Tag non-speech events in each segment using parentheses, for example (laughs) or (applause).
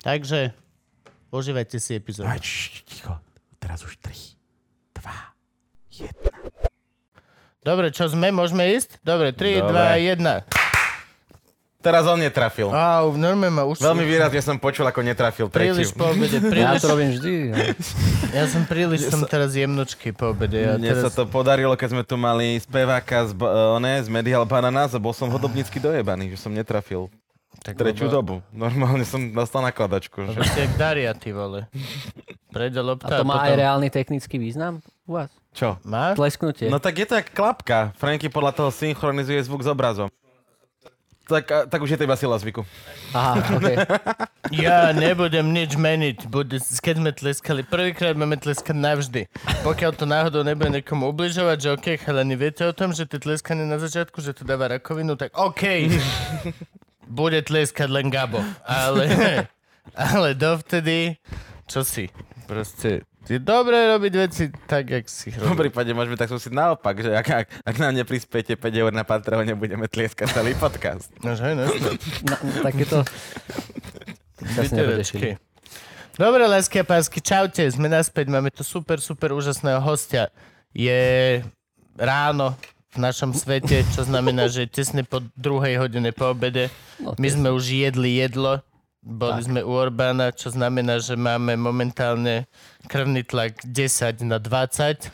Takže užívajte si epizódu. Aj, č, ticho. Teraz už 3, 2, 1. Dobre, čo sme? Môžeme ísť? Dobre, 3, Dobre. 2, 1. Teraz on netrafil. Á, normálne ma už... Veľmi výrazne som počul, ako netrafil Príliš tretiu. po obede, (laughs) Ja príliš... to robím vždy. Ja (laughs) som príliš, som teraz jemnočký po obede. Ja Mne teraz... sa to podarilo, keď sme tu mali speváka z, ba- one, z Medial Bananas a bol som hodobnícky dojebaný, že som netrafil tak tretiu lebo- dobu. Normálne som dostal nakladačku. Že... jak Daria, ty vole. Prejde A lopta to má potom... aj reálny technický význam u vás? Čo? Máš? Tlesknutie. No tak je to jak klapka. Franky podľa toho synchronizuje zvuk s obrazom. Tak, a- tak už je to iba sila zvyku. Aha, okay. (laughs) Ja nebudem nič meniť. Bude, keď sme tleskali, prvýkrát máme tleskať navždy. Pokiaľ to náhodou nebude niekomu ubližovať, že OK, chalani, viete o tom, že to tleskanie na začiatku, že to dáva rakovinu, tak OK. (laughs) Bude tleskať len Gabo. Ale, (laughs) ale dovtedy, čo si? Proste, je dobré robiť veci tak, jak si ich V tom robí. prípade môžeme tak súsiť naopak, že ak, ak, ak nám neprispiete 5 eur na Patreone, budeme tlieskať celý podcast. No, že, no, Na, takéto... Dobre, lásky a pásky, čaute, sme naspäť, máme tu super, super úžasného hostia. Je ráno v našom svete, čo znamená, že tesne po druhej hodine po obede. No, My sme už jedli jedlo, boli Tak. sme u Orbána, čo znamená, že máme momentálne krvný tlak 10 na 20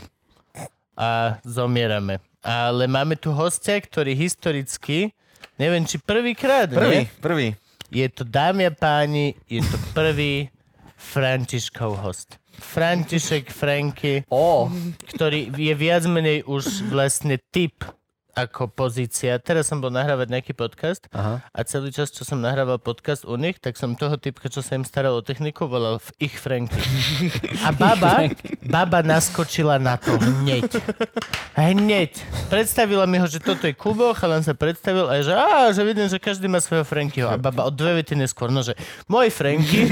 a zomierame. Ale máme tu hostia, ktorý historicky, neviem, či prvýkrát, Prvý, nie? prvý. Je to, dámy a páni, je to prvý Františkov host. František Franky, Ó, ktorý je viac menej už vlastne typ ako pozícia. Teraz som bol nahrávať nejaký podcast aha. a celý čas, čo som nahrával podcast u nich, tak som toho typka, čo sa im staral o techniku, volal v ich Franky. A baba, baba naskočila na to hneď. Hneď. Predstavila mi ho, že toto je Kubo, chalan sa predstavil a je, že, á, že vidím, že každý má svojho Frankyho. A baba od dve vety neskôr, no že môj Franky,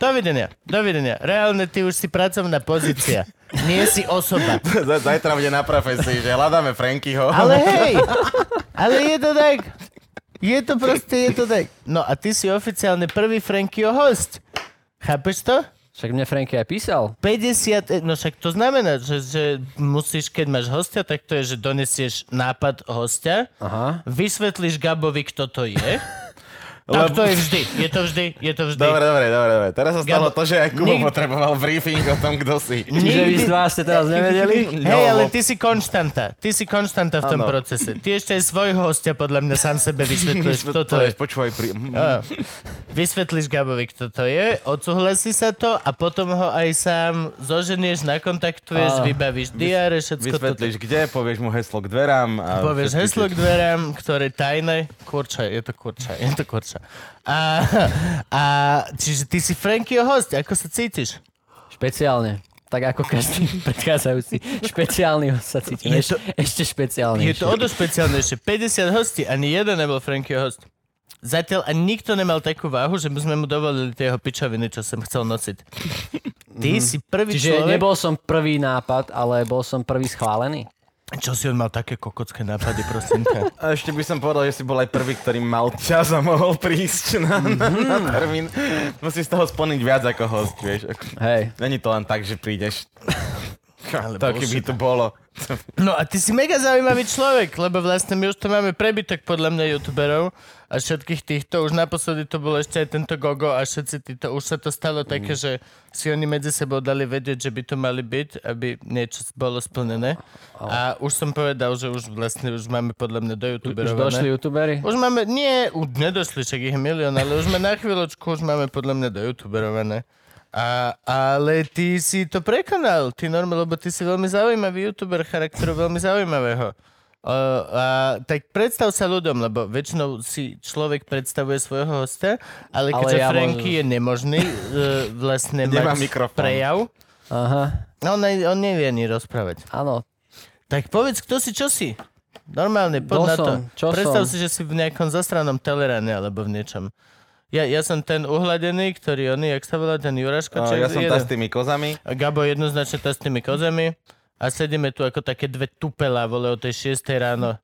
dovidenia, dovidenia. Reálne ty už si pracovná pozícia. Nie si osoba. Zajtra bude na profesii, že hľadáme Frankyho. (laughs) Ale hej, ale je to tak. Je to proste, je to tak. No a ty si oficiálne prvý Frankyho host. Chápeš to? Však mne Franky aj písal. 50, e- no však to znamená, že, že musíš, keď máš hostia, tak to je, že donesieš nápad hostia, Aha. vysvetlíš Gabovi, kto to je. (laughs) Tak Lebo- to je vždy, je to vždy, je to vždy. Dobre, dobre, dobre, dobre. Teraz sa stalo Gabo, to, že aj Kubo nik- potreboval briefing o tom, kto si. Čiže vy z dva ste teraz nevedeli? (laughs) Hej, No, ale ty si konštanta. Ty si konštanta v tom Áno. procese. Ty ešte aj svojho hostia podľa mňa sám sebe vysvetľuješ, kto to je. (laughs) Počúvaj, pri... Á. Vysvetlíš Gabovi, kto to je, odsúhlasí sa to a potom ho aj sám zoženieš, nakontaktuješ, Á. vybavíš diáre, všetko. Vysvetlíš kde, povieš mu heslo k dverám. A Povieš heslo k dverám, ktoré tajné. Kurča, je to kurča, je to kurča. A, a čiže ty si Frankieho host, ako sa cítiš? Špeciálne. Tak ako každý (laughs) predchádzajúci. Špeciálny host sa cítim. Je to- ešte špeciálnejšie. Je to o to špeciálnejšie. 50 hostí, ani jeden nebol Frankieho host. Zatiaľ a nikto nemal takú váhu, že by sme mu dovolili tie jeho pičoviny, čo som chcel nosiť. Ty si prvý Čiže človek... nebol som prvý nápad, ale bol som prvý schválený. Čo si on mal také kokocké nápady, prosím ťa. (laughs) A ešte by som povedal, že si bol aj prvý, ktorý mal čas a mohol prísť na, na, na termín. Musíš z toho splniť viac ako host, vieš. Hej. Není to len tak, že prídeš. Ale to keby to bolo. No a ty si mega zaujímavý človek, lebo vlastne my už to máme prebytok podľa mňa youtuberov a všetkých týchto, už naposledy to bolo ešte aj tento Gogo a všetci títo, už sa to stalo také, že si oni medzi sebou dali vedieť, že by to mali byť, aby niečo bolo splnené. A už som povedal, že už vlastne už máme podľa mňa do Už youtuberov. došli youtuberi? Už máme, nie, už nedošli, však ich je milión, ale už sme na chvíľočku, už máme podľa mňa do youtuberované. A, ale ty si to prekonal, ty normálne, lebo ty si veľmi zaujímavý youtuber charakteru veľmi zaujímavého. Uh, a, tak predstav sa ľuďom, lebo väčšinou si človek predstavuje svojho hosta, ale Ale keďže ja Franky môžem- je nemožný uh, vlastne Nemá mať mikrofón. prejav, Aha, on, aj- on nevie ani rozprávať. áno. Tak povedz, kto si, čo si. Normálne, poď Kto na to. Čo Predstav som? si, že si v nejakom zastranom telerane alebo v niečom. Ja, ja som ten uhladený, ktorý oný, jak sa volá, ten Juraško, No, čo ja som jeden. tá s tými kozami. Gabo jednoznačne tá s tými kozami. A sedíme tu ako také dve tupela, vole, o tej 6 ráno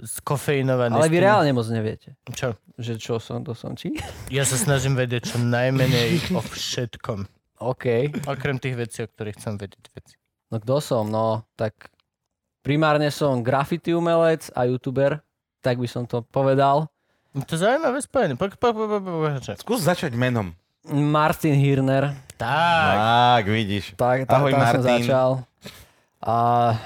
skofeinované. Ale s vy tým- reálne moc neviete, Čo? že čo som, to som či? Ja sa snažím vedieť čo najmenej o všetkom. OK. Okrem tých vecí, o ktorých chcem vedieť veci. No kto som? No, tak primárne som graffiti umelec a youtuber, tak by som to povedal. No To je zaujímavé spojenie. Po, po, po, po, po, po, Skús začať menom. Martin Hirner, tak. Tak, vidíš. tak, tak Ahoj, tam som Martin. začal. A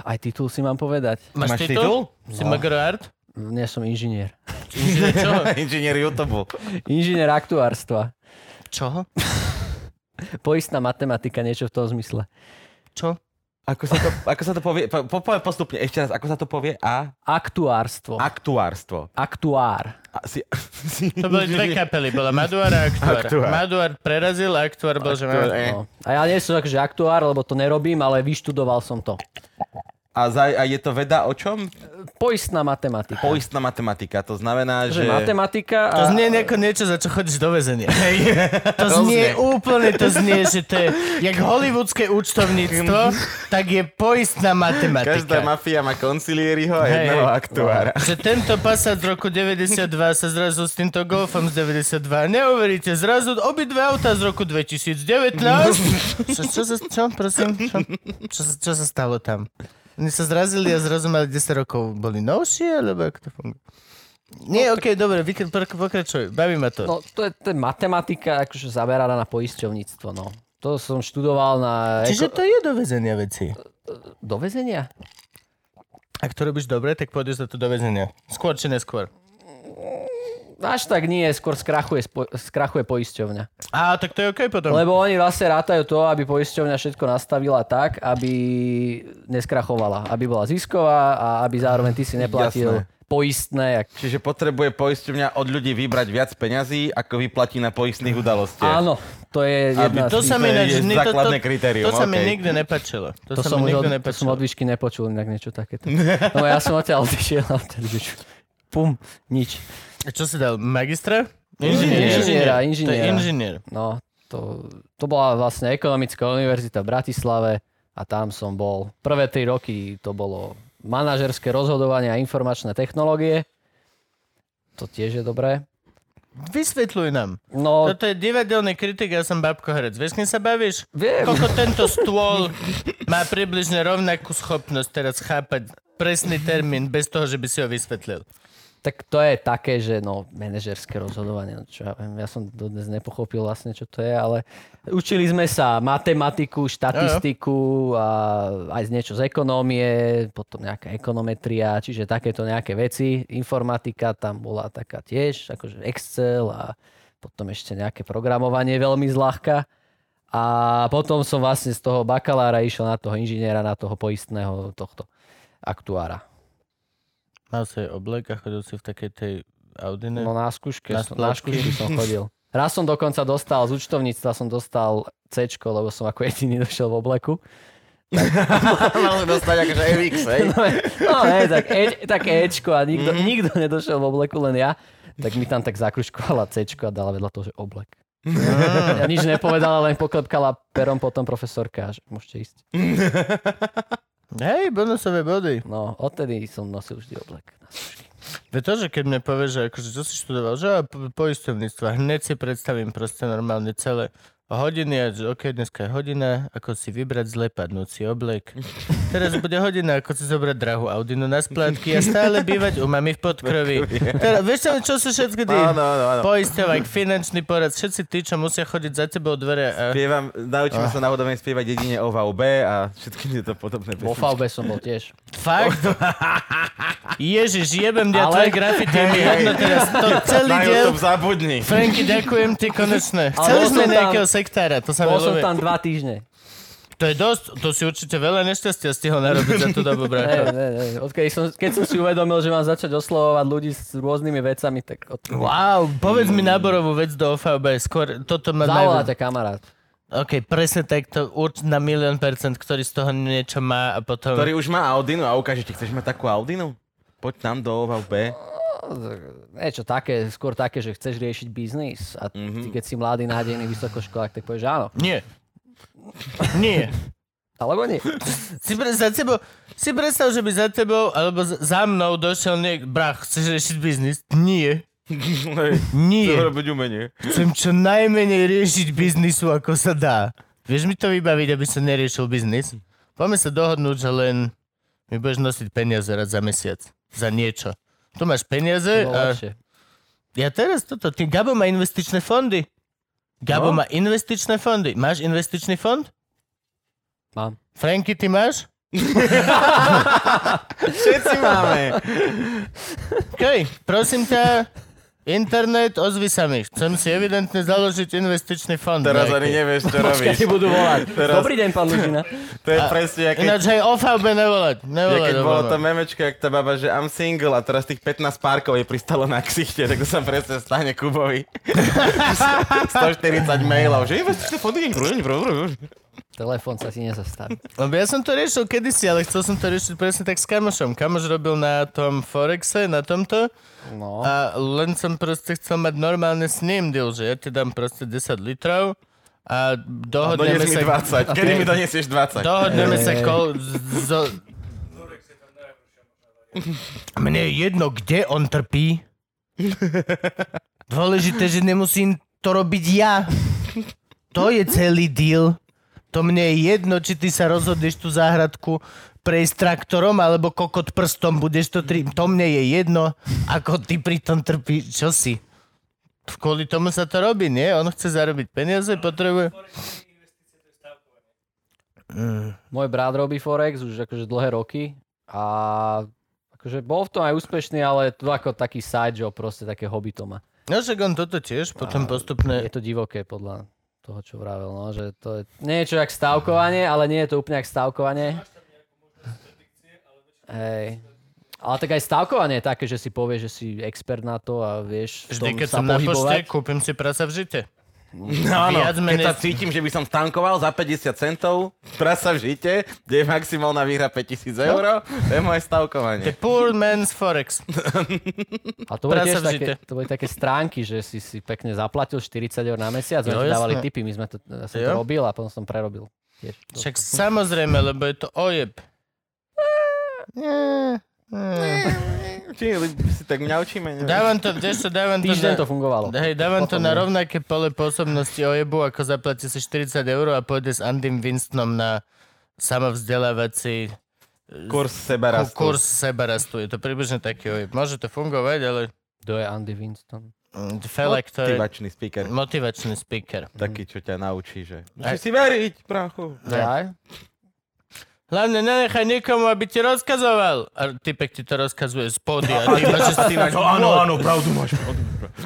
aj titul si mám povedať. Máš, Máš titul? titul? Si No. Magro Art? Nie som inžinier. Inžinier čoho? (laughs) Inžinier YouTube. Inžinier aktuárstva. Čoho? (laughs) Poistná matematika, niečo v tom zmysle. Čo? Ako sa to, ako sa to povie? Po, po, poviem postupne, ešte raz, ako sa to povie? A? Aktuárstvo. Aktuárstvo. Aktuár. A, si, si, (laughs) (laughs) To boli dve kapely, bola Maduar a Aktuár. Aktuár. Maduar prerazil a Aktuár bol, že Aktuár, má... eh. No. A ja nie som akože aktuár, lebo to nerobím, ale vyštudoval som to. A, za, a je to veda o čom? Poistná matematika. Poistná matematika. To znamená, že že... matematika To a... znie ako niečo, za čo chodíš do väzenia. (laughs) To znie úplne, to znie, že to je jak hollywoodske účtovníctvo, tak je poistná matematika. Každá mafia má konciliériho a Hej. jedného aktuára. Že tento Passat z roku 92 sa zrazu s týmto Golfom z 92. Neuveríte, zrazu obidve auta z roku 2019. (laughs) Čo, čo, sa, čo, prosím? Čo, čo, čo sa stalo tam? Oni sa zrazili a zrazu mali 10 rokov. Boli novšie, alebo ako to funguje? Nie, okej, dobre, vykr- pok- pokračuj. Baví ma to. No to je, to je matematika, akože zameraná na poisťovníctvo, no. To som študoval na... Čiže to je do väzenia veci. Do väzenia? Ak to robíš dobre, tak pôjdeš za to do väzenia. Skôr či neskôr. Až tak nie, skôr skrachuje, spo- skrachuje poisťovňa. Á, tak to je okej potom. Lebo oni vlastne rátajú to, aby poisťovňa všetko nastavila tak, aby neskrachovala. Aby bola zisková a aby zároveň ty si neplatil Jasné. poistné. Jak... Čiže potrebuje poisťovňa od ľudí vybrať viac peňazí, ako vyplatí na poistných udalostiach. Áno, to je jedna To z sa To mi je ináč... ni- to- to- základné kritérium, To sa mi okej. nikdy nepačilo. To, To, sa som, mi nikdy od, to som nepačilo. od výšky nepočul inak niečo takéto. No ja som odtiaľ (laughs) odišiel a vtedy, pum, nič. A Čo si dal? Magistra? Inžiniera, To je inžiniera. inžinier. No, to, to bola vlastne ekonomická univerzita v Bratislave a tam som bol. Prvé tri roky to bolo manažerské rozhodovanie a informačné technológie. To tiež je dobré. Vysvetľuj nám. No, Toto je divadelný kritik, ja som babko herec. Vieš, kým sa bavíš? viem. Koľko tento stôl má približne rovnakú schopnosť teraz chápať presný termín bez toho, že by si ho vysvetlil. Tak to je také, že no, manažerské rozhodovanie, no, čo ja viem, ja som dodnes nepochopil vlastne, čo to je, ale učili sme sa matematiku, štatistiku a aj z niečo z ekonómie, potom nejaká ekonometria, čiže takéto nejaké veci. Informatika tam bola taká tiež, akože Excel a potom ešte nejaké programovanie veľmi zľahka. A potom som vlastne z toho bakalára išiel na toho inžiniera, na toho poistného tohto aktuára. Mal si aj oblek a chodil si v takej tej Audine. No na skúške, Na som, na skúšky som chodil. Raz som dokonca dostal z účtovníctva, som dostal C, lebo som ako jediný došiel v obleku. (laughs) Mal dostať akože FX, hej? No, hej, tak, e, tak Ečko a nikto, mm. nikto nedošiel v obleku, len ja. Tak mi tam tak zakruškovala Cčko a dala vedľa toho, že oblek. Ja nič nepovedala, len poklepkala perom potom profesorka, že môžete ísť. (laughs) Hej, bonusové body. No, odtedy som nosil vždy oblek. Ve to, že keď mne povie, že akože čo si študoval, že a po- poisťovníctva, hneď si predstavím proste normálne celé hodiny ok, dneska je hodina, ako si vybrať zle padnúci oblek. Teraz bude hodina, ako si zobrať drahú Audinu na splátky a stále bývať u mami v podkrovi. (laughs) Teraz, vieš čo, čo sú všetky tí Áno, áno, áno. poisťovák, finančný porad, všetci tí, čo musia chodiť za tebou dvere a... Spievam, naučíme sa náhodou spievať jedine o VB a všetky tieto podobné Vo pesničky. VB som bol tiež. Fakt? Ježiš, jebem ďa Ale- tvoje grafity, je mi jedno teraz. To celý Na diel YouTube zabudni. Franky, ďakujem ti konečne. Chceli sme tam- nejakého sektára, to sa Bol som tam dva týždne. To je dosť, to si určite veľa nešťastia stihol narobiť za tú dobu, brácho. hej, hej. Odkedy som, keď som si uvedomil, že mám začať oslovovať ľudí s rôznymi vecami, tak od... Wow, povedz mi náborovú vec do OVB, skôr toto ma najviac... zavoláte kamarát. OK, presne tak, to urč na milión percent, ktorý z toho niečo má a potom... Ktorý už má Audinu a ukáže ti, chceš mať takú Audinu? Poď tam do VB. Niečo také, skôr také, že chceš riešiť biznis a ty, keď si mladý, nádejný vysokoškolák, tak povieš áno. Nie. Nie. Alebo nie. Si, pre, za tebou, si predstav, že by za tebou alebo za, mnou došiel niek... Brach, chceš riešiť biznis? Nie. Nie. robiť umenie. Chcem čo najmenej riešiť biznisu, ako sa dá. Vieš mi to vybaviť, aby som neriešil biznis? Poďme sa dohodnúť, že len mi budeš nosiť peniaze raz za mesiac. Za niečo. Tu máš peniaze a ja teraz toto, ty, Gabo má investičné fondy. Gabo No. má investičné fondy. Máš investičný fond? Mám. Franky, ty máš? (laughs) Všetci máme. OK, prosím ťa, internet, ozvi sa mi. Chcem si evidentne založiť investičný fond. Teraz nejaký. ani nevieš, čo Počkaj, robíš. ti budú volať. Teraz- Dobrý deň, pán Lužina. To je presne, jak keď, Ináč, hej, OVB nevolať. Nevolať. keď bolo to memečko, jak tá baba, že I'm single a teraz tých 15 párkov je pristalo na ksichte, tak to sa presne stane Kubovi. 140 mailov, že investičné fondy, Telefón sa si nezastaví. Lebo ja som to riešil kedysi, ale chcel som to riešiť presne tak s kamošom. Kamoš robil na tom Forexe, na tomto No. a len som proste chcel mať normálne s ním deal, že ja ti dám proste 10 litrov a dohodneme Dones mi sa... 20. Kedy mi donesieš 20? Dohodneme sa kol... Zo... Mne je jedno, kde on trpí. Dôležité, že nemusím to robiť ja. To je celý deal. To mne je jedno, či ty sa rozhodneš tú záhradku prejsť traktorom, alebo kokot prstom budeš to tri... To mne je jedno, ako ty pri tom trpíš. Čo si? Kvôli tomu sa to robí, nie? On chce zarobiť peniaze, potrebuje... Môj brat robí Forex už akože dlhé roky a akože bol v tom aj úspešný, ale to ako taký side job, proste také hobby to má. No však on toto tiež potom postupne... Je to divoké podľa toho, čo vravel, no, že to je niečo jak stavkovanie, ale nie je to úplne jak stavkovanie. Hej. Ale tak aj stavkovanie je také, že si povieš, že si expert na to a vieš v Vždy, keď sa som na pošte, pohybovať. kúpim si prasa v žite. No, áno, Viac keď menej- sa cítim, že by som tankoval za 50 centov, prasa v žite, kde je maximálna výhra 5000 eur, to je moje The stavkovanie. poor man's forex. (laughs) A to boli Prasa tiež také, to boli také stránky, že si si pekne zaplatil 40 eur na mesiac, ti dávali tipy, my sme to, ja som Jo. to robil a potom som prerobil. Tiež. Však samozrejme, lebo je to ojeb. Nie, nie. Či si tak mňaučíme? neviem. Dávam to, vieš čo, dávam to Týždeň na... to fungovalo. Hej, dávam to na rovnaké pole pôsobnosti ojebu, ako zaplatí si 40 eur a pôjde s Andym Winstonom na samovzdelávací Kurs ku- sebarastu. kurz sebarastu. Je to približne taký ojeb. Môže to fungovať, ale Kto je Andy Winston? mm, fele. Motivačný speaker. Motivačný speaker. Taký, čo ťa naučí, že Aj- musíš si veriť, prachu. Ja? Hlavne nenechaj nikomu, aby ti rozkazoval. A typek ti to rozkazuje z pódia. A ty že ty máš... áno, áno, pravdu máš.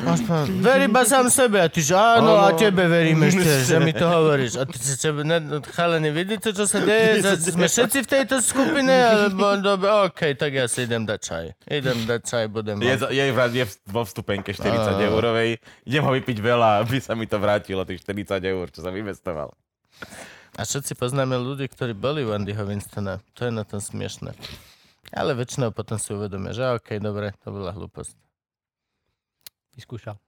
Máš pravdu. Ver iba sám sebe. A ty, že áno, a tebe verím ešte, že mi to hovoríš. A ty si tebe, ne, no, chalani, vidíte, čo sa deje? Sme všetci v tejto skupine? Alebo, dobre, OK, tak ja si idem dať čaj. Idem dať čaj, budem... Je, je, je vo vstupenke 40 eurovej. Idem ho vypiť veľa, aby sa mi to vrátilo, tých 40 eur, čo som investoval. A všetci poznáme ľudí, ktorí boli u Andyho Winstona. To je na tom smiešne. Ale väčšinou potom si uvedomia, že okej, dobre, to bola hlúposť. Vyskúšal.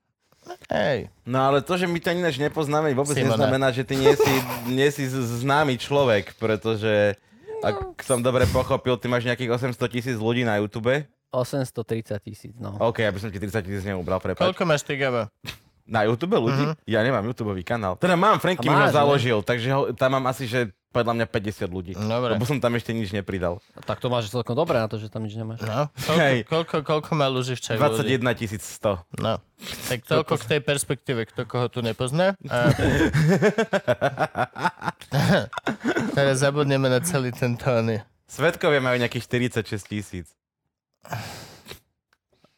Hej, No ale to, že my ťa ináč nepoznáme, vôbec Simona. neznamená, že ty nie si, nie si známy človek, pretože ak som dobre pochopil, ty máš nejakých 800 tisíc ľudí na YouTube. 830 tisíc, no. OK, aby som ti 30 tisíc neubral, prepáč. koľko máš ty, Gabo? Na YouTube ľudí? Ja nemám YouTube kanál. Teda mám, Franky mi ho máš, ne? založil, takže ho, tam mám asi, že podľa mňa 50 ľudí. Dobre. Lebo som tam ešte nič nepridal. Tak to máš celkom dobre na to, že tam nič nemáš. No, (laughs) koľko, koľko, koľko má Luživčak ľudí? 21 100. No, tak toľko k tej perspektíve, kto koho tu nepozná. A... (laughs) Teraz zabudneme na celý ten tóny. Svetkovia majú nejakých 46 tisíc.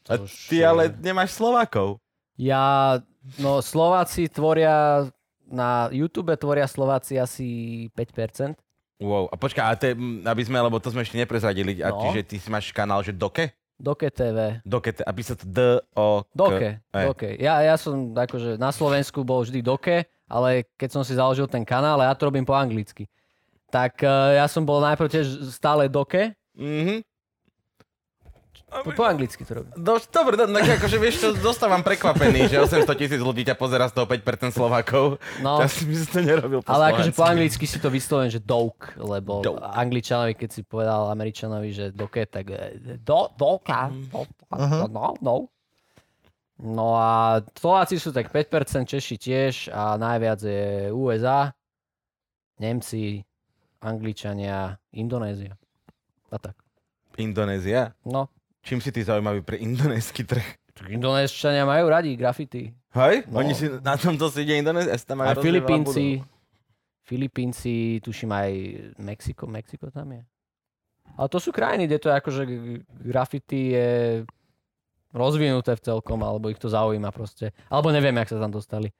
A už ty ale nemáš Slovákov. Ja, no Slováci tvoria, na YouTube tvoria Slováci asi 5%. Wow, a počkaj, a te, aby sme, lebo to sme ešte neprezradili, a No. čiže ty si máš kanál, že Doke? Doke TV. Doke, aby sa to D, O. Doke, E. Doke. Ja, ja som akože na Slovensku bol vždy Doke, ale keď som si založil ten kanál, a ja to robím po anglicky, tak eh, ja som bol najprv tiež stále Doke, Mhm. Po, po anglicky to robím. Do, dobre, do, tak akože vieš čo, dostávam prekvapený, že 800 tisíc ľudí ťa pozera z toho 5% Slovákov. No. Ja si by si to nerobil po Ale akože po anglicky si to vysloven, že doke, lebo Doke. angličanovi, keď si povedal američanovi, že doke, tak eh, do, doka, do, Mhm. no, no. No a Slováci sú tak 5%, Češi tiež a najviac je USA, Nemci, Angličania, Indonézia. A tak. Indonézia? No, Čím si ty zaujímavý pre indonésky trh? tak Indonézčania majú radi graffiti. Hej? No. Oni si na tomto si ide Indonézia? Tam majú Aj Filipínci. Filipínci, tuším aj Mexiko, Mexiko tam je. Ale to sú krajiny, kde to je akože g- graffiti je rozvinuté v celkom, alebo ich to zaujíma proste. Alebo neviem, jak sa tam dostali.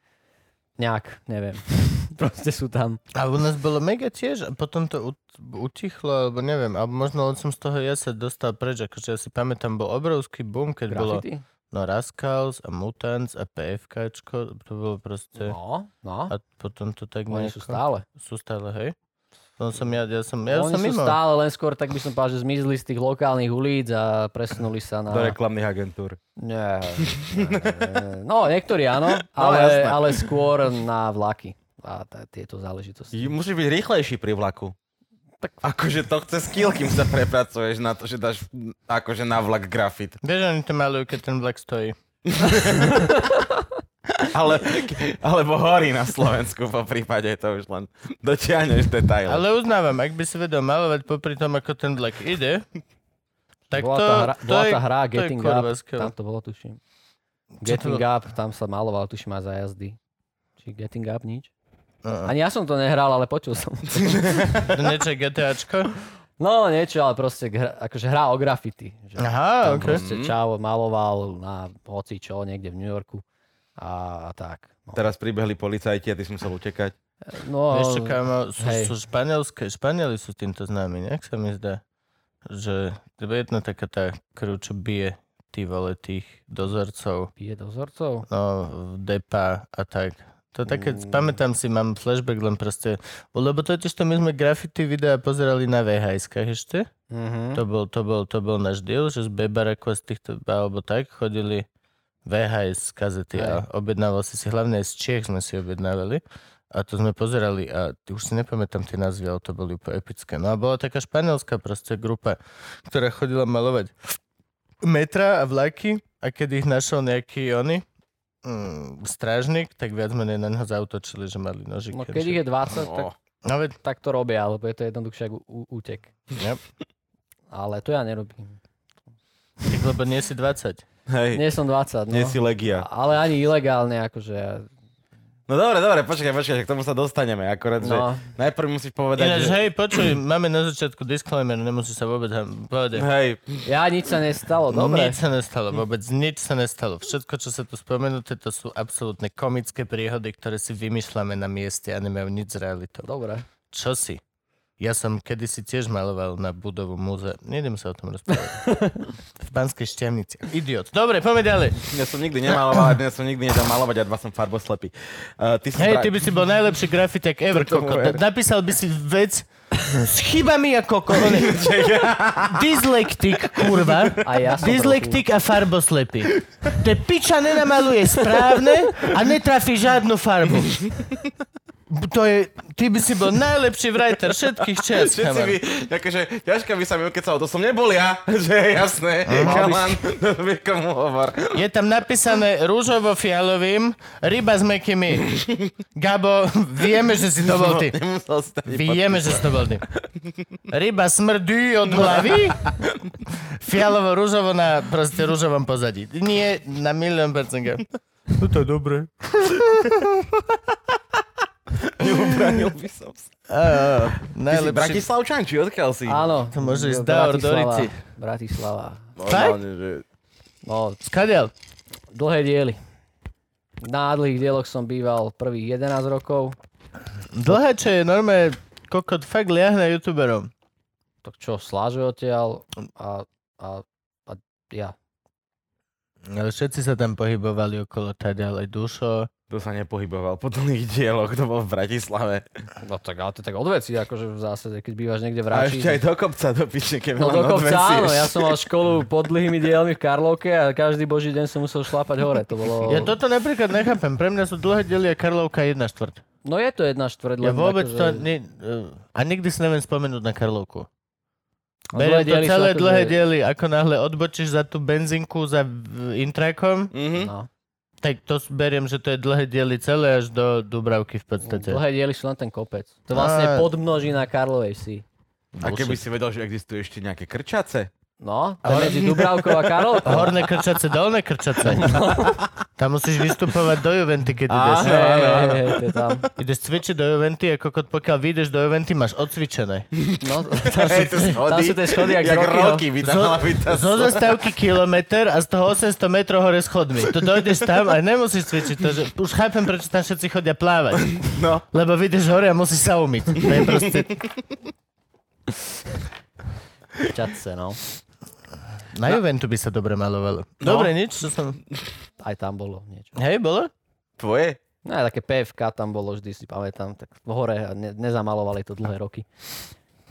Nejak, neviem. (laughs) proste sú tam. A u nás bolo mega tiež a potom to ut- utichlo, alebo neviem, alebo možno len som z toho ja sa dostal preč, akože ja si pamätám, bol obrovský boom, keď bolo Graffiti? no Rascals a Mutants a PFKčko, to bolo proste... No, no. A potom to tak Oni nejako... sú stále. Sú stále, hej? To som ja, ja som, ja Oni som sú mimo. stále, len skôr tak by som povedal, že zmizli z tých lokálnych ulic a presunuli sa na... Do reklamných agentúr. Nie, nie, nie. No, niektorí áno, (laughs) No, ale, jasné. ale skôr na vlaky a tá, tieto záležitosti. Musíš byť rýchlejší pri vlaku. Tak akože to chce skill, kým sa prepracuješ na to, že dáš akože na vlak grafit. Vieš, oni to malujú, keď ten vlak stojí. (laughs) Ale, alebo horí na Slovensku po prípade, to už len dotiahneš detaily. Ale uznávam, ak by si vedel malovať popri tom, ako ten vlak ide, tak bola to, tá hra, to bola je, tá hra to Getting Up, tam to bolo, tuším. To Getting? Up, tam sa maloval, tuším, aj za jazdy. Či Getting Up nič? Uh-uh. Ani ja som to nehral, ale počul som. To (laughs) niečo GTAčko? No niečo, ale proste hra, akože hra o graffiti. Že Aha, tam ok. proste čavo maloval na hoci čo, niekde v New Yorku. A, a tak. No, Teraz pribehli policajti a ty si musel utekať. no Vieš čo, kámo, sú, hej. sú španielské, Španieli sú týmto známi, nejak sa mi zdá. Že to je jedna taká tá krv, čo bije tí vole tých dozorcov, pije dozorcov. no, v depa a tak. To také, Mm. pamätám si, mám flashback len proste, lebo totiž to my sme graffiti videa pozerali na VHS-kách ešte. Mhm. To bol, to bol, to bol náš deal, že z Bebaraku a z týchto, alebo tak, chodili VHS kazety a objednával si si, hlavne z Čiech sme si objednávali. A to sme pozerali a ty už si nepamätám tie názvy, ale to boli úplne epické. No a bola taká španielská proste grupa, ktorá chodila malovať metra a vlaky a keď ich našol nejaký oni, mm, strážnik, tak viac menej na neho zautočili, že mali nožiky. No keď ich je 20, tak, No. No veď, tak to robia, lebo je to jednoduchšie ako útek. Yep. (laughs) Ale to ja nerobím. tak lebo nie si 20. Hej, Nie som 20, no. nie si legia. Ale ani ilegálne, akože... ja- No dobre, dobre, počkaj, počkaj, k tomu sa dostaneme. Akorát, že No, najprv musíš povedať, Ináč, že... hej, počuj, máme na začiatku disclaimer, nemusí sa vôbec ham- povedať. Hej, ja nič sa nestalo, dobre. Nič sa nestalo, vôbec nič sa nestalo. Všetko, čo sa tu spomenuté, to sú absolútne komické príhody, ktoré si vymýšľame na mieste a nemajú nič s realitou. Dobre. Čo si? Ja som kedysi tiež maloval na budovu múzea. Nejdem sa o tom rozprávať. v Banskej šťavnici. Idiot. Dobre, poďme ďalej. Ja som nikdy nemaloval, a dnes som nikdy nedal malovať a dva som farboslepý. Uh, ty Hej, bra- ty by si bol najlepší grafitek ever, koko. Napísal by si vec s chybami a koko. On (laughs) je- Dyslektik, kurva. A ja som Dyslektik a farboslepý. To je piča nenamaluje správne a netrafí žiadnu farbu. To je, ty by si bol najlepší writer všetkých čas. Všetci by, akože, ťažko by sa mi ukecalo, to som nebol ja, (laughs) že je jasné, kaman, vie (laughs) komu hovor. Je tam napísané rúžovo-fialovým, ryba s mekými. Gabo, vieme, že si to bol ty. Ani Vieme, že si to bol ty. Ryba smrdí od hlavy, fialovo-rúžovo na proste rúžovom pozadí. Nie, na milión percent. No to je dobré. (laughs) (laughs) Neubranil by som sa. Á, Ty si. Bratislavčan, či odkiaľ si? Áno. To môže ísť Daor do Bratislava. Rici. Bratislava. Normálne, že... No, Skadiaľ? dlhé diely. Na dlhých dieloch som býval prvých 11 rokov. Dlhé, čo je normálne kokot fakt liahne youtuberom. Tak čo, sláže odtiaľ a, a, a ja. Ale všetci sa tam pohybovali okolo tady, ale Dušo. To sa nepohyboval po dlhých dieloch, to bol v Bratislave. No tak, ale to je tak odveci, akože v zásade, keď bývaš niekde v A Rači. ešte aj do kopca do piče, keď No dokonca odvesieš. áno, ja som mal školu pod dlhými dielmi v Karlovke a každý boží deň som musel šlapať hore. To bolo... Ja toto napríklad nechápem. Pre mňa sú dlhé diely a Karlovka jedna štvrť. No je to jedna štvrť. Ja vôbec akože- to... Ne, a nikdy si neviem spomenúť na Karlovku. Beriem to celé dlhé diely, ako náhle odbočíš za tú benzinku, za intrakom, Mhm. No. tak to beriem, že to je dlhé diely celé až do Dubravky v podstate. Dlhé diely sú len ten kopec. To vlastne Á. podmnožina Karlovej si. A keby si vedel, že existuje ešte nejaké krčace? No, to je medzi Dubravkou a Karlovkou. Horné krčace, dolné krčace. Tam musíš vystupovať do Juventy, keď ideš. Hej, hej, hej, to je tam. Ideš cvičiť do Juventy a kokot, pokiaľ vyjdeš do Juventy, máš odcvičené. No, (laughs) tam sú, to tam sú tie schody, jak, Jak roky by tam mala byť tá Zo zastávky kilometr a z toho 800 metrov hore schodmi. Tu dojdeš tam a nemusíš cvičiť to, že už chápem, prečo tam všetci chodia plávať. No. Lebo vyjdeš hore a musíš sa umyť. To je proste... Čatce, no. Na Juventu by sa dobre malovalo. Dobre, nič, čo som... Aj tam bolo niečo. Hej, bolo? Tvoje? No aj také PFK tam bolo, vždy si pamätám, tak v hore a ne, nezamalovali to dlhé roky.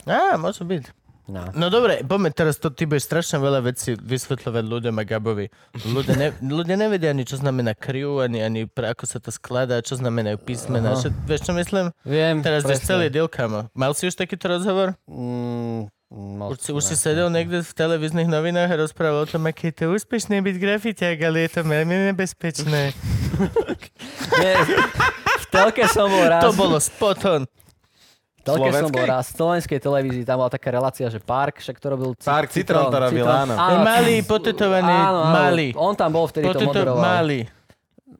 Á, môže byť. No. No dobre, poďme teraz, to ty budeš strašne veľa vecí vysvetľovať ľuďom a Gabovi. Ľudia, ne, (laughs) ľudia nevedia ani, čo znamená crew, ani, ani pre, ako sa to skladá, čo znamenajú písmená. Aha. Všet, vieš, čo myslím? Viem, Teraz presne. celý deal, kamo. Mal si už takýto rozhovor? Mm, moc Už si, už si sedel niekde v televíznych novinách a rozprával o tom, aké je to úspešné byť grafiťák, ale je to veľmi nebezpečné. (laughs) Nie, v telke som bol raz. To bolo spot on. V telke som Slovenskej? bol raz. V slovenskej televízii tam bola taká relácia, že Park, však to robil Park, Citron to robil, áno. Malý, potetovaný, áno, áno. malý. On tam bol vtedy to Poteto, moderoval. malý.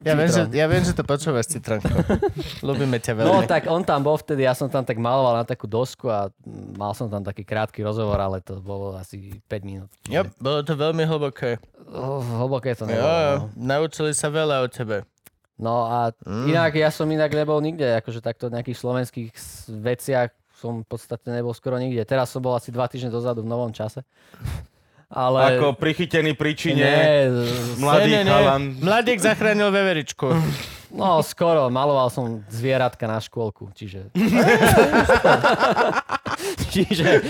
Ja viem, že, ja viem, že to počúvaš, Citronko. (laughs) Ľubíme ťa No veľmi. tak on tam bol vtedy, ja som tam tak maloval na takú dosku a mal som tam taký krátky rozhovor, ale to bolo asi 5 minút. Jo, bolo to veľmi hlboké. Oh, hlboké to nebolo. jo, no. naučili sa veľa o tebe. No a Mm. inak ja som inak nebol nikde, akože takto v nejakých slovenských veciach som v podstate nebol skoro nikde. Teraz som bol asi dva týždne dozadu v novom čase. Ale... Ako prichytený pri čine. Nie, Mladý Ne, chalan. Mladík zachránil veveričku. no skoro, maloval som zvieratka na škôlku, čiže... (laughs) čiže...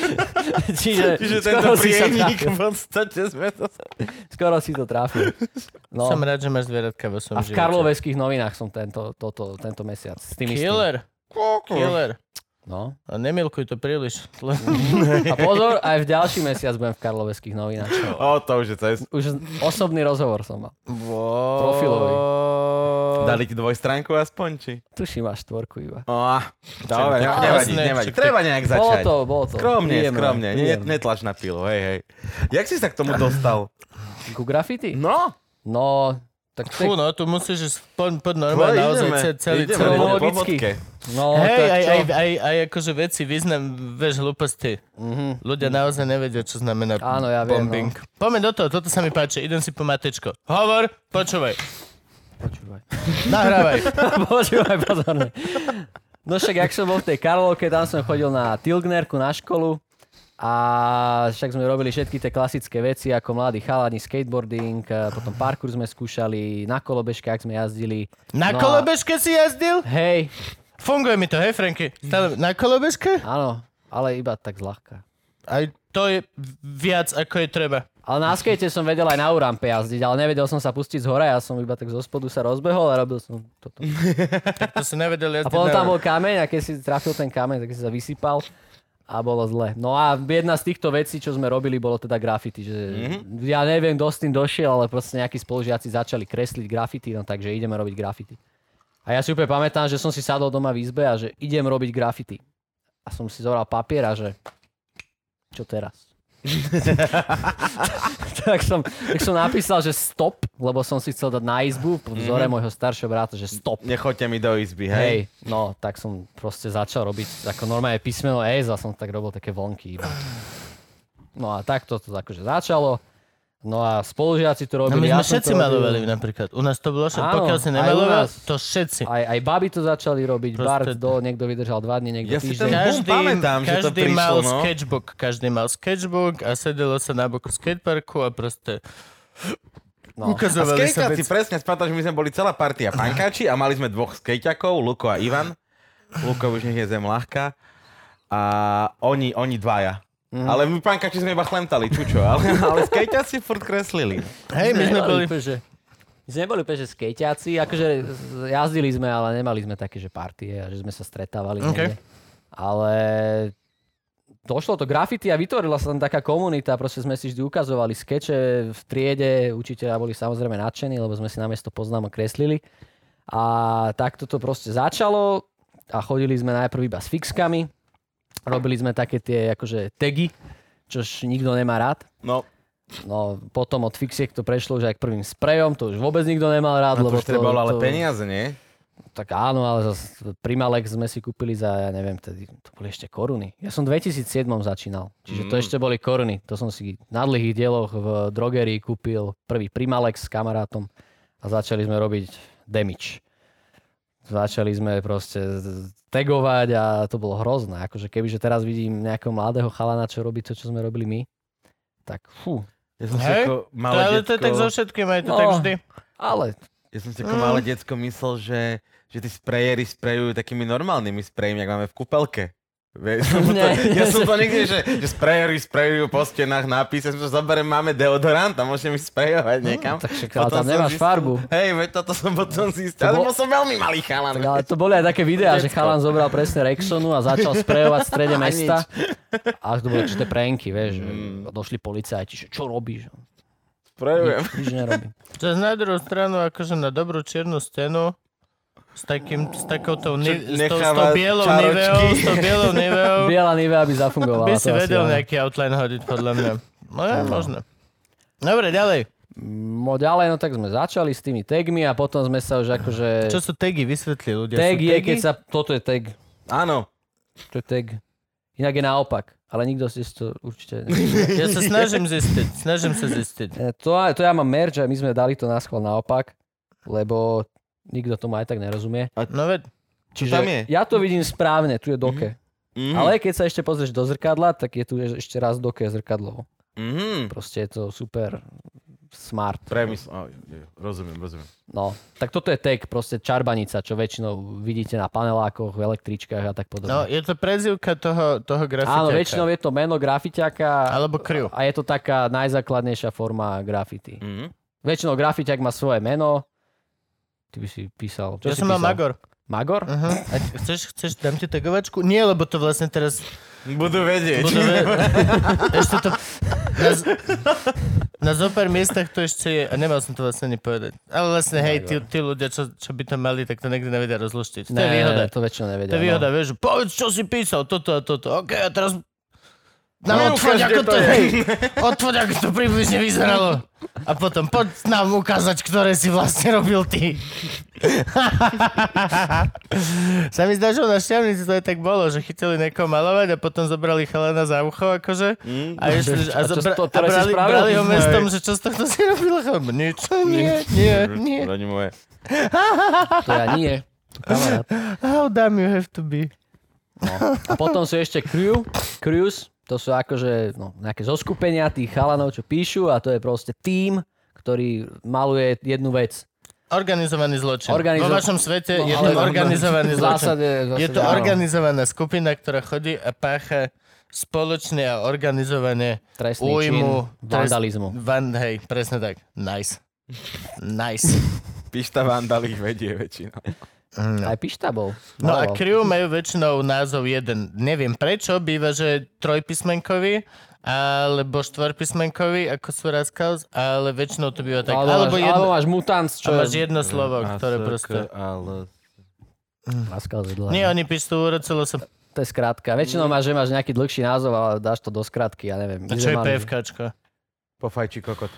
Čiže, Čiže skoro tento trafil. v podstate sme to... Skoro si to trafil. No. Som rád, že máš zvieratka vo svojom A v živote. Karloveských novinách som tento, toto, tento mesiac. S tým istým. Killer. No. A nemilkuj to príliš. (laughs) A pozor, aj v ďalší mesiac budem v Karloveských novinách. O, to už je cez. Už osobný rozhovor som mal. Profilový. Dali ti dvojstránku aspoň, či? Tuším až štvorku iba. O, dobre, tak nevadí, nevadí. Treba nejak Bolo začať. to, bolo to. Skromne, Príjemné, skromne. Ne, netlač na pilu, hej, hej. Jak si sa k tomu dostal? Ku graffiti? No, No, tak Fú, no, tu musíš ísť po, po no normálne, naozaj ideme, ce- celý, ideme, celý. bodke. No, Hej, aj, aj, aj, aj akože veci, význam, vieš, hlúposti. Mhm. Ľudia naozaj nevedia, čo znamená Áno, ja viem, bombing. Poďme do toho, toto sa mi páči, idem si po matečko. Hovor, počúvaj, Počúvaj. nahrávaj. (laughs) Počúvaj pozorne. No však, jak som bol v tej Karlovke, tam som chodil na Tilgnerku na školu a však sme robili všetky tie klasické veci ako mladí chalani, skateboarding, a potom parkour sme skúšali, na kolobežke, ak sme jazdili. Na No a- kolobežke si jazdil? Hej, Funguje mi to, hej Franky? Na kolobežke? áno, ale iba tak zľahka. Aj to je viac ako je treba. Ale na skate som vedel aj na Urampe jazdiť, ale nevedel som sa pustiť z hora, ja som iba tak zo spodu sa rozbehol a robil som toto. (laughs) To si nevedel A jazdiť potom tam bol kameň a keď si trafil ten kameň, tak si sa vysypal a bolo zle. No a jedna z týchto vecí, čo sme robili, bolo teda graffiti. Že Mhm. Ja neviem, kto s tým došiel, ale proste nejakí spolužiaci začali kresliť graffiti, no takže ideme robiť graffiti. A ja si úplne pamätám, že som si sadol doma v izbe a že idem robiť graffiti. A som si zobral papier a že čo teraz? (laughs) (laughs) tak, som, tak som napísal, že stop, lebo som si chcel dať na izbu po vzore môjho staršieho brata, že stop. Nechoďte mi do izby, hej? Hej, no, tak som proste začal robiť ako normálne písmeno S a som tak robil také vonky iba. No a takto to akože začalo. No a spolužiaci to No robili. my sme ja všetci malovali napríklad. U nás to bolo všetko. Pokiaľ si nemaloval, to všetci. Aj, aj baby to začali robiť, Proste- Bart do, niekto vydržal dva dní, niekto Ja si týždeň. ten- Boom, pamätám, že to každý prišlo, mal no. sketchbook. Každý mal sketchbook a sedelo sa na boku skateparku a proste No. A ukazovali sa skejťaci, veci. presne, spátam, že my sme boli celá partia pankáči a mali sme dvoch skejťakov, Luko a Ivan. Luko už nech je zem ľahká. A oni, oni dvaja. Mhm. Ale my pankáči sme iba chlemtali, čučo, ale, ale skejťaci furt kreslili. Hej, my sme boli... že... My sme neboli úplne, že skejťáci, akože jazdili sme, ale nemali sme také, že partie a že sme sa stretávali OK. niekde. Ale došlo to graffiti a vytvorila sa tam taká komunita, proste sme si vždy ukazovali skeče v triede, učiteľia boli samozrejme nadšení, lebo sme si namiesto poznámok kreslili. A takto to proste začalo a chodili sme najprv iba s fixkami, robili sme také tie akože tagy, čož nikto nemá rád. No, No, potom od fixiek to prešlo už aj k prvým sprejom, to už vôbec nikto nemal rád, na to lebo už trebalo ale peniaze, nie? Tak áno, ale zas Primalex sme si kúpili za, ja neviem, tedy, to boli ešte koruny. Ja som v 2007 začínal, čiže to Mm. ešte boli koruny. To som si na dlhých dieloch v drogerii kúpil prvý Primalex s kamarátom a začali sme robiť damage. Začali sme proste tagovať a to bolo hrozné. Akože kebyže teraz vidím nejakého mladého chalana, čo robí to, čo sme robili my, tak fú. Ja som si Hej, ako To, malé ale to je tak so všetkým, aj to No. tak vždy. Ale ja som si ako malé decko myslel, že, že tí sprejery sprejujú takými normálnymi sprejmi, jak máme v kúpelke. Vieš, (laughs) som to, ja som to nikdy, že, že sprejery sprejujú po stenách nápis, ja som to zoberiem, máme deodorant a môžeme si sprejovať niekam. tak však, ale tam nemáš zistil- farbu. Hej, veď toto som potom zistil, bol- som veľmi malý chalan. Tak ale to boli aj také videá, že chalan zobral presne Rexonu a začal sprejovať v strede (laughs) A mesta. A to boli určité pranky, vieš. Mm. že Došli policajti, že čo robíš? Sprejujem. Nič, nič nerobím. Zas na druhú stranu, akože na dobrú čiernu stenu, s takým, s takouto, ni- s, tou, s tou bielou niveou, s tou bielou (laughs) niveou, Biela Nivea by zafungovala. by si vedel nejaký outline hodiť, podľa mňa. No je možné. Dobre, ďalej. No ďalej, no tak sme začali s tými tagmi a potom sme sa už akože... Čo sú tagy? Vysvetli ľudia. tag sú je, tagy? keď sa... Toto je tag. Áno. To je tag. Inak je naopak. Ale nikto si to určite... (laughs) Ja sa snažím zistiť. Snažím sa zistiť. E, to, to ja mám merch a my sme dali to na schvál naopak, lebo nikto tomu aj tak nerozumie. No veď, Čo tam je? ja to vidím správne, tu je doke. Mhm. Ale keď sa ešte pozrieš do zrkadla, tak je tu ešte raz doke zrkadlo. Mhm. Proste je to super smart. Premysl... Oh, rozumiem, rozumiem. No, tak toto je tag, proste čarbanica, čo väčšinou vidíte na panelákoch, v električkách a tak podobne. no je to prezivka toho, toho grafiťaka. Áno, väčšinou je to meno grafiťaka Alebo kriu. a je to taká najzákladnejšia forma grafity. Mhm. Väčšinou grafiťak má svoje meno. Ty by si písal. Čo Ja som mal? Magor. Magor? Uh-huh. A chceš, chceš, dám ti tagovačku? Nie, lebo to vlastne teraz Budú vedieť. budú... Ve- ešte to... Na, z... na zopár miestach to ešte je... A nemal som to vlastne ani povedať. Ale vlastne, hej, tí, tí ľudia, čo, čo by to mali, tak to nikdy nevedia rozluštiť. To je výhoda. to väčšinou nevedia. To je výhoda, no. vieš, povedz, čo si písal, toto a toto. OK, a teraz No, nám odfoď, ukáž, ako to to je. Odfoď, ako to približne vyzeralo. A potom poď nám ukázať, ktoré si vlastne robil ty. (laughs) Sa mi zdá, že na šťavnici to aj tak bolo, že chytili niekoho malovať a potom zobrali chalana za ucho, akože. Mm. A, išli, a, zobra- a brali, spravil? brali ho mestom, že čo z tohto si robil. Nič, (laughs) nie, nie, nie. Rodi moje. (laughs) To ja nie. How dumb you have to be. No. A potom sú ešte crew, crews, to sú akože no, nejaké zoskupenia tých chalanov, čo píšu a to je proste tým, ktorý maluje jednu vec. Organizovaný zločin. Organizo- Vo vašom svete No, je to organizovaný zločin. zásade, zásade Je to áno. organizovaná skupina, ktorá chodí a pácha spoločne a organizovane Trestný újmu. čin vandalizmu. Van, hej, presne tak. Nice. Nice. Pišta vandal ich vedie väčšinou. Aj Pišta bol. No a Maloval. crew majú väčšinou názov jeden. Neviem prečo, býva, že trojpísmenkový, alebo štvorpísmenkový, ako sú Rascals, ale väčšinou to býva tak. alebo, Alebo, máš, jedno, alebo máš Mutants, a čo máš je... jedno slovo, ktoré proste... Ale... Pascal Zedler. Nie, oni píšu urocelo sa... To je skrátka. Väčšinou máš, že máš nejaký dlhší názov, ale dáš to do skratky, ja neviem. A čo je PFKčko? Pofajči kokot.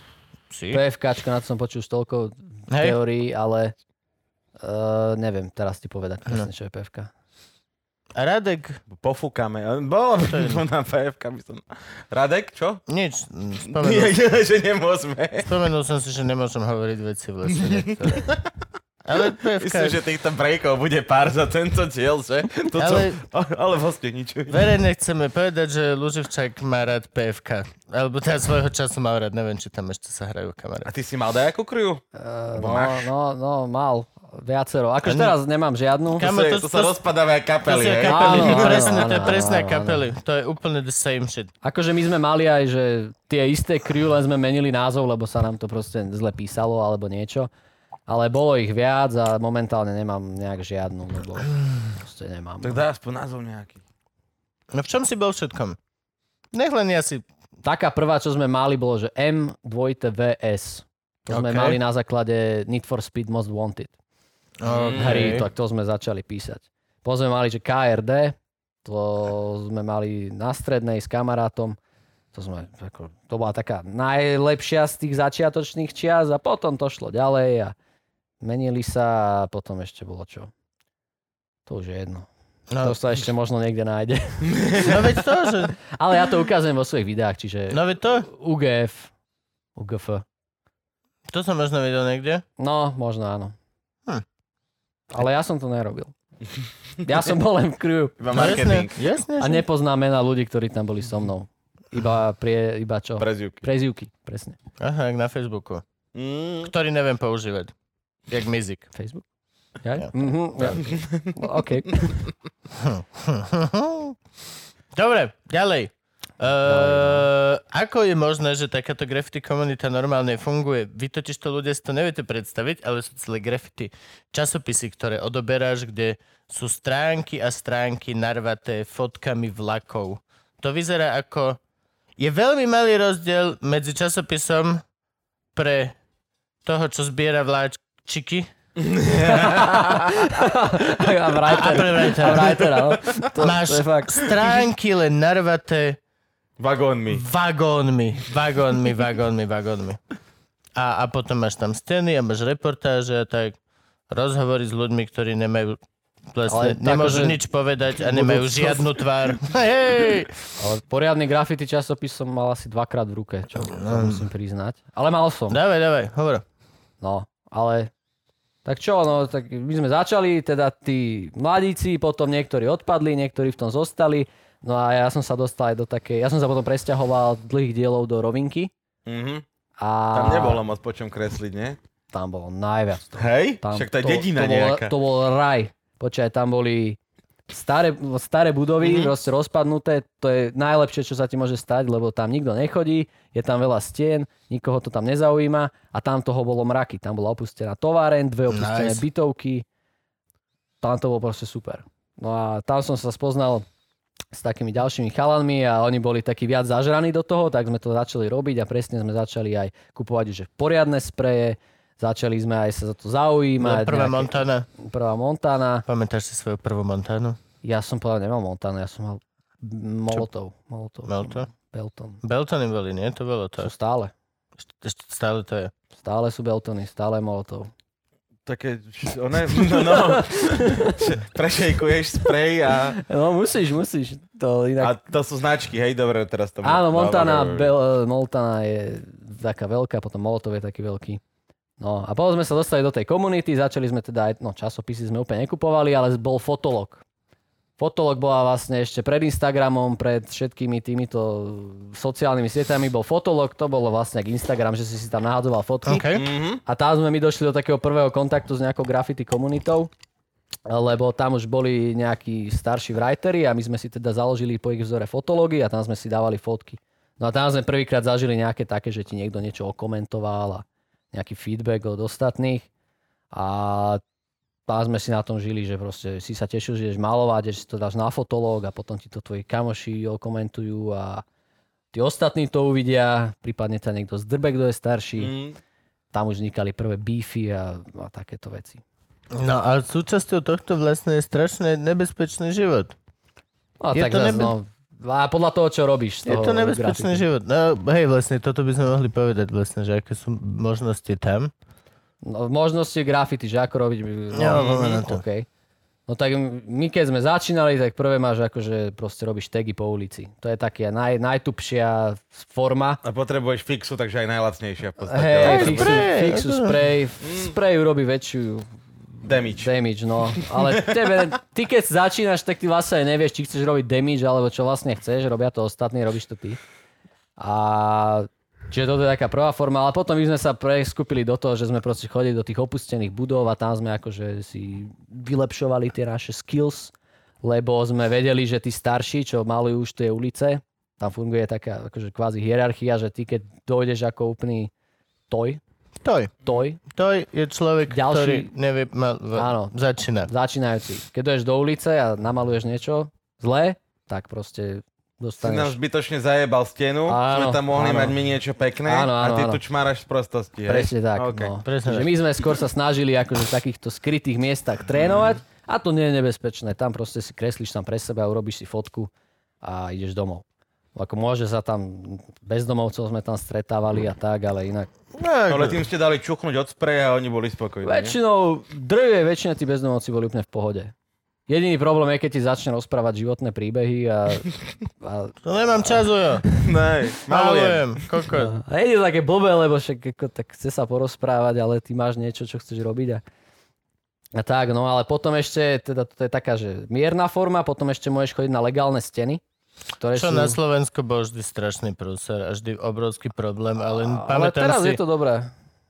Si? PFKčko, na to som počul toľko Hej. teórií, ale uh, neviem teraz ti povedať presne, čo je PFK. A Radek? Pofúkame. Bolo To (laughs) na PFK by som... Radek, čo? Nič. Nie, Spomenul, (laughs) že nemôžeme. spomenul som si, že nemôžem hovoriť veci vlastne (laughs) niektoré. Ale PFK... Myslím, že týchto breakov bude pár za tento diel, že? To, Ale- ale... ale vlastne nič. Verejne chceme povedať, že Luživčák má rád PFK. Alebo teda svojho času mal rád. Neviem, či tam ešte sa hrajú A kamaráti. ty si mal dajakú kriu? Uh, Bo no, no, no, mal viacero. Akože teraz nemám žiadnu. Kam- To, to- to, to sa to- rozpadávajú To kapely, hej? kapely, Áno, áno, presne, to je áno, presné áno, áno. kapely. To je úplne the same shit. Akože my sme mali aj, že tie isté crew, len sme menili názov, lebo sa nám to proste zle písalo alebo niečo. Ale bolo ich viac a momentálne nemám nejak žiadnu, lebo proste nemám. Tak daj aspoň názov nejaký. No v čom si bol všetkom? Nech len ja si... Taká prvá, čo sme mali, bolo, že M2VS. To sme OK. mali na základe Need for Speed Most Wanted. Okay. Hry, tak to sme začali písať. Potom sme mali, že KRD, to sme mali na strednej s kamarátom. To, sme, ako, to bola taká najlepšia z tých začiatočných čias a potom to šlo ďalej a menili sa a potom ešte bolo čo. To už je jedno. No, To sa ešte možno niekde nájde. (laughs) no veď to, že... Ale ja to ukazujem vo svojich videách, čiže No veď to, UGF, UGF. to som možno videl niekde. No, možno áno. Ale ja som to nerobil. Ja som bol len v crew. Iba No, marketing. Jasne, jasne. A nepoznám mena ľudí, ktorí tam boli so mnou. Iba, prie, iba čo? Prezivky. Prezivky, presne. Aha, jak na Facebooku. Mm. Ktorý neviem používať. Jak Mizik. Facebook? Ja? Ja. Mhm, ja. OK. (laughs) Dobre, ďalej. Uh, ako je možné, že takáto graffiti komunita normálne funguje? Vy totiž to ľudia si to neviete predstaviť, ale sú celé graffiti časopisy, ktoré odoberáš, kde sú stránky a stránky narvaté fotkami vlakov. To vyzerá ako... Je veľmi malý rozdiel medzi časopisom pre toho, čo zbiera vláčiky (laughs) A writer. A pre writera. A writera, no. To, Máš to je fakt. stránky len narvaté Vagónmi. vagónmi, vagónmi, vagónmi, vagónmi. A, a potom máš tam scény a máš reportáže a tak rozhovory s ľuďmi, ktorí nemajú vlastne, Ale tak, nemôžu že- nič povedať a nemajú Budú- žiadnu tvár. (laughs) Hej! Ale poriadny graffiti časopis som mal asi dvakrát v ruke, čo to musím priznať. Ale mal som. Dávaj, dávaj, hovor. No, ale tak čo, no, tak my sme začali, teda tí mladíci, potom niektorí odpadli, niektorí v tom zostali. No a ja som sa dostal aj do takej, ja som sa potom presťahoval dlhých dielov do rovinky. Mhm. A Tam nebolo moc po čom kresliť, nie? Tam bolo najviac toho. Hej? Tam, Však tá dedina to bol, nejaká. To bol raj. Počkaj, tam boli staré, staré budovy, Mhm. mm-hmm. proste rozpadnuté. To je najlepšie, čo sa ti môže stať, lebo tam nikto nechodí, je tam veľa stien, nikoho to tam nezaujíma a tam toho bolo mraky. Tam bola opustená továren, dve opustené Nice. bytovky. Tam to bolo proste super. No a tam som sa spoznal s takými ďalšími chalanmi a oni boli takí viac zažraní do toho, tak sme to začali robiť a presne sme začali aj kupovať že poriadne spreje, začali sme aj sa za to zaujímať. No, prvá nejaké- Montana. Prvá Montana. Pamätáš si svoju prvú Montanu? Ja som povedal, nemal Montana, ja som mal Molotov. Molotov. Molotov? Belton. Beltony boli, nie? To bolo to. Sú stále. Ešte stále to je. Stále sú Beltony, stále Molotov. Také, (laughs) one, no, no, (laughs) prešejkuješ sprej a, No musíš, musíš. To a inak... to sú značky, hej, dobre, teraz to... Áno, Montana, Dobre, dobre. Bel, Montana je taká veľká, potom Molotov je taký veľký. No a potom sme sa dostali do tej komunity, začali sme teda aj, no časopisy sme úplne nekupovali, ale bol fotolog. Fotolog bola vlastne ešte pred Instagramom, pred všetkými týmito sociálnymi sietami bol fotolog, to bolo vlastne jak Instagram, že si si tam nahádzoval fotky. OK. A tam sme my došli do takého prvého kontaktu s nejakou graffiti komunitou, lebo tam už boli nejakí starší writeri a my sme si teda založili po ich vzore fotológy a tam sme si dávali fotky. No a tam sme prvýkrát zažili nejaké také, že ti niekto niečo okomentoval a nejaký feedback od ostatných. A tam sme si na tom žili, že proste si sa tešil, že ideš malovať, že si to dáš na fotológ a potom ti to tvoji kamoši okomentujú a tí ostatní to uvidia, prípadne ťa niekto zdrbe, kto je starší. Mm. Tam už vznikali prvé beefy a, a takéto veci. No a súčasťou tohto vlastne je strašne nebezpečný život. No, a Je tak to nebe- no, a podľa toho, čo robíš. Je to nebezpečný grafiky. život. No hej, vlastne toto by sme mohli povedať vlastne, že aké sú možnosti tam. No, možnosti graffiti, že ako robiť. No, poďme na to. Okay. No tak my keď sme začínali, tak prvé máš akože proste robíš tagy po ulici. To je taká naj, najtupšia forma. A potrebuješ fixu, takže aj najlacnejšia v podstate. Hej, fixu, spray, fixu spray. Spray urobí väčšiu Damage. damage, no. Ale tebe, ty keď začínaš, tak ty vlastne aj nevieš, či chceš robiť damage, alebo čo vlastne chceš. Robia to ostatní, robíš to ty. A čiže toto je taká prvá forma, ale potom my sme sa preskupili do toho, že sme proste chodili do tých opustených budov a tam sme akože si vylepšovali tie naše skills, lebo sme vedeli, že tí starší, čo malujú už tie ulice, tam funguje taká akože kvázi hierarchia, že ty keď dojdeš ako úplný toj, Toj. toj, Toj je človek, Ďalší- ktorý nevie, mal, Áno. začína. začínajúci. Keď dojdeš do ulice a namaluješ niečo zlé, tak proste Si nám dostaneš... zbytočne zajebal stenu, Áno, sme tam mohli áno. mať my niečo pekné Áno, a áno, ty áno. tu čmáraš z prostosti. hej? Presne tak. OK. No. Presne Že tak. my sme skôr sa snažili akože v takýchto skrytých miestach trénovať a to nie je nebezpečné. Tam proste si kreslíš tam pre seba, urobíš si fotku a ideš domov. Ako môže sa tam, bezdomovcov sme tam stretávali a tak, ale inak. No, Ale tým ste dali čuchnúť od spreja a oni boli spokojní. Väčšinou, drvie väčšina tí bezdomovci boli úplne v pohode. Jediný problém je, keď ti začne rozprávať životné príbehy a, a To nemám čas, ujo. Nej, malujem. Kokos. A je to také blbé, lebo však ako, tak chce sa porozprávať, ale ty máš niečo, čo chceš robiť. A, a tak, no ale potom ešte, teda to je taká, že mierna forma, potom ešte môžeš chodiť na legálne steny, ktoré Čo sú... na Slovensku bol vždy strašný prúser a vždy obrovský problém, ale ale pamätám teraz si... je to dobré.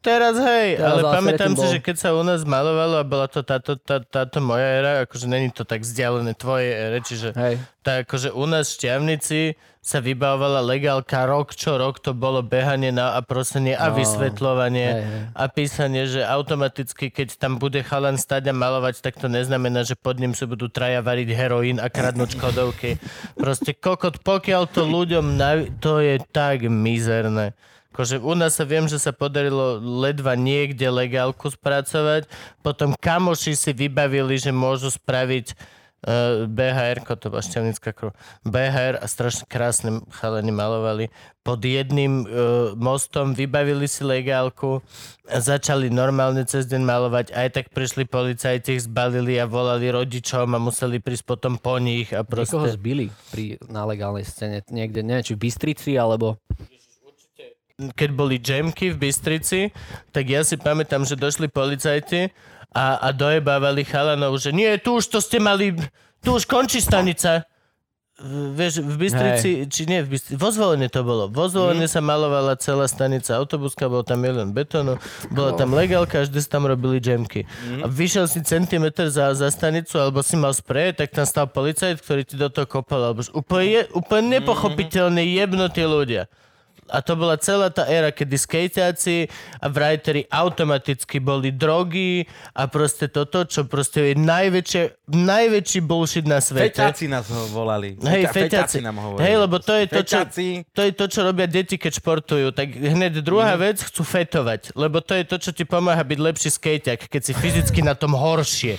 Teraz hej, Teraz ale pamätám si, bol. že keď sa u nás malovalo a bola to táto, tá, táto moja éra, akože není to tak vzdialené tvojej ére, čiže Hej. tak akože u nás v Šťavnici sa vybavovala legálka rok čo rok, to bolo behanie na a prosenie a No. vysvetľovanie Hej, hej. a písanie, že automaticky, keď tam bude chalan stať a malovať, tak to neznamená, že pod ním sa budú traja variť heroín a kradnúť škodovky. (laughs) Proste kokot, pokiaľ to ľuďom, navi- to je tak mizerné. Akože u nás sa viem, že sa podarilo ledva niekde legálku spracovať, potom kamoši si vybavili, že môžu spraviť uh, BHR, to bola šťavnická krv, BHR a strašne krásne chalani malovali. Pod jedným uh, mostom vybavili si legálku začali normálne cez deň malovať. Aj tak prišli policajti, ich zbalili a volali rodičom a museli prísť potom po nich a Niekoho proste... zbili pri, na legálnej scéne niekde, neviem, či v Bystrici, alebo... keď boli jamky v Bystrici, tak ja si pamätám, že došli policajti a, a dojebávali chalanov, že nie, tu už to ste mali, tu už končí stanica. V- Vieš, v Bystrici, hey. či nie v Bystrici, vo Zvolene to bolo. Vo Zvolene mm. sa malovala celá stanica autobuska, bol tam milión betónu, bola tam legálka, vždy tam robili jamky. Mm. A vyšiel si centimetr za, za stanicu, alebo si mal sprej, tak tam stal policajt, ktorý ti do toho kopal, alebo úplne, úplne nepochopiteľne jebnutí ľudia. A to bola celá tá éra, kedy skejťáci a writeri automaticky boli drogy a proste toto, čo proste je najväčšie, najväčší bullshit na svete. Feťáci nás ho volali. Hej, feťáci. nám hovorili. Hej, lebo to je to, čo, to je to, čo robia deti, keď športujú. Tak hneď druhá vec, chcú fetovať. Lebo to je to, čo ti pomáha byť lepší skejťak, keď si fyzicky na tom horšie.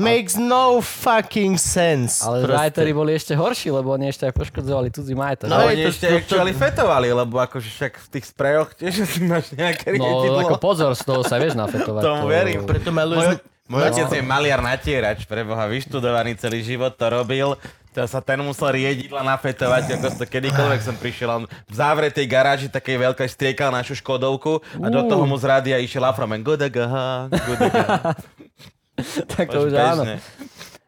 Makes no fucking sense. Ale proste. writeri boli ešte horší, lebo oni ešte aj poškodzovali cudzí majetok. No, je oni ešte to- to- actually fetovali, lebo akože však v tých sprejoch tiež (laughs) asi máš nejaké No, riedidlo. ako pozor, z toho sa vieš nafetovať. Tomu verím. Preto Môj, maluješ... môj otec je maliar natierač, pre Boha, vyštudovaný celý život to robil. To sa ten musel riedidla nafetovať, ako to kedykoľvek som prišiel. On v zavretej garáži takej veľkej striekal našu Škodovku a do toho mu z rádia išiel Afroman. Godagaha, godagaha. (laughs) (laughs) tak to už áno.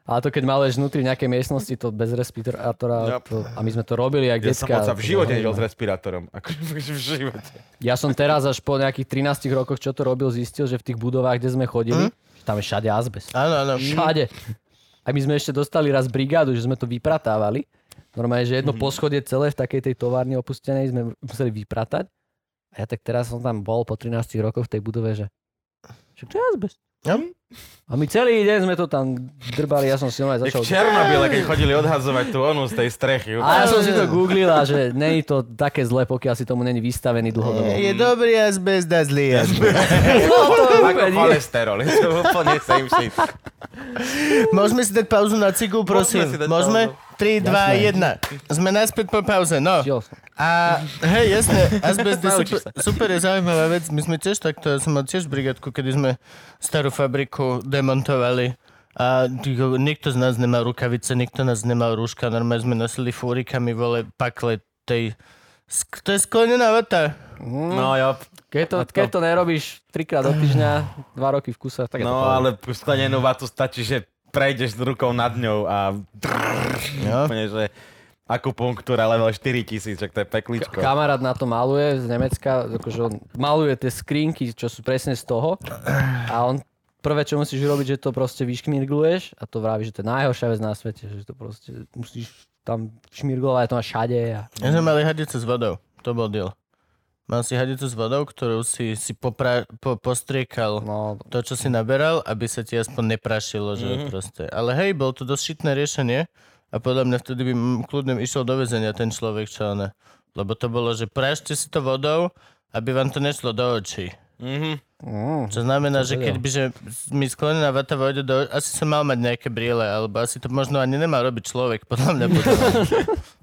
Ale to keď maluješ vnútri nejakej miestnosti, to bez respirátora, Yep. to, a my sme to robili, jak Ja som decka. sa v živote nežil s respirátorom. Akože (laughs) v živote. Ja som teraz až po nejakých 13 rokoch, čo to robil, zistil, že v tých budovách, kde sme chodili, že tam je všade azbest. Áno, áno. Všade. A my sme ešte dostali raz brigádu, že sme to vypratávali. Normálne, že jedno poschodie celé v takej tej továrni opustenej sme museli vypratať. A ja tak teraz som tam bol po 13 rokoch v tej budove, že že to je azbest. Ja? A my celý deň sme to tam drbali, ja som si aj Jak začal... v Černobyle, keď chodili odhazovať tú onu z tej strechy. A ja som si to googlil a že není to také zle, pokiaľ si tomu není vystavený dlhodobo. Je dobrý azbest a zlý azbest. No, to Ako nie. cholesterol. Je to úplne same shit. Môžeme si dať pauzu na cigu, prosím. Môžeme? pauzu. 3, 2, 1. Sme naspäť po pauze, no. A hej, jasne, azbest je super, super je zaujímavá vec. My sme tiež takto, ja som mal tiež brigadku, kedy sme starú fabriku demontovali. A týko- nikto z nás nemal rukavice, nikto nás nemal rúška, normálne sme nosili fúrikami, vole, pakle tej... sk- To je sklenená vata. No jo. Keď to, keď to nerobíš trikrát do týždňa, dva roky v kuse, tak No ale sklenenú vatu stačí, že prejdeš s rukou nad ňou a Jo. úplne, že akupunktúra level 4000, čak to je pekličko. Kamarát na to maluje z Nemecka, akože on maluje tie skrinky, čo sú presne z toho a on prvé, čo musíš urobiť, že to proste vyšmirgluješ a to vraví, že to je najhoršia vec na svete, že to proste musíš tam šmirglovať, to máš všade a Ja sme mali hadicu s vodou, to bol deal. Mal si hadicu s vodou, ktorú si, si popra- po, postriekal no, to, čo si naberal, aby sa ti aspoň neprašilo, že mm-hmm. proste. Ale hej, bol to dosť šitné riešenie a podľa mňa vtedy by kľudne išiel do väzenia ten človek, čo ne. Lebo to bolo, že prašte si to vodou, aby vám to nešlo do očí. Mhm. mm, Čo znamená, že keď by že mi sklenená vata vojde do asi som mal mať nejaké brýle, alebo asi to možno ani nemal robiť človek, podľa mňa. Potom.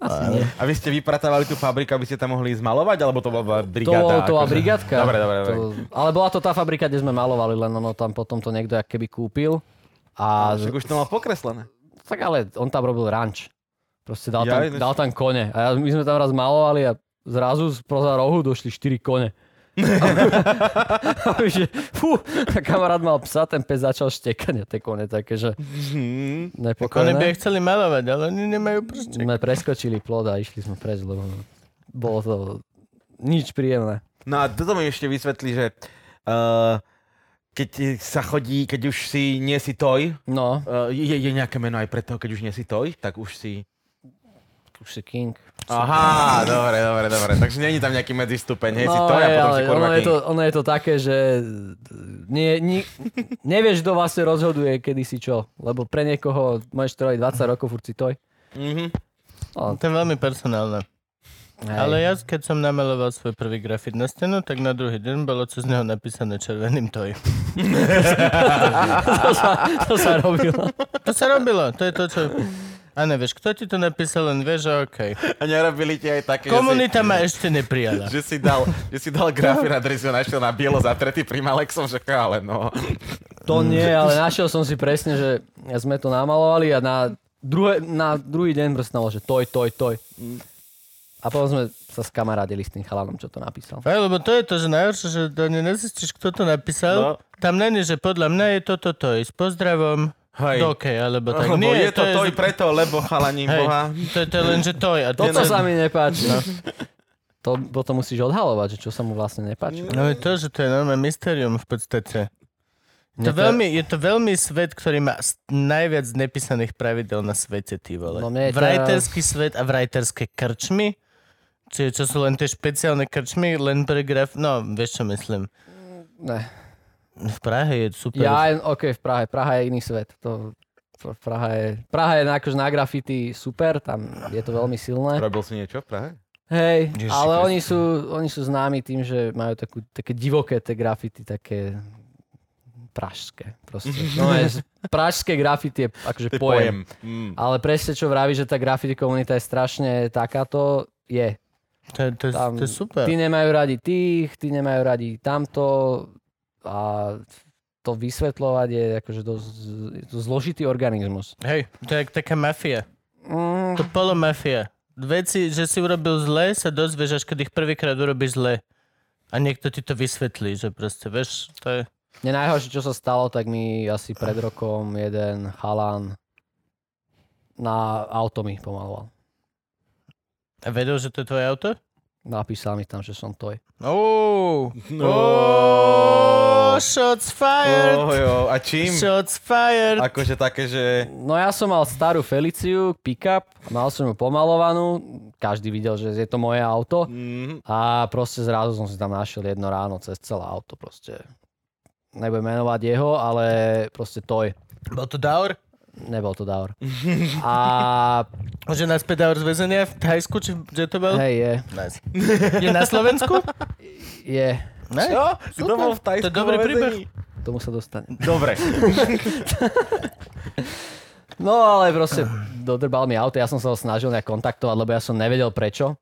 (laughs) A vy ste vypratávali tú fabriku, aby ste tam mohli ísť malovať, alebo to bola to, brigáda? to bola akože? brigadka. Dobre, dobre, dobre. To, ale bola to tá fabrika, kde sme malovali, len ono tam potom to niekto jak keby kúpil. A, Však už to mal pokreslené. Tak ale on tam robil ranč. Proste dal, Ja, tam, dal tam kone. A my sme tam raz malovali a zrazu z proza rohu došli 4 kone. (laughs) že, fú, a kamarát mal psa, ten pes začal štekať a tie kone také, že Oni by nepokojné. ich chceli malovať, ale oni nemajú prste. Sme preskočili plod a išli sme preč, lebo bolo to nič príjemné. No a toto mi ešte vysvetlí, že uh, keď sa chodí, keď už si nie si toj, No, uh, je, je nejaké meno aj pre toho, keď už nie si toj, tak už si... už si king. Aha, dobre, dobre, dobre. Takže není tam nejaký medzistupeň, hej, si No, toj a je, potom ale si kurva ono, je king. to, ono je to také, že nie, nie, nevieš, kto vlastne rozhoduje, kedy si čo. Lebo pre niekoho môžeš to robiť 20 rokov, furt si toj. Mhm. No, To je veľmi personálne. Hej. Ale ja, keď som namaloval svoj prvý grafit na stenu, tak na druhý deň bolo cez neho napísané červeným toj. (laughs) to, sa, to sa robilo. To sa robilo, to je to, čo... A nevieš, kto ti to napísal, len vieš, že okej. A nerobili ti aj také, Komunita ma ešte neprijala. že (laughs) si, že si dal, že si dal grafit a dresu našiel na bielo zatretý pri Malexom, že ale no. To nie, ale našiel som si presne, že sme to namalovali a na, druhé, na druhý deň bolo, že toj, toj, toj. A potom sme sa skamarádili s tým chalanom, čo to napísal. Aj, lebo to je to, že najhoršie, že to nezistíš, kto to napísal. No. Tam není, že podľa mňa je toto toj. S pozdravom, Hej. dokej, alebo tak. Lebo Nie, je to toj že- preto, lebo chalani Hej, boha. to, je- to je len, že toj. A Toto to, sa mi nepáči. No. To potom musíš odhalovať, že čo sa mu vlastne nepáči. No je to, že to je normálne mysterium v podstate. To to- veľmi, je to veľmi svet, ktorý má najviac nepísaných pravidel na svete, ty vole. No je Vrajterský svet a vrajterské krčmy, čiže čo sú len tie špeciálne krčmy, len pre graf... No, vieš čo myslím. Ne. V Prahe je super. Ja, ok, v Prahe. Praha je iný svet. To, to- Praha je, Praha je na, akože na graffiti super, tam je to veľmi silné. Robil si niečo v Prahe? Hej, Ježiši ale oni sú, oni sú známi tým, že majú takú, také divoké tie grafity, také pražské. Proste. No, (laughs) je, pražské grafity je akože je pojem. pojem. Mm. Ale presne čo vraví, že tá graffiti komunita je strašne takáto, je. To, je- to, je- Tam, to je super. Tí nemajú radi tých, tí nemajú radi tamto a to vysvetľovať je akože dosť, dosť zložitý organizmus. Hej, to je taká mafia. Mm, To polomafia. Veci, že si urobil zle, sa dozvieš, až keď ich prvýkrát urobíš zle. A niekto ti to vysvetlí, že proste, vieš, to je... Mne najhoršie, čo sa stalo, tak mi asi pred rokom jeden chalan na auto mi pomaloval. A vedel, že to je tvoje auto? Napísal mi tam, že som toj. Oh, No. oh, shots fired! Oh, jo. A čím? Shots fired! Akože také, že... No ja som mal starú Feliciu, pick-up, mal som ju pomalovanú, každý videl, že je to moje auto Mm, a proste zrazu som si tam našiel jedno ráno cez celé auto proste. Nebudem menovať jeho, ale proste toj. Bol to Daur? Nebol to Daur. (laughs) A Môže naspäť Daur z väzenia v Thajsku, či kde to bol? hej, je, Nice. (laughs) Je na Slovensku? je, Nice. Čo? Si to bol v To Tajsku je dobrý príbeh. tomu sa dostane. Dobre. (laughs) No ale proste dodrbal mi auto, ja som sa ho snažil nejak kontaktovať, lebo ja som nevedel prečo.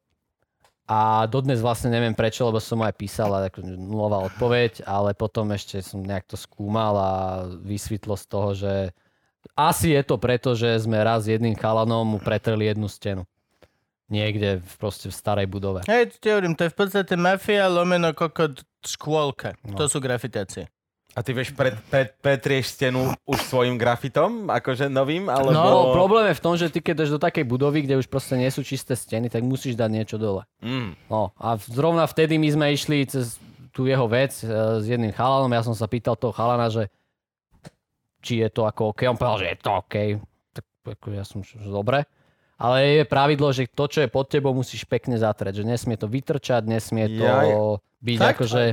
A dodnes vlastne neviem prečo, lebo som mu aj písal a nulová odpoveď, ale potom ešte som nejak to skúmal a vysvetlo z toho, že asi je to preto, že sme raz jedným chalanom mu pretreli jednu stenu. Niekde v, proste v starej budove. Hej, ti hovorím, to je v podstate mafia lomeno kokot škôlka. No. To sú grafitácie. A ty vieš, pred, pred, pretrieš stenu už svojim grafitom, akože novým, alebo... No, problém je v tom, že ty keď ideš do takej budovy, kde už proste nie sú čisté steny, tak musíš dať niečo dole. Mm. No a zrovna vtedy my sme išli cez tú jeho vec e, s jedným chalanom. Ja som sa pýtal toho chalana, že či je to ako OK. On povedal, že je to OK. Tak ako ja som, že dobre. Ale je pravidlo, že to, čo je pod tebou, musíš pekne zatrieť. Že nesmie to vytrčať, nesmie to Jaj. byť Fakt? akože...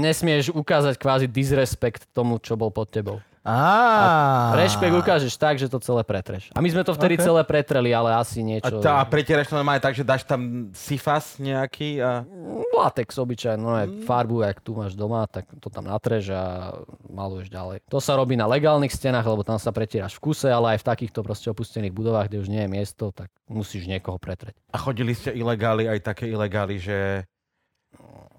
Nesmieš ukázať kvázi disrespekt tomu, čo bol pod tebou. Á. Rešpekt ukážeš tak, že to celé pretreš. A my sme to vtedy Ok. celé pretreli, ale asi A, niečo... tá, a pretieraš to normálne tak, že dáš tam sifas nejaký a... Latex obyčajne, no Mm. farbu, jak tu máš doma, tak to tam natreš a maluješ ďalej. To sa robí na legálnych stenách, lebo tam sa pretieraš v kuse, ale aj v takýchto proste opustených budovách, kde už nie je miesto, tak musíš niekoho pretreť. A chodili ste ilegáli, aj také ilegály, že...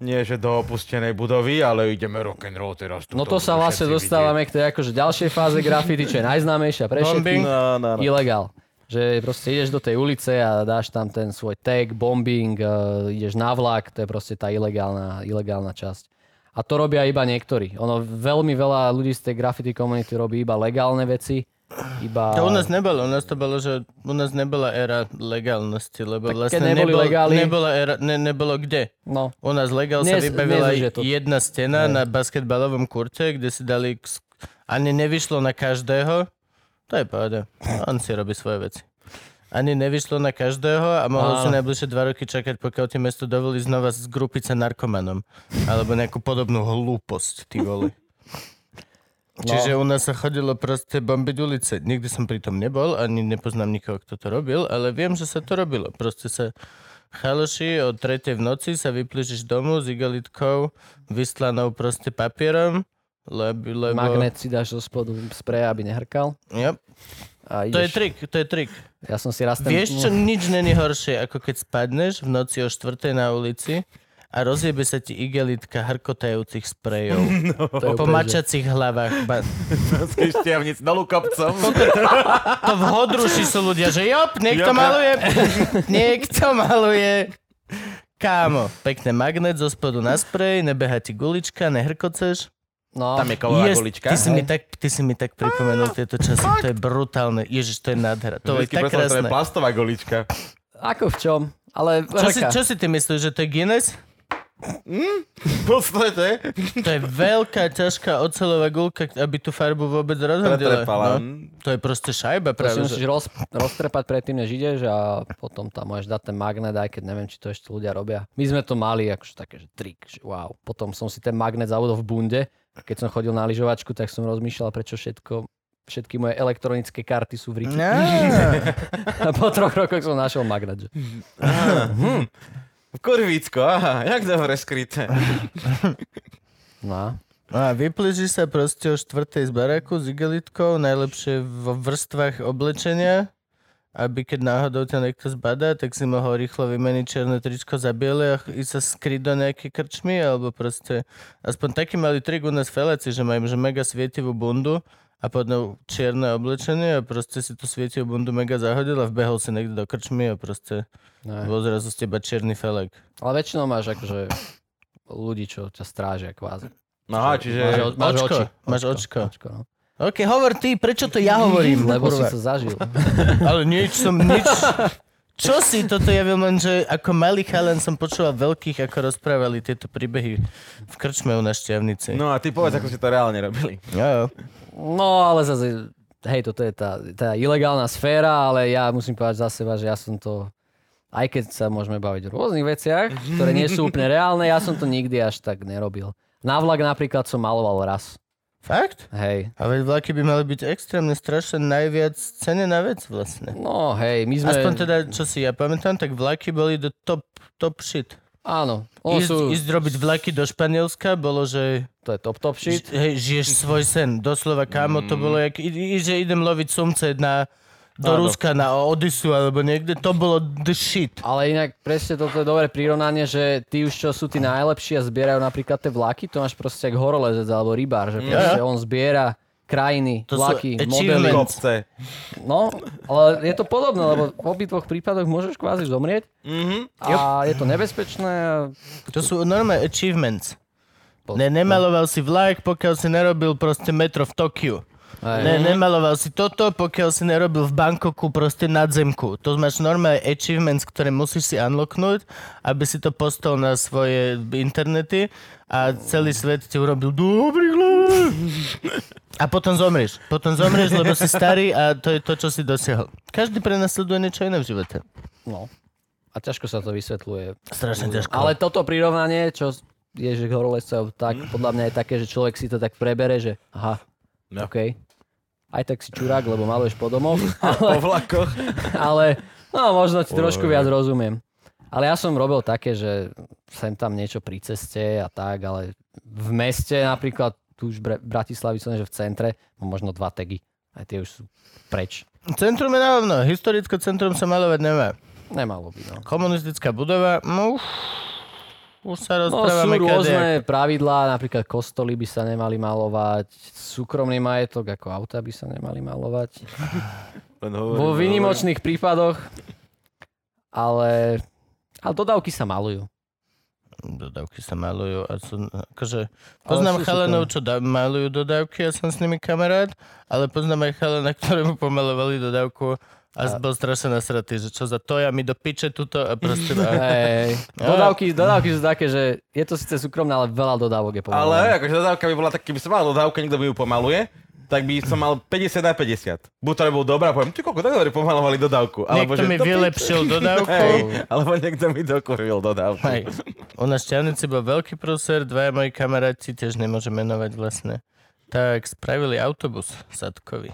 Nie, že do opustenej budovy, ale ideme rock'n'roll teraz. No to sa vlastne dostávame k tej akože ďalšej fáze graffiti, čo je najznámejšia pre všetkých. No, no, no. Ilegál. Že proste ideš do tej ulice a dáš tam ten svoj tag, bombing, uh, ideš na vlak, to je proste tá ilegálna, ilegálna časť. A to robia iba niektorí. Ono veľmi veľa ľudí z tej graffiti komunity robí iba legálne veci. Iba... To u nás nebolo, u nás to bolo, že u nás nebola éra legálnosti, lebo Tak vlastne neboli nebol, legály- nebola éra, ne, nebolo kde. No, U nás legál sa Dnes- vybavila dnes to- jedna stena na basketbalovom kurte, kde si dali... Ani nevyšlo na každého. To je pohode. On si robí svoje veci. Ani nevyšlo na každého a mohol Á. si najbližšie dva roky čakať, pokiaľ ti mesto dovolí znova zgrupiť sa narkomanom. Alebo nejakú podobnú hlúposť, ty vole. No. Čiže u nás sa chodilo proste bombiť ulice. Nikdy som pri tom nebol, ani nepoznám nikoho, kto to robil, ale viem, že sa to robilo. Proste sa chaloši o tretej v noci sa vyplížiš domu s igalitkou vystlanou proste papierom, lebo... lebo... magnet si dáš zo spodu sprej, aby nehrkal. Yep. A ideš. To je trik, to je trik. Ja som si raz ten... Vieš čo, nič není horšie, ako keď spadneš v noci o štvrtej na ulici a rozjebe sa ti igelitka hrkotajúcich sprejov. (laughs) to je po mačacích hlavách. Ba- (laughs) Štiavnic dolu kopcom. To v hodruši sú ľudia, že jop, niekto Joka. maluje. (laughs) Niekto maluje. Kámo, pekné magnet zo spodu na sprej, nebeha ti gulička, nehrkoceš. No, Tam je kovová Yes, gulička. ty, si mi tak, ty si mi tak pripomenul tieto časy, to je brutálne. Ježiš, to je nádhera. To je Vždycky tak predstav, to je krásne. plastová gulička. ako v čom? Ale Čo si, čo si ty myslíš, že to je Guinness? V podstate. To je veľká, ťažká oceľová gulka, aby tú farbu vôbec rozhodila. No, to je proste šajba to si práve. musíš roz, roztrepať predtým, než ideš a potom tam môžeš dať ten magnet, aj keď neviem, či to ešte ľudia robia. My sme to mali akože také, že trik, že wow. Potom som si ten magnet zavodol v bunde. Keď som chodil na lyžovačku, tak som rozmýšľal, prečo všetko všetky moje elektronické karty sú v Riki. No. (laughs) A po troch rokoch som našiel magnet. Že... Kurvícko, aha, jak dobre skryté. (laughs) No. A vyplížiš sa proste o štvrtej z baraku s igelitkou, najlepšie vo vrstvách oblečenia, aby keď náhodou ťa niekto zbadá, tak si mohol rýchlo vymeniť čierne tričko za biele a ísť sa skryť do nejakej krčmy, alebo proste aspoň taký malý trik u nás feláci, že majú že mega svietivú bundu a potom čierne oblečenie a proste si tu svietil bundu mega zahodil a vbehol si niekde do krčmy a proste Ne. bol zrazu z teba čierny felek. Ale väčšinou máš akože ľudí, čo ťa strážia kvázi. No aha, čiže... Máš, o- máš očko, oči. máš očko. očko no. OK, hovor ty, prečo to ja hovorím? (laughs) Lebo si kurva? to zažil. (laughs) (laughs) Ale nič som, nič... Čo si toto ja viem len, že ako malý chalan som počúval veľkých, ako rozprávali tieto príbehy v krčme u na Šťavnici. No a ty povedz, ako ste to reálne robili. Jo, jo. No ale zase, hej, toto je tá, tá ilegálna sféra, ale ja musím povedať za seba, že ja som to, aj keď sa môžeme baviť o rôznych veciach, ktoré nie sú úplne reálne, ja som to nikdy až tak nerobil. Na vlak napríklad som maloval raz. Fakt? Hej. A veď vlaky by mali byť extrémne strašne najviac cenená vec vlastne. No hej, my sme... Aspoň teda, čo si ja pamätám, tak vlaky boli do top, top shit. Áno, ono Ísť, sú... ísť robiť vlaky do Španielska bolo, že To je top top shit. ž- hej, žiješ svoj sen. Doslova, kámo, to bolo, jak, i, že idem loviť sumce na, do Áno. Ruska, na Odisu alebo niekde. To bolo the shit. Ale inak presne toto je dobré prirovnanie, že tí už čo sú tí najlepší a zbierajú napríklad tie vlaky, to máš proste jak horolezec alebo rybár, že proste on zbiera krajiny, To vlaky, modely. achievements. Kopce. No, ale je to podobné, lebo v obidvoch prípadoch môžeš kvázi zomrieť Mhm. a je to nebezpečné. To sú normálne achievements. Po- Ne, nemaloval si vlak, pokiaľ si nerobil proste metro v Tokiu. Hej. Ne, nemaloval si toto, pokiaľ si nerobil v Bangkoku proste nadzemku. To máš normálne achievements, ktoré musíš si unlocknúť, aby si to postol na svoje internety a celý svet ti urobil dobrý hľad. A potom zomrieš. Potom zomrieš, lebo si starý a to je to, čo si dosiahol. Každý prenasleduje niečo iné v živote. No. A ťažko sa to vysvetľuje. Strašne ťažko. Ale toto prirovnanie, čo je, že horolezcov, tak podľa mňa je také, že človek si to tak prebere, že aha, No. OK. Aj tak si čurák, lebo maluješ po domoch, (laughs) Po vlakoch. ale no, možno ti trošku viac rozumiem. Ale ja som robil také, že sem tam niečo pri ceste a tak, ale v meste napríklad, tu už v Bratislavi som, že v centre, mám možno dva tagy. Aj tie už sú preč. Centrum je na hovno. Historické centrum sa malovať nemá. Nemalo by, no. Komunistická budova, no už, už sa No sú rozprávame rôzne pravidlá, napríklad kostoly by sa nemali malovať, súkromný majetok ako auta by sa nemali malovať. (laughs) Len hovorím, Vo hovorím. výnimočných prípadoch, ale, ale dodávky sa malujú. Dodávky sa malujú a sú, akože, poznám chalanov, čo da, malujú dodávky a som s nimi kamarát, ale poznám aj chalana, (laughs) ktorému pomalovali dodávku a, a bol strašne nasratý, že čo za to ja mi do piče tuto a proste... (laughs) A, Hej, dodávky, dodávky sú také, že je to síce súkromné, ale veľa dodávok je pomalované. Ale akože dodávka by bola tak, keby som mal dodávku, niekto by ju pomaluje, tak by som mal 50 na 50. Buď to bol dobrá, poviem, ty koľko tak dobre pomalovali dodávku. Alebo niekto že mi vylepšil (laughs) dodávku. Hej, alebo niekto mi dokurvil dodávku. Hej. U nás Šťavnici bol veľký prúser, dvaja moji kamaráti, tiež nemôžem menovať vlastne, tak spravili autobus Sadkovi.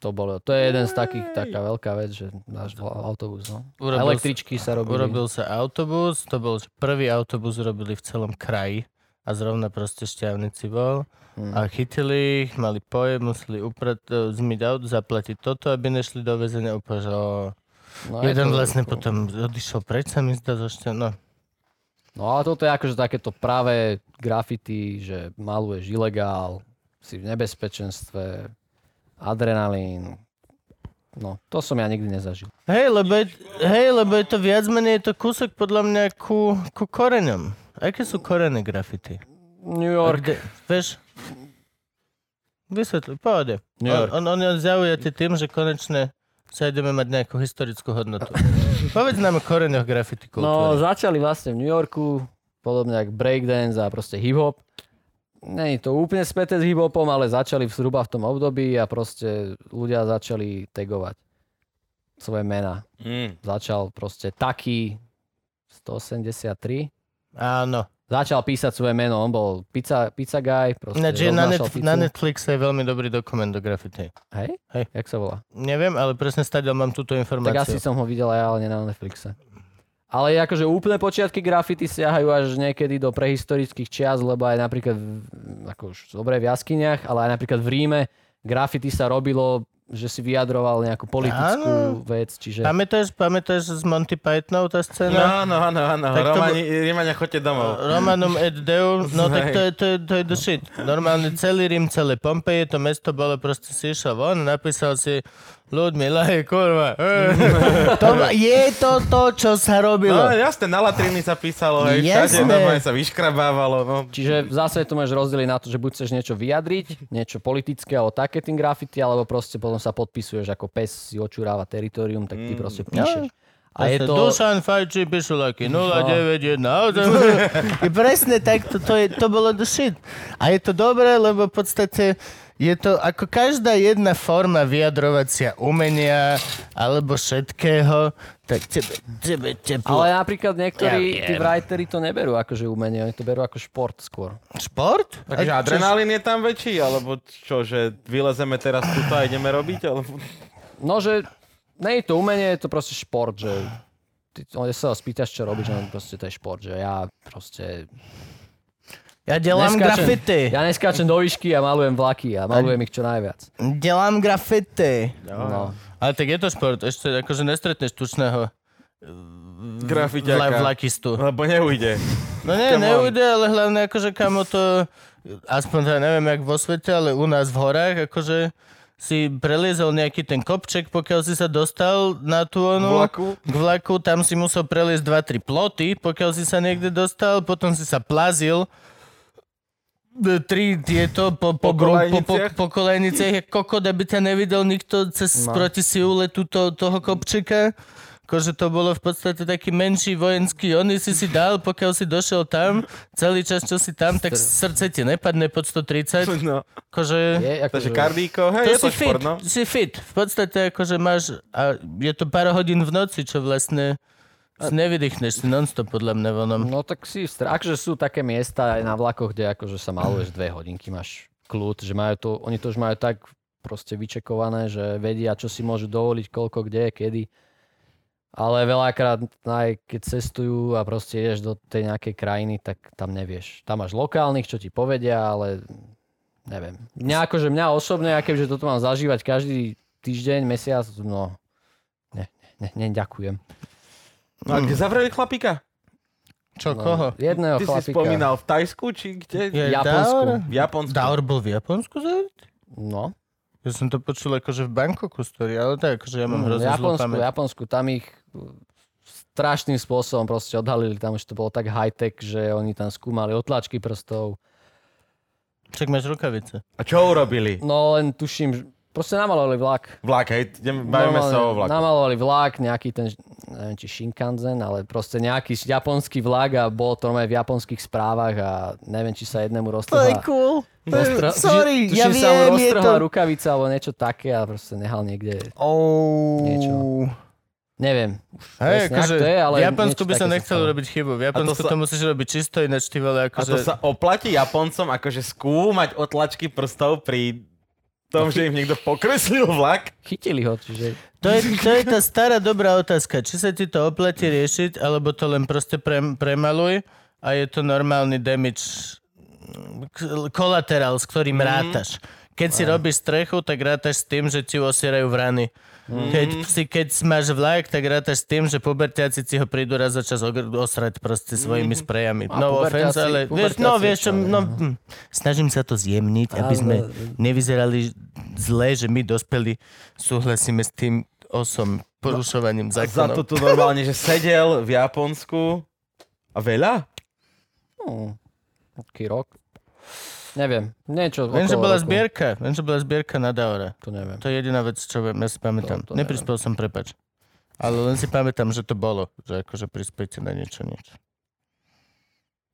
To, bolo, to je jeden z takých, taká veľká vec, že náš autobus. No. Urobil Električky sa robili. Urobil sa autobus, to bol prvý autobus robili v celom kraji a zrovna proste šťavnici bol. Hmm. A chytili ich, mali pojem, museli uprat, e, zmyť auto, zaplatiť toto, aby nešli do väzenia úplne, že. No, je Jeden to- vlastne potom odišiel preč, sa mi zdá, šťa... No, No ale toto je akože takéto práve graffiti, že maluješ ilegál, si v nebezpečenstve, adrenalín. No, to som ja nikdy nezažil. Hej, lebo je, hej, lebo je to viac menej je to kúsok podľa mňa ku, ku koreňom. Aké sú korene grafity? New York. Kde, vieš? Vysvetľuj, pohode. On, on, on je zaujatý tým, že konečne sa ideme mať nejakú historickú hodnotu. (laughs) Povedz nám o koreňoch grafity No, kultúry. začali vlastne v New Yorku, podobne ako breakdance a proste hip-hop. Není to úplne späté s hip-hopom, ale začali v- zhruba v tom období a proste ľudia začali tagovať svoje mená. Mm. Začal proste taký 183. Áno. Začal písať svoje meno, on bol pizza, pizza guy, proste Ináč na, roznášal net, pizzu. na Netflixe je veľmi dobrý dokument o grafity. Hej? Hej. Jak sa volá? Neviem, ale presne stadiaľ mám túto Tak informáciu. asi som ho videl aj, ale nie na Netflixe. Ale akože úplné počiatky grafity siahajú až niekedy do prehistorických čias, lebo aj napríklad, ako už dobre v jaskyniach, ale aj napríklad v Ríme grafity sa robilo že si vyjadroval nejakú politickú Áno. vec, čiže... Pamätáš, pamätáš z Monty Pythonov tá scéna? No, no, áno, áno. To Romani, Rímania, choďte domov. Romanum et Deum, no tak to je, to, je, to je the shit. Normálne celý Rím, celé Pompeje, to mesto bolo proste si išiel von, napísal si Ľudmila, hej, kurva. (laughs) to, je to to, čo sa robilo. No jasné, na latriny sa písalo, hej, všade normálne sa vyškrabávalo, no. Čiže zase to máš rozdeliť na to, že buď chceš niečo vyjadriť, niečo politické alebo taketing graffiti, alebo proste potom sa podpisuješ ako pes si očuráva teritorium, tak ty proste píšeš. A je to... Dušan Fajči Pišulaky 091. (laughs) I presne tak, to, to, je, to bolo the shit. A je to dobré, lebo v podstate je to ako každá jedna forma vyjadrovacia umenia alebo všetkého, tak tebe, tebe teplo. Ale napríklad niektorí Ja tí writeri to neberú akože umenie, oni to berú ako šport skôr. Šport? Takže adrenalín je tam väčší, alebo čo, že vylezeme teraz tuto a ideme robiť, alebo... No, že nie je to umenie, je to proste šport, že ty sa ho spýtaš, čo robíš, no proste to je šport, že ja proste... Ja delám grafity. ja neskáčem do výšky a malujem vlaky a malujem ich čo najviac. Delám grafity. No. Ale tak je to šport, ešte akože nestretneš tučného vla, Grafiťaka. vlakistu. Lebo neujde. No nie, Come on. neujde, ale hlavne akože kamo to, aspoň teda neviem jak vo svete, ale u nás v horách, akože si preliezol nejaký ten kopček, pokiaľ si sa dostal na tú onu, Vlaku. k vlaku, tam si musel preliezť 2-3 ploty, pokiaľ si sa niekde dostal, potom si sa plazil tri tieto po, po, Po po, po, po, kolejniciach? kokot, aby ťa nevidel nikto cez No. proti siule túto, toho kopčeka. Akože to bolo v podstate taký menší vojenský, oni si si dal, pokiaľ si došiel tam, celý čas, čo si tam, tak srdce ti nepadne pod 130. (laughs) No. Akože... Je, akože, Takže kardíko, hej, To je to si fit, šport, no. si fit. V podstate akože máš, a je to pár hodín v noci, čo vlastne si nevydýchneš si non-stop podľa mňa vonom. No tak si strach, že sú také miesta aj na vlakoch, kde akože sa maluješ dve hodinky, máš kľud, že majú to, oni to už majú tak proste vyčekované, že vedia, čo si môžu dovoliť, koľko, kde, kedy. Ale veľakrát, aj keď cestujú a proste ideš do tej nejakej krajiny, tak tam nevieš. Tam máš lokálnych, čo ti povedia, ale neviem. Mňa akože mňa osobne, ja keďže toto mám zažívať každý týždeň, mesiac, no ne, ne, ne, ďakujem. No a kde zavreli chlapíka? Čo, No, koho? Jedného Ty si chlapíka. spomínal v Tajsku, či kde? Je Japonsku. Daur? V Japonsku. Daur bol v Japonsku zavretý? No. Ja som to počul akože v Bangkoku story, ale tak akože ja mám Mm, hrozne zlú Japonsku, pamäť. Japonsku, tam ich uh, strašným spôsobom proste odhalili, tam už to bolo tak high-tech, že oni tam skúmali otlačky prstov. Však máš rukavice. A čo urobili? No len tuším, proste namalovali vlak. Vlak, hej, bavíme sa o vlaku. Namalovali vlak, nejaký ten, neviem či Shinkansen, ale proste nejaký japonský vlak a bolo to normálne v japonských správach a neviem, či sa jednému To je roztrhla. cool. To je, roztrhla- sorry, tuším, ja sa mu viem, je roztrhla to... rukavica alebo niečo také a proste nehal niekde, Oh. Niečo. neviem. Hej, presne, akože to je, ale v Japonsku by som sa nechcel robiť chybu. V Japonsku to, sa- to musíš robiť čisto, ináč ty vole, A akože... to sa oplatí Japoncom akože skúmať otlačky prstov pri tom, že im niekto pokreslil vlak? Chytili ho, čiže To je, to je tá stará dobrá otázka. Či sa ti to oplatí riešiť, alebo to len proste pre, premaluj a je to normálny damage kolaterál, s ktorým Mhm. rátaš. Keď si robíš strechu, tak rátaš s tým, že ti osierajú vrany. Mhm. Keď, si, keď máš vlak, tak rátaš s tým, že pubertiaci si ho prídu raz za čas osrať proste svojimi sprejami. Mhm. A No offense, ale vieš, no vieš čo, čo, no, hm, snažím sa to zjemniť, aby sme nevyzerali zle, že my dospeli súhlasíme s tým osom porušovaním Za zákonov. to tu normálne, že sedel v Japonsku a veľa? no, taký rok. Neviem, niečo Viem, že bola roku. zbierka, viem, že bola zbierka na Daura. To neviem. To je jediná vec, čo viem, ja si pamätám. To- to Neprispel som, prepač. Ale len si pamätám, že to bolo, že akože prispejte na niečo, niečo.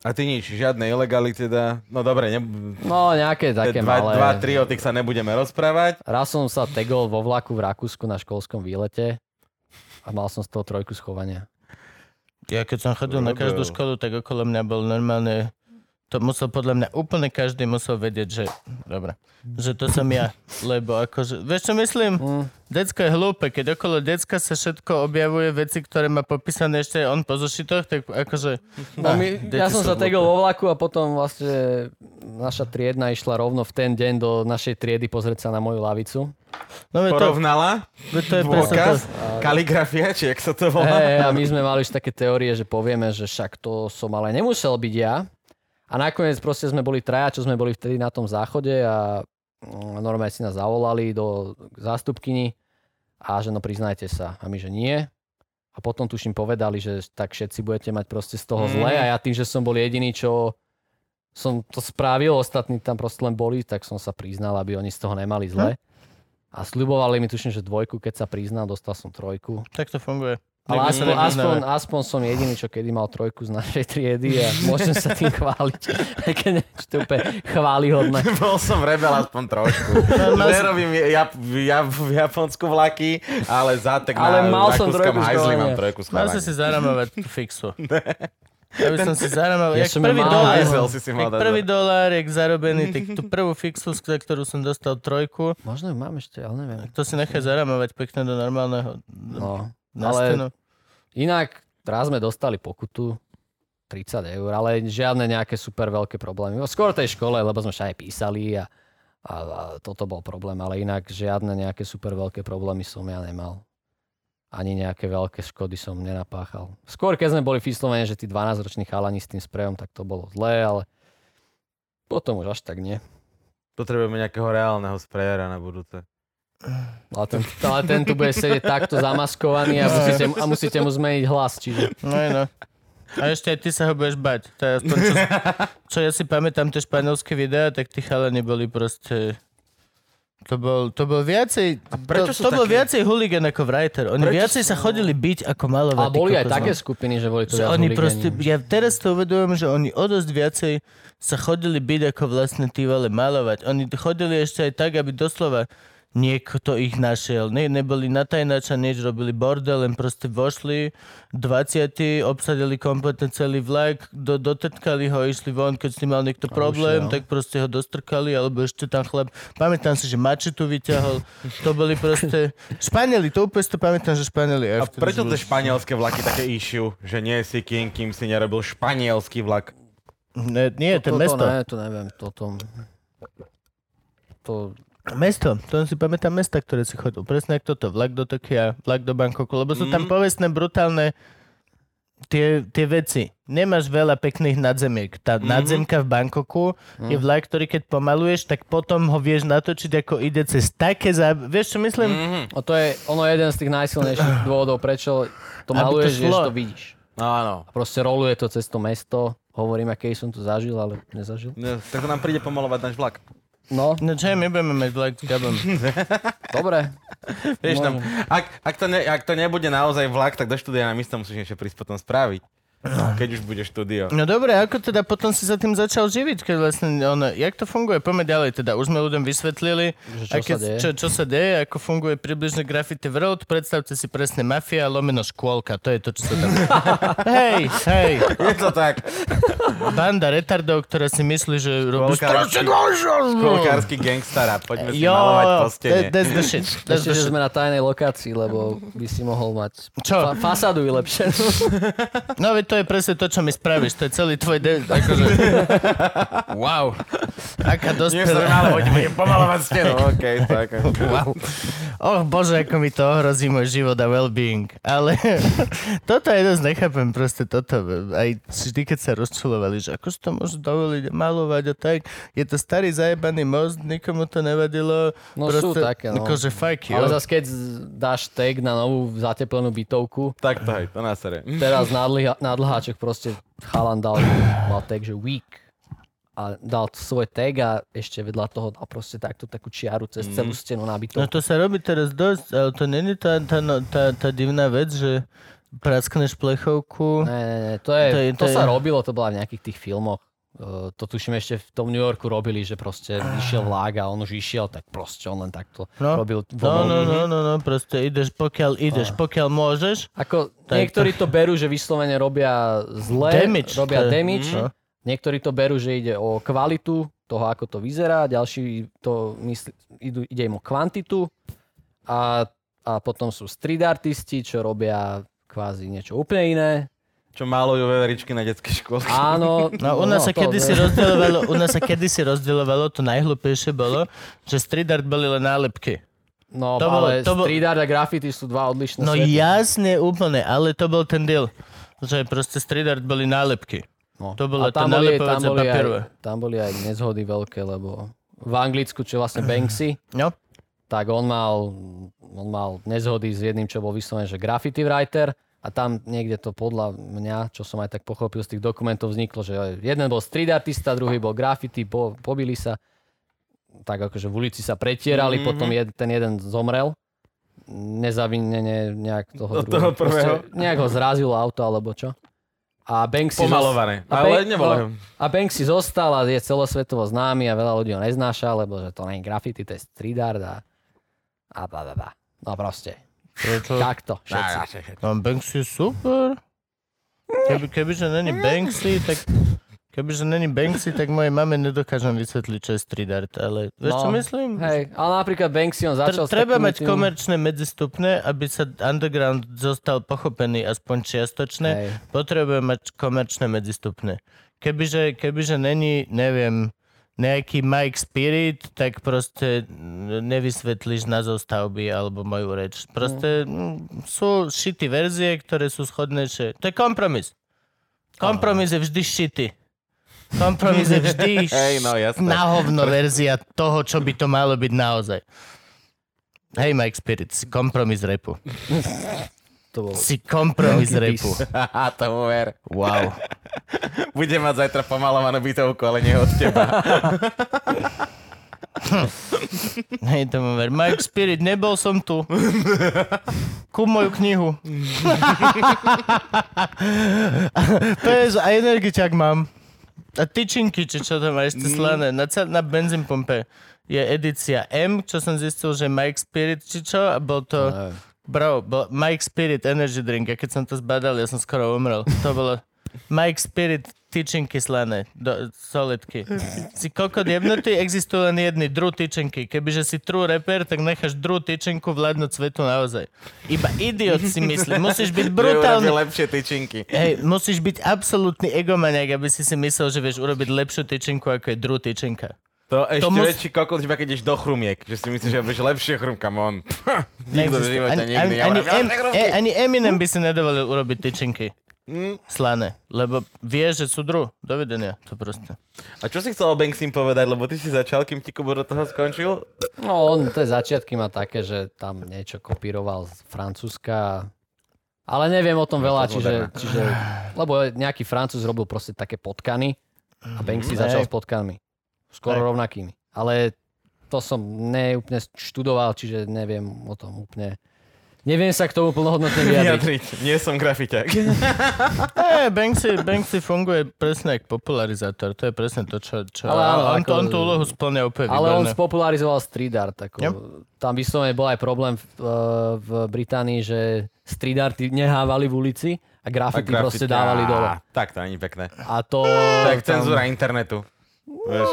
A ty nič, žiadne ilegály teda. No dobre, ne, No, nejaké také dva, malé. dva, tri o tých sa nebudeme rozprávať. Raz som sa tegol vo vlaku v Rakúsku na školskom výlete a mal som z toho trojku schovania. Ja keď som chodil na každú Robil. školu, tak okolo mňa bol normálne To musel podľa mňa úplne každý musel vedieť, že dobre, že to som ja. Lebo akože, vieš čo myslím? Mm. Decko je hlúpe, keď okolo decka sa všetko objavuje veci, ktoré má popísané ešte on po zošitoch, tak akože... No, my, deti ja som sa tegol vo vlaku a potom vlastne naša triedna išla rovno v ten deň do našej triedy pozrieť sa na moju lavicu. No Porovnala? veď to je presne to. Dôkaz? Kaligrafia, či jak sa to volá? Hey, a my sme mali už také teórie, že povieme, že však to som ale nemusel byť ja. A nakoniec proste sme boli traja, čo sme boli vtedy na tom záchode a mm, normálne si nás zavolali do zástupkyni a že no priznajte sa. A my, že nie. A potom tuším povedali, že tak všetci budete mať proste z toho zle a ja tým, že som bol jediný, čo som to spravil, ostatní tam proste len boli, tak som sa priznal, aby oni z toho nemali zle. A sľubovali mi tuším, že dvojku, keď sa priznal, dostal som trojku. Tak to funguje. Ale aspoň, aspoň, aspoň som jediný, čo kedy mal trojku z našej triedy a môžem sa tým chváliť. Aj (laughs) keď že to je úplne chválihodné. (laughs) Bol som rebel aspoň trošku. (laughs) mal Nerobím ja, ja, v Japonsku vlaky, ale za tak Ale na mal som trojku hajzli mám trojku Mal si schválne. si zaramovať fixu. Ja by som si zaramoval, Ja jak som prvý mal dolár, si si mal jak dať. prvý dolár, jak zarobený, tak tú prvú fixu, za ktorú som dostal trojku, Možno ju mám ešte, ale neviem. to si nechaj zaramovať pekne do normálneho No. Na Ale inak, raz sme dostali pokutu 30 eur, ale žiadne nejaké super veľké problémy. Skôr tej škole, lebo sme všade písali a, a, a toto bol problém, ale inak žiadne nejaké super veľké problémy som ja nemal. Ani nejaké veľké škody som nenapáchal. Skôr, keď sme boli vyslovene, že tí 12-roční chalani s tým sprejom, tak to bolo zlé, ale potom už až tak nie. Potrebujeme nejakého reálneho sprejera na budúce. Ale ten, ale ten tu bude sedieť takto zamaskovaný a musíte, a musíte mu zmeniť hlas. Čiže No no. A ešte aj ty sa ho budeš bať. To je aspoň, čo, čo ja si pamätám, tie španielské videá, tak tí chalani boli proste... To bol, to bol viacej, prečo to, to bol viacej hooligan ako writer. Oni Prečo viacej sú- sa chodili byť ako malovať. a boli aj také skupiny, že boli to Že oni proste, ja teraz to uvedujem, že oni o dosť viacej sa chodili byť ako vlastne tí vole malovať. Oni chodili ešte aj tak, aby doslova niekto ich našiel. Ne, neboli na tajnača, nič, robili bordel, len proste vošli 20 obsadili kompletne celý vlak, do, dotrkali ho, išli von, keď s tým mal niekto problém, no. tak proste ho dostrkali, alebo ešte tam chlap. Pamätám si, že mačetu vyťahol. To boli proste... (laughs) Španieli, to úplne to pamätám, že Španieli. A prečo tie španielské vlaky také issue, že nie si kým, kým si nerobil španielský vlak? Ne, nie, to je Toto mesto. Ne, to neviem, toto... To, Mesto, to si pamätám mesta, ktoré si chodil. Presne ako toto, vlak do Tokia, vlak do Bangkoku, lebo sú tam Mhm. povestné, brutálne tie, tie veci. Nemáš veľa pekných nadzemiek. Tá Mhm. nadzemka v Bangkoku je vlak, ktorý keď pomaluješ, tak potom ho vieš natočiť, ako ide cez také zá... Vieš, čo myslím? Mhm. a to je ono jeden z tých najsilnejších (clears throat) dôvodov, prečo to Aby to maluješ, je, šlo. že to vidíš. Áno. A proste roluje to cez to mesto. Hovorím, aký som to zažil, ale nezažil. Ne, Tak to nám príde pomalovať náš vlak. No, No čo, my budeme mať vlak s Gabom. dobre. Vieš, tam, ak, ak, to ne, ak to nebude naozaj vlak, tak do štúdia nám isto musíš niečo prísť potom spraviť. Keď už bude štúdio. No dobre, ako teda potom si sa tým začal živiť, keď vlastne on, jak to funguje? Poďme ďalej teda. Už sme ľuďom vysvetlili, Že čo aké, sa deje. Čo, čo sa deje, ako funguje približne Graffiti World. Predstavte si presne mafia lomeno škôlka. To je to, čo sa tam... (laughs) hej, hej. Je to tak. Banda retardov, ktorá si myslí, že robí Škôlkarsky, škôlkarsky gangstara. Poďme si Jo, malovať po stene. that- that's the shit. (laughs) That's Ešte, the že shit. sme na tajnej lokácii, lebo by si mohol mať Čo? fa- fasádu vylepšenú. No veď to je presne to, čo mi spravíš. To je celý tvoj... De- akože... (laughs) wow. Aká dospelá... budem pomalovať stenu. (laughs) OK, tak. Wow. Och bože, ako mi to ohrozí môj život a well-being. Ale (laughs) toto aj dosť nechápem proste toto. Aj vždy, keď sa rozčulovali, že ako si to môžu dovoliť malovať a tak. Je to starý zajebaný most, nikomu to nevadilo. No sú také, no. Akože fuck you. Ale zase keď dáš tag na novú zateplenú bytovku, Tak to hej, to nás sere. teraz na, dlhá, na dlháček proste chalan dal, mal tag, že week a dal svoj tag a ešte vedľa toho dal proste takto takú čiaru cez celú stenu na No to sa robí teraz dosť, ale to není tá, tá, no- tá, tá divná vec, že praskneš plechovku. Ne, ne, ne, to, je, To je, to to, je- sa robilo, to bola v nejakých tých filmoch. Uh, to tuším ešte v tom New Yorku robili, že proste išiel vlák a on už išiel, tak proste on len takto No. robil No, no, no, no, no, proste ideš pokiaľ ideš, pokiaľ môžeš. Ako Tak niektorí to berú, že vyslovene robia zle, Damage, robia to damage, no. Niektorí to berú, že ide o kvalitu toho, ako to vyzerá, ďalší to myslí, idú, ide im o kvantitu a, a potom sú street artisti, čo robia kvázi niečo úplne iné. Čo málujú veveričky na detskej škole. Áno. (laughs) No, u nás sa to- kedysi rozdielovalo, u nás sa kedysi rozdielovalo, to najhlúpejšie bolo, že street art boli len nálepky. No, to bolo- ale to bol- street art a graffiti sú dva odlišné No svety. jasne, úplne, ale to bol ten deal. Že proste street art boli nálepky. No. To bolo A to tam boli, tam, boli aj, tam boli aj nezhody veľké, lebo v Anglicku, čo je vlastne Banksy, No, tak on mal, on mal nezhody s jedným, čo bol vyslovený, že graffiti writer a tam niekde to podľa mňa, čo som aj tak pochopil z tých dokumentov, vzniklo, že jeden bol street artista, druhý bol graffiti, po, pobili sa, tak akože v ulici sa pretierali, mm-hmm. potom jed, ten jeden zomrel, nezavinene nejak toho, Od toho prvého? Proste Nejak ho zrazilo auto alebo čo. A Banksy Pomalované. A Ale nevolajú. a Banksy zostal a je celosvetovo známy a veľa ľudí ho neznáša, lebo že to nie je graffiti, to je street art a, a bla, bla, bla. No proste. Prečo? Takto, všetci. Banksy je super. Keby, kebyže není Banksy, tak... Kebyže není Banksy, tak mojej mame nedokážem vysvetliť, čo je street art, ale vieš, čo No, myslím? Hej, ale napríklad Banksy on Tr- začal... s treba mať tými- komerčné medzistupné, aby sa underground zostal pochopený aspoň čiastočne. Hej. Potrebuje mať komerčné medzistupné. Kebyže, kebyže není, neviem, nejaký Mike Spirit, tak proste mm, nevysvetlíš názov stavby alebo moju reč. Proste mm, sú šity verzie, ktoré sú schodnejšie. To je kompromis. Kompromis je vždy šity. Kompromis je vždy (laughs) Hej, no, jasné. na hovno verzia toho, čo by to malo byť naozaj. Hej, Mike Spirit, kompromis repu. (laughs) To bol Si kompromis repu. (laughs) tomu ver. Wow. Bude mať zajtra pomalovanú bytovku, ale nie od teba. (laughs) Hej, tomu ver. Mike Spirit, nebol som tu. Kúp moju knihu. (laughs) PS a energiťak mám. A tyčinky, či čo tam máš, ešte slané. Na, cel- na benzín pumpe je edícia M, čo som zistil, že Mike Spirit, či čo, a bol to... Neviem. Bro, bol Mike Spirit Energy Drink a keď som to zbadal, ja som skoro umrel. To bolo Mike Spirit tyčinky slané, do, solidky. Si kokot jebnutý, existujú len jedny, dru tyčinky. Kebyže si true rapper, tak necháš dru tyčinku vládnuť svetu naozaj. Iba idiot si myslí. Musíš byť brutálny. Lepšie tyčinky. Hej, musíš byť absolútny egomaniak, aby si si myslel, že vieš urobiť lepšiu tyčinku, ako je dru tyčinka. To ešte mus- väčší kokot, iba keď ideš do chrumiek. Že si myslíš, že budeš lepšie chrum, come on. Nikto v živote Ani, nikdy ani, ani, nehovoril, em, "Ja ani Eminem by si nedovolil urobiť tyčinky. Mm. Slané. Lebo vie, že sú dru. Dovidenia. To proste. A čo si chcel o Banksym povedať, lebo ty si začal, kým ti Kubo do toho skončil? No, on tie začiatky má také, že tam niečo kopíroval z Francúzska. Ale neviem o tom veľa, to čiže, čiže... Lebo nejaký Francúz robil proste také potkany a Banksy Mhm. začal Hej. s potkanmi. Skoro Hej. rovnakými. Ale to som neúplne študoval, čiže neviem o tom úplne... Neviem sa k tomu plnohodnotne (laughs) vyjadriť. Nie som grafiťák. E, (laughs) Banksy, Banksy funguje presne ako popularizátor. To je presne to, čo... čo Ale áno, on, ako- on tú úlohu splňa úplne Ale on výborne. spopularizoval street art. Ako, Yep. Tam vyslovene bol aj problém v, eh, v Británii, že street arty nehávali v ulici a graffiti proste dávali dole. Tak to není pekné. A to... Tak tam- cenzúra internetu. Vieš,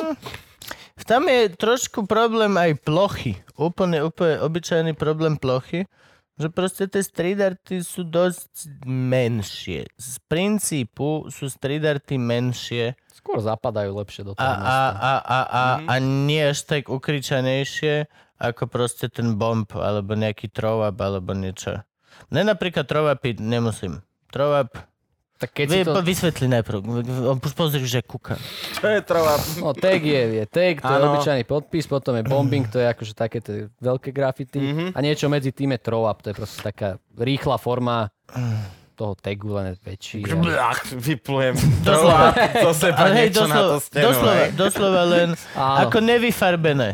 Tam je trošku problém aj plochy. Úplne, úplne obyčajný problém plochy. Že proste tie street arty sú dosť menšie. Z princípu sú street arty menšie Skôr zapadajú lepšie do toho a, a, mesta. a, a, a, a nie až tak ukričanejšie ako proste ten bomb alebo nejaký throw up alebo niečo. Mne napríklad throw upy nemusím. Throw up... Tak keď Vy, si to... Vysvetli najprv. Pozri, že kúka. čo je trvá? No tag je, je tag, to je Áno. obyčajný podpis, potom je bombing, to je akože také tie veľké grafity Mhm. a niečo medzi tým je throw up, to je proste taká rýchla forma toho tagu, len väčší. A... Blach, vyplujem. (laughs) Doslova. Zo seba Ale hej, niečo na doslova, to stenu. doslova, hej. doslova len Áno. ako nevyfarbené.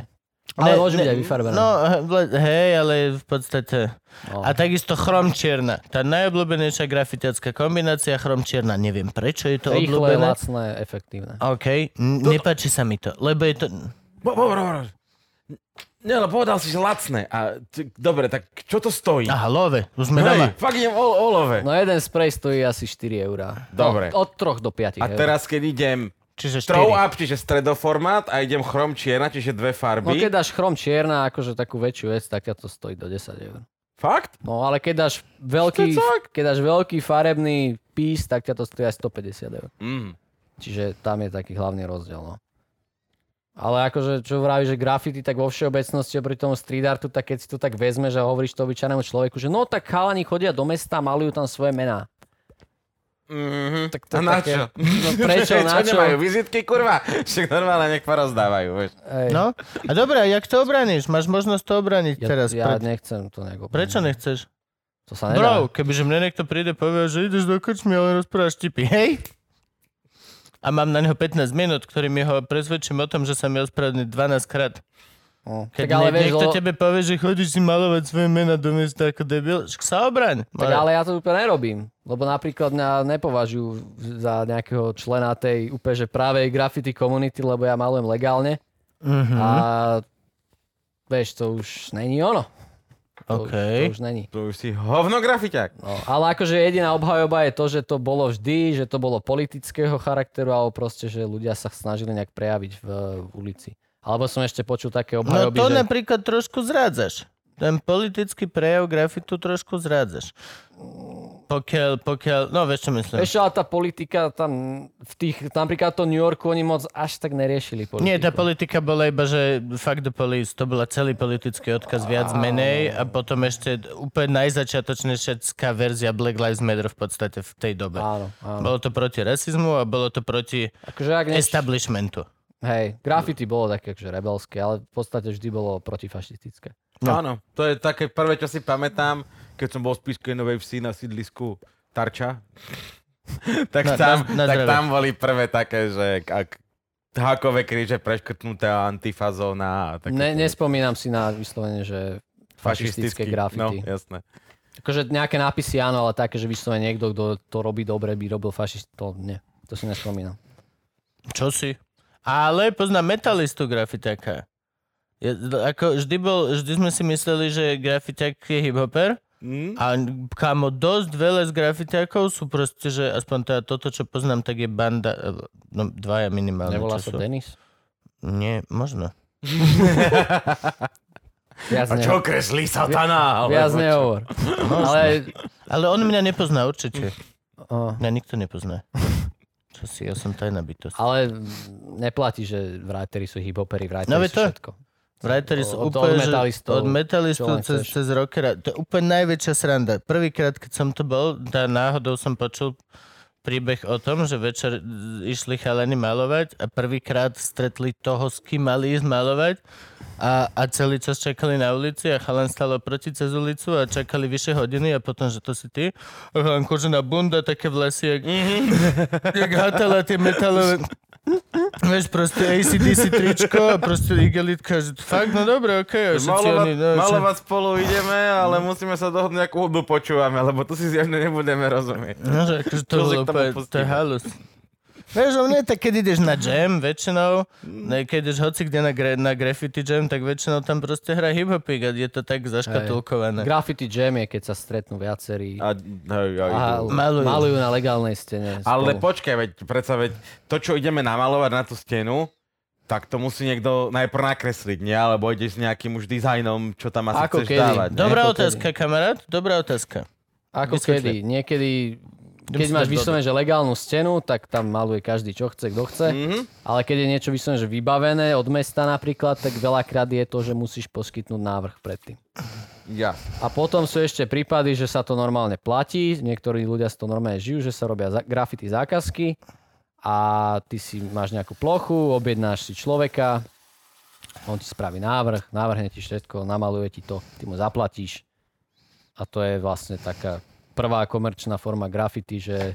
Ale môže byť aj vyfarbené. No, he- hej, ale v podstate... No. A takisto chrom čierna. Tá najobľúbenejšia grafitiacká kombinácia chrom čierna. Neviem, prečo je to Rýchle, obľúbené. lacné, efektívne. OK, N- nepáči sa mi to, lebo je to... Bo, bo, bo, bo. Nie, ale povedal si, že lacné. A, t- dobre, tak čo to stojí? Aha, love, už sme doma. Fakt idem o, olove. No jeden spray stojí asi 4 eurá. Dobre. No, od 3 do 5 A eur. teraz, keď idem Čiže Throw 4. up, čiže stredoformát a idem chrom čierna, čiže dve No farby. keď dáš chrom čierna, akože takú väčšiu vec, tak ťa to stojí do 10 eur. Fakt? No ale keď dáš veľký, keď dáš veľký farebný pís, tak ťa to stojí aj 150 eur. Mm. Čiže tam je taký hlavný rozdiel. No. Ale akože, čo vraví, že graffiti, tak vo všeobecnosti pri tom street artu, tak keď si to tak vezmeš a hovoríš to obyčajnému človeku, že no tak chalani chodia do mesta malujú tam svoje mená. Mm-hmm. Tak to a na také- čo? (laughs) No (laughs) prečo, na čo? nemajú vizitky, kurva? Však normálne nech porozdávajú, vieš. Ej, No, a dobré, a jak to obraníš? Máš možnosť to obraniť ja, teraz. ja Pre... nechcem to nejako. Prečo nechceš? To sa nedá. Bro, kebyže mne niekto príde povie, že ideš do krčmy, ale rozprávaš tipy, hej? A mám na neho 15 minút, ktorým jeho presvedčím o tom, že sa mi ospravedlní 12 krát. No. Keď tak ale vieš, niekto lo... tebe povie, že chodíš si malovať svoje mena do mesta ako debil, však sa obraň. tak ale ja to úplne nerobím. Lebo napríklad mňa nepovažujú za nejakého člena tej úplne že právej graffiti komunity, lebo ja malujem legálne. Mhm. A vieš, to už není ono. To, OK. to už není. To už si hovno grafiťák. No, ale akože jediná obhajoba je to, že to bolo vždy, že to bolo politického charakteru, alebo proste, že ľudia sa snažili nejak prejaviť v, v ulici. Alebo som ešte počul také No obhajoby, to že... napríklad trošku zrádzaš. Ten politický prejav grafitu trošku zrádzaš. Pokiaľ, pokiaľ, no vieš čo myslím. Ešte ale tá politika tam v tých, napríklad to New Yorku oni moc až tak neriešili politiku. Nie, tá politika bola iba, že fuck the police, to bola celý politický odkaz viac menej a potom ešte úplne najzačiatočnejšia verzia Black Lives Matter v podstate v tej dobe. Áno, áno. Bolo to proti rasizmu a bolo to proti Akože ak neč... establishmentu. Hej, graffiti bolo také akože rebelské, ale v podstate vždy bolo protifašistické. No. Áno, to je také prvé, čo si pamätám, keď som bol v Spišskej Novej Vsi na sídlisku Tarča. (laughs) tak, Na- tam, na- na tak tam boli prvé také, že ak hákové kríže preškrtnuté a antifazóna. A také Ne, nespomínam si na vyslovene, že fašistické graffiti. No, jasné. Akože nejaké nápisy áno, ale také, že vyslovene niekto, kto to robí dobre, by robil fašist, to nie. To si nespomínam. Čo si? Ale poznám metalistu grafitáka. Je, ako vždy, bol, vždy sme si mysleli, že grafiták je hiphoper Hm? a kámo, dosť veľa z grafitákov sú proste, že aspoň teda toto, čo poznám, tak je banda, eh, no dvaja minimálne. To sú. Denis? Nie, možno. (laughs) Viac, A neho- čo kreslí satana? viac Alebo čo? nehovor. Ale Ale on mňa nepozná určite. o, Mňa nikto nepozná. (laughs) Čo si, ja som tajná bytosť. ale neplatí, že writeri sú hiphopery, writeri No, sú to- všetko. Writeri sú Od- od úplne, že- metalistov, od len cez, cez rockera. To je úplne najväčšia sranda. Prvýkrát, keď som to bol, tá náhodou som počul príbeh o tom, že večer išli chalani malovať a prvýkrát stretli toho, s kým mali ísť malovať a, a celý čas čakali na ulici a chalan stál oproti cez ulicu a čakali vyše hodiny a potom, že to si ty. A chalan kožená bunda, také vlasy, jak, (laughs) jak hatala tie metalové... Vieš, proste ACDC tričko a proste igelitka, že fakt, no dobre, okej. Okay, Malovať, no, čo- malovať spolu ideme, ale musíme sa dohodnúť, akú hudbu počúvame, lebo to si zjavne nebudeme rozumieť. No, že akože to bolo úplne, to je halus. Vieš, o mne, tak keď ideš na jam, väčšinou, keď ideš hoci kde na, gra, na graffiti jam, tak väčšinou tam proste hrá hip-hopík a je to tak zaškatulkované. Graffiti jam je, keď sa stretnú viacerí A, hej, hej, a Malujú. malujú na legálnej stene. ale spolu. počkaj, veď, predsa veď, to, čo ideme namalovať na tú stenu, tak to musí niekto najprv nakresliť, nie? Alebo ideš s nejakým už dizajnom, čo tam asi Ako chceš kedy? dávať. nie? Dobrá Ako otázka, kamarát, dobrá otázka. Ako Vysvetli. kedy? Niekedy, keď máš vyslovene, že legálnu stenu, tak tam maluje každý, čo chce, kto chce. Mhm. Ale keď je niečo vyslovene, že vybavené od mesta napríklad, tak veľakrát je to, že musíš poskytnúť návrh predtým. Ja. A potom sú ešte prípady, že sa to normálne platí, niektorí ľudia si to normálne žijú, že sa robia za- graffiti zákazky a ty si máš nejakú plochu, objednáš si človeka, on ti spraví návrh, návrhne ti všetko, namaluje ti to, ty mu zaplatíš a to je vlastne taká prvá komerčná forma graffiti, že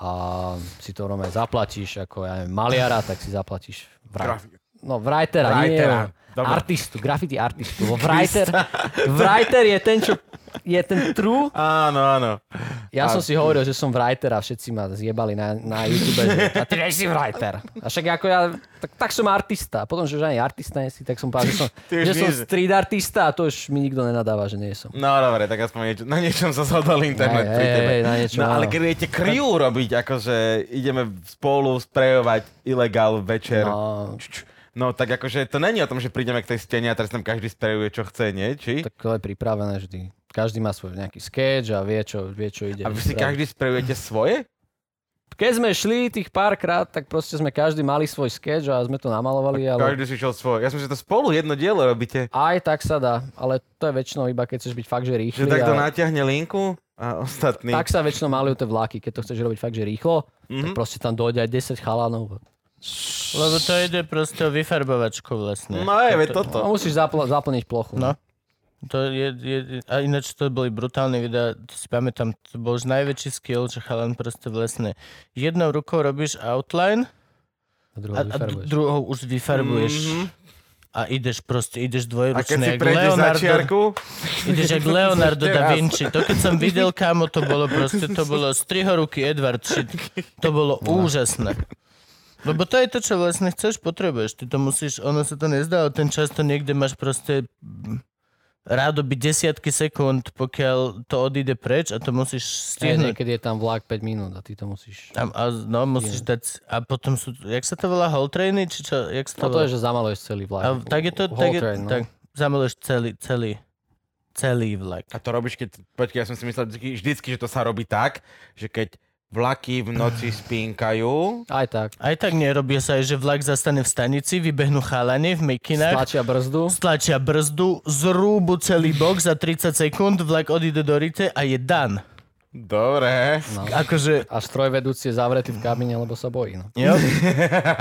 a si to normálne zaplatíš ako ja neviem, maliara, tak si zaplatíš vraj. No, writera, Writera, nie. dobre. Artistu, graffiti artistu. (laughs) Writer, writer je ten, čo je ten true Áno, áno. Ja som si hovoril, že som writer a všetci ma zjebali na, na YouTube. Že, a ty nie si writer. A však ako ja, tak, tak som artista. Potom, že ani artista nie si, tak som povedal, že som, (laughs) Ty už že som nie- street artista a to už mi nikto nenadáva, že nie som. No dobre, tak aspoň niečo, na niečom sa zhodol internet Hej, pri tebe. hej, na niečom, no ale keď idete kriu robiť, akože ideme spolu sprejovať ilegál večer. No. No, no tak akože to není o tom, že prídeme k tej stene a teraz tam každý sprejuje, čo chce, nie? Či? tak to je pripravené vždy. Každý má svoj nejaký sketch a vie, čo, vie, čo ide. A vy si spraviť. každý sprejujete svoje? Keď sme šli tých párkrát, tak proste sme každý mali svoj sketch a sme to namalovali, ale Každý si šiel svoje. Ja som, že to spolu jedno dielo robíte. aj tak sa dá. Ale to je väčšinou iba, keď chceš byť fakt, že Že rýchly. takto a... natiahne linku a ostatní. Tak sa väčšinou malujú tie vlaky, keď to chceš robiť fakt, že rýchlo, mm-hmm. tak Mhm. proste tam dojde aj 10 chalanov. Lebo to ide proste o vyfarbovačku vlastne. No je, A toto. musíš zapl- zaplniť plochu. No. To je, je, a ináč to boli brutálne videá, to si pamätám, to bol už najväčší skill, že chalan proste vlastne jednou rukou robíš outline A druhou a, a druhou už vyfarbuješ. Mhm. A ideš proste, ideš A keď dvojručne, si prejdeš Leonardo, začiarku, ideš jak (laughs) Leonardo da. Vinci. To keď som videl, kámo, to bolo proste, to bolo strihoruky Edward shit. To bolo úžasné. Lebo to je to, čo vlastne chceš, potrebuješ. Ty to musíš, ono sa to nezdá, ale ten čas to niekde máš proste rádo byť desiatky sekúnd, pokiaľ to odíde preč a to musíš stihnúť. niekedy je tam vlak 5 minút a ty to musíš... A, a, no, musíš dať, a potom sú, jak sa to volá, whole trainy, či čo, jak sa to No to volá? je, že zamaluješ celý vlak. A, tak je to, Whole tak, je, train, no. tak zamaluješ celý, celý, celý vlak. A to robíš, keď, počkej, ja som si myslel vždycky, vždycky, že to sa robí tak, že keď vlaky v noci spínkajú, Aj tak. Aj tak nerobí sa aj, že vlak zastane v stanici, vybehnú chalani v mekinách, Stlačia brzdu. stlačia brzdu, zrúbu celý bok za 30 sekúnd, vlak odíde do rite a je dan. dobre. No. Akože, A strojvedúci je zavretý v kabine, lebo sa bojí. No. jo?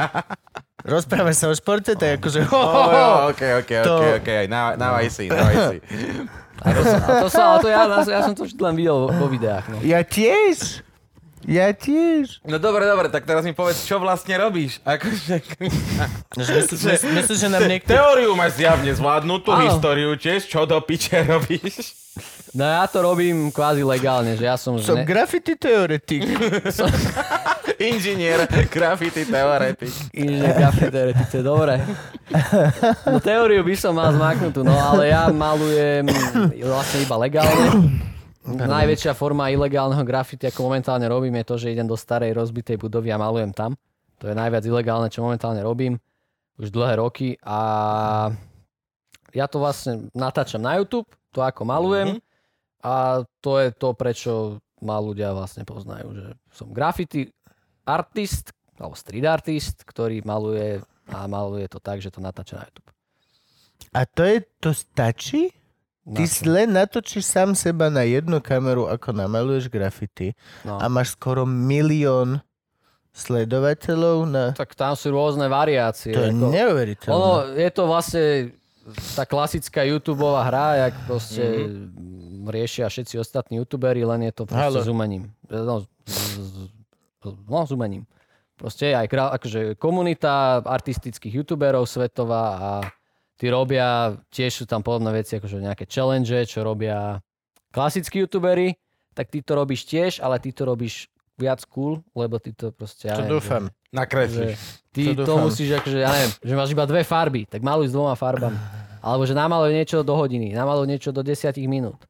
(laughs) Rozprávame sa o športe, tak akože... Oh, ho. jo, ok, ok, ok, To- ok, now, now I see, now I see. A to, sa, a to, sa, a to ja, ja som to len videl vo, vo videách. No. Ja tiež. Ja tiež. No dobre, dobre, tak teraz mi povedz, čo vlastne robíš? Akože... Myslíš, mysl, myslíš, že nám niekto... Teóriu máš zjavne zvládnutú, Áno. históriu tiež, čo do piče robíš? no ja to robím kvázi legálne, že ja som... Som ne, graffiti teoretik. (laughs) Inžinier, graffiti teoretik. Inžinier grafity teoretice, dobre. No teóriu by som mal zmaknutú, no ale ja malujem vlastne iba legálne. Najväčšia forma ilegálneho grafity, ako momentálne robím, je to, že idem do starej rozbitej budovy a malujem tam. To je najviac ilegálne, čo momentálne robím už dlhé roky a ja to vlastne natáčam na YouTube, to ako malujem a to je to, prečo ma ľudia vlastne poznajú, že som graffiti artist, alebo street artist, ktorý maluje a maluje to tak, že to natáča na YouTube. A to je, to stačí? Ty Na len natočíš sám seba na jednu kameru, ako namaluješ grafity no. a máš skoro milión sledovateľov na... Tak tam sú rôzne variácie. To je ako- neuveriteľné. Ono, je to vlastne tá klasická YouTubeová hra, jak proste mm-hmm. riešia všetci ostatní youtuberi, len je to proste Halo. s umením. No, no, s umením. Proste aj akože komunita artistických youtuberov svetová a tí robia, tiež sú tam podobné veci, akože nejaké challenge, čo robia klasickí youtuberi, tak ty to robíš tiež, ale ty to robíš viac cool, lebo ty to proste... Ja To dúfam. Že, Nakreslíš. ty To to, musíš, akože, ja neviem, že máš iba dve farby, tak maluj s dvoma farbami. (sighs) Alebo že namaluj niečo do hodiny, namaluj niečo do 10 minút.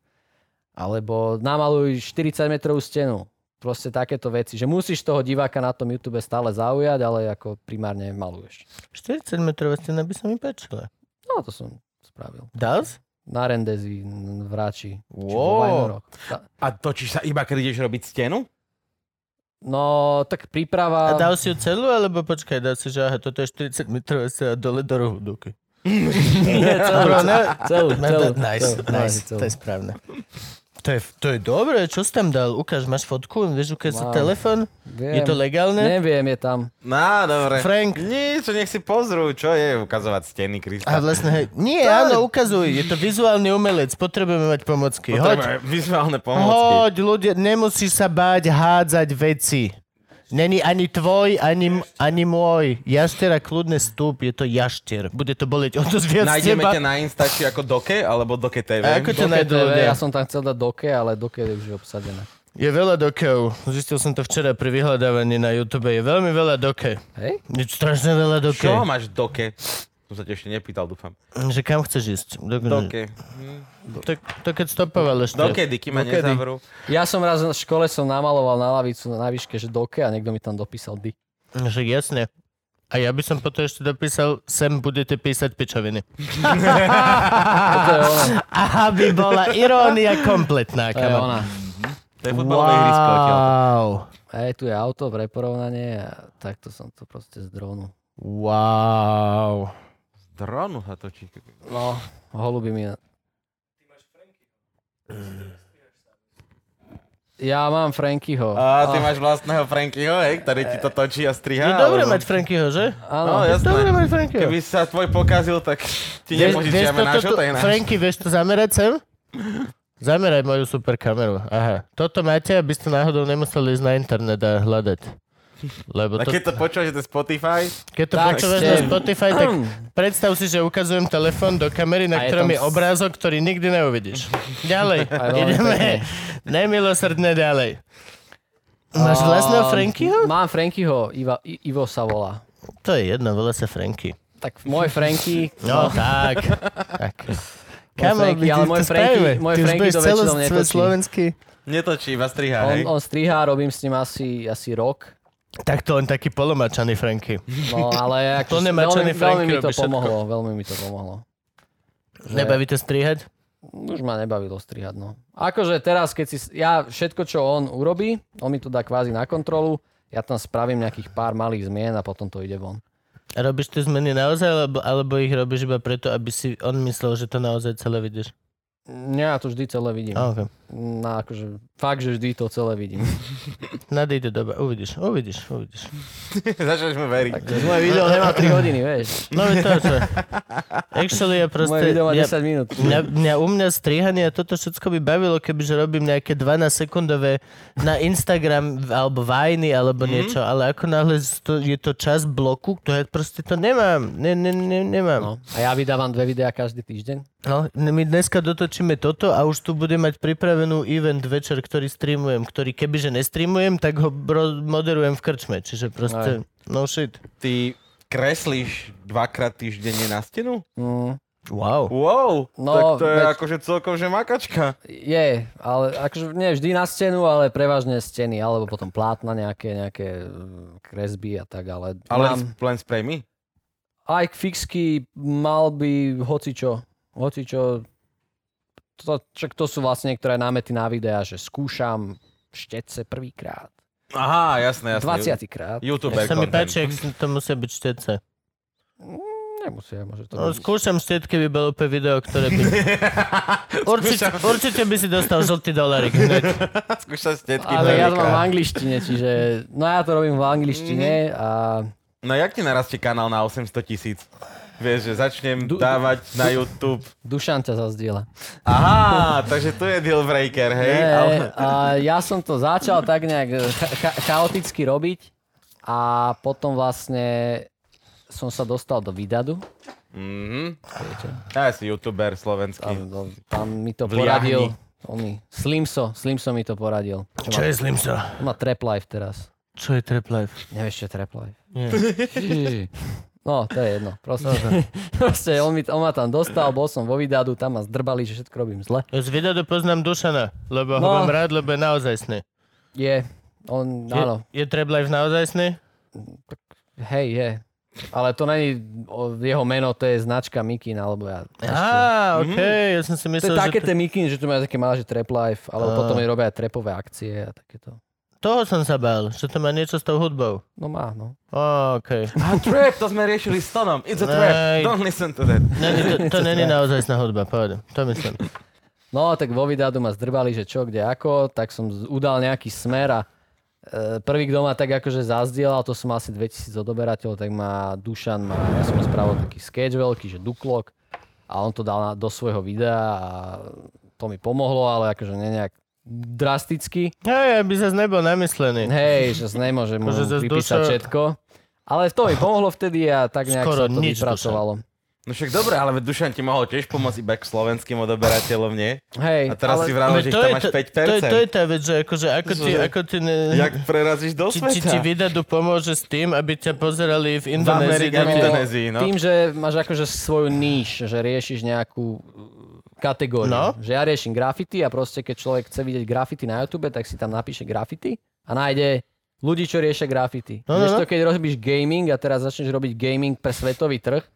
Alebo namaluj 40 metrovú stenu. Proste takéto veci, že musíš toho diváka na tom YouTube stále zaujať, ale ako primárne maluješ. 40 metrová stena by sa mi páčila. No to som spravil. Dals? Na Rendezi, v Ráči. Wow. A točíš sa iba, keď ideš robiť stenu? No, tak A príprava... dal si ju celú, alebo počkaj, dal si, že aha, toto je 40 metrová stena dole do rohu. Duky. (laughs) Nie, celú, Bro, ne? celú, celú, Nice, celú, nice, celú. to je správne. To je, to je dobré, čo si tam dal? Ukáž, máš fotku, vieš, ukáž sa telefon? Je Viem, to legálne? Neviem, je tam. No, dobre. Frank. Nič, nech si pozrú, čo je ukazovať steny, Krista. A vlastne, hej, nie, áno, ukazuj, je to vizuálny umelec, potrebujeme mať pomocky. Hoď, Potrebujeme vizuálne pomocky. hoď, ľudia, nemusíš sa báť hádzať veci. Není ani tvoj, ani, ani môj. Jaštera kľudne stúp, je to jaštier. Bude to boleť o to viac Nájdeme teba. ťa na Instači ako Doke, alebo Doke TV. A ako ťa Doke nájdú TV, ľudia? ja som tam chcel dať Doke, ale Doke je už obsadené. Je veľa dokeov. Zistil som to včera pri vyhľadávaní na YouTube. Je veľmi veľa doke. Hej? Je strašne veľa doke. Čo máš doke? Som sa ti ešte nepýtal, dúfam. Že kam chceš ísť? Do, Doke. To, to keď stopoval ešte. Dokedy, kým ma nezavrú. Ja som raz v škole som namaloval na lavicu na výške, že doke a niekto mi tam dopísal dy. Že jasne. A ja by som potom ešte dopísal, sem budete písať pičoviny. (laughs) (laughs) Toto je ona. Aha, by bola irónia kompletná. To je kamo. ona. To je futbalové ihrisko odtiaľ. Wow. Hej, tu je auto pre porovnanie a takto som to proste z drónu. Wow. Z drónu sa točí. No, holuby mi... Ja mám Frankyho. A ty máš vlastného Frankyho, hej, ktorý ti to točí a striha. Je dobre alebo- mať Frankyho, že? Áno, No, Je jasné. dobre mať Frankyho. Keby sa tvoj pokazil, tak ti nepožičiame toto- to je náš. Franky, vieš to zamerať sem? Zameraj moju super kameru. Aha. Toto máte, aby ste náhodou nemuseli ísť na internet a hľadať. Lebo A to, keď to počúvaš, že to je Spotify, keď to Tak počúvaš na Spotify, tak predstav si, že ukazujem telefón do kamery, na A je ktorom tam je obrázok, ktorý nikdy neuvidíš. Ďalej. (laughs) Ideme nemilosrdne ďalej. Máš vlastného A, Frankyho? Mám Frankyho, Iva, I, Ivo sa volá. To je jedno, volá sa Franky. Tak môj Franky, No, tak. (laughs) tak. Franky, ale môj Franky- môj Franky to väčšinou netočí. slovenský. netočí, iba striha, on, hej. on strihá, robím s ním asi, asi rok. Tak to len taký polomačaný Franky. No ale (laughs) ako, veľmi, veľmi mi to robí všetko. pomohlo, veľmi mi to pomohlo. Že- Nebaví to strihať? Už ma nebavilo strihať, no. Akože teraz, keď si... Ja všetko, čo on urobí, on mi to dá kvázi na kontrolu, ja tam spravím nejakých pár malých zmien a potom to ide von. A robíš tie zmeny naozaj, alebo, alebo ich robíš iba preto, aby si on myslel, že to naozaj celé vidíš? Ja to vždy celé vidím. Okay. No, akože, fakt, že vždy to celé vidím. (laughs) Nadejde doba, uvidíš, uvidíš, uvidíš. (laughs) Začneš mu veriť. Takže moje video nemá 3 hodiny, vieš. No je to, čo. Actually, ja Moje proste... video má ja, 10 minút. Mňa, mňa u mňa strihanie a toto všetko by bavilo, kebyže robím nejaké 12 sekundové na Instagram alebo Vajny alebo Mhm. mm. niečo, ale ako náhle to, je to čas bloku, to ja proste to nemám. Ne, ne, ne, nemám. No. A ja vydávam dve videá každý týždeň. No, my dneska dotočíme toto a už tu budem mať pripravenú event večer, ktorý streamujem, ktorý kebyže nestreamujem, tak ho bro- moderujem v krčme. Čiže proste, no shit. Ty kreslíš dvakrát týždenne na stenu? Mm, Wow. Wow, No, tak to je veď- akože celkom že makačka. je, ale akože nie vždy na stenu, ale prevažne steny, alebo potom plátna nejaké, nejaké mm, kresby a tak, ale, Ale mám len spray my? aj fixky mal by hocičo, hocičo, to, čak to sú vlastne niektoré námety na videa, že skúšam štetce prvýkrát, Aha, jasné, jasné. 20 krát. YouTuber Sa mi páči, ak to musia byť štece. Nemusia, môže to No, byť. skúšam štetky, by bolo úplne video, ktoré by... (laughs) určite, určite by si dostal žltý dolarik. hneď. (laughs) Skúšaš stetky Ale ja to mám v angličtine, čiže no ja to robím v angličtine a No jak ti narastie kanál na 800 tisíc? Vieš, že začnem Du- dávať na YouTube. Dušan ťa zazdiela. Aha, takže tu je deal breaker, hej? Nie, Ale... a ja som to začal tak nejak cha- cha- chaoticky robiť a potom vlastne som sa dostal do Vidadu. Mhm. Viete, Ja si youtuber slovenský. tam, do, tam mi to Vliahni. poradil. Oný, Slimso, Slimso mi to poradil. Čo, Čo má, je Slimso? má Trap Life teraz. Čo je Trap Life? Nevieš, čo je Trap Life? Nie. No, to je jedno. Proste, (laughs) proste on, mi, on ma tam dostal, bol som vo Vidadu, tam ma zdrbali, že všetko robím zle. Z videa poznám Dušana, lebo ho No. mám rád, lebo je naozajstný. Je, on, Je, áno, je Trap Life naozajstný? hej, je. Ale to není jeho meno, to je značka Mikin, alebo ja... Á, okej, ja som si To myslel, je také že... tie Mikin, že tu majú také malé, že Trap Life, alebo potom robia aj trapové akcie a takéto. Toho som sa bál, že to má niečo s tou hudbou. No má, no. Okej. A trap, to sme riešili s Tonom. It's a trap. Nej. Don't listen to that. Není, to, to (laughs) není naozajstná hudba, povedem. To myslím. No, tak vo Vidadu ma zdrbali, že čo, kde, ako, tak som udal nejaký smer a e, prvý, kto ma tak akože zazdielal, to som asi 2000 odoberateľov, tak ma Dušan, ma, ja som spravil taký sketch veľký, že Duklok a on to dal na, do svojho videa a to mi pomohlo, ale akože nejak drasticky. Hej, aby zase nebol namyslený. Hej, že nemôžem mu Akože pripísať duša- všetko. Ale to mi pomohlo vtedy a tak nejak Skoro sa to nič, vypracovalo. No však dobre, ale Dušan ti mohol tiež pomôcť iba k slovenským odoberateľom, nie? Hej, A teraz ale... si vravel, že ich to tam je máš tá- 5%. To je, to je tá vec, že akože ako ti, ako ti ne, Jak prerazíš do či, či ti sveta? vydadu pomôže s tým, aby ťa pozerali v V Indonézii. Amerike, v Indonézii, no. Tým, že máš akože svoju níž, že riešiš nejakú kategóriu. No. Že ja riešim graffiti a proste keď človek chce vidieť graffiti na YouTube, tak si tam napíše graffiti a nájde ľudí, čo riešia graffiti. No, no, no. to, keď robíš gaming a teraz začneš robiť gaming pre svetový trh,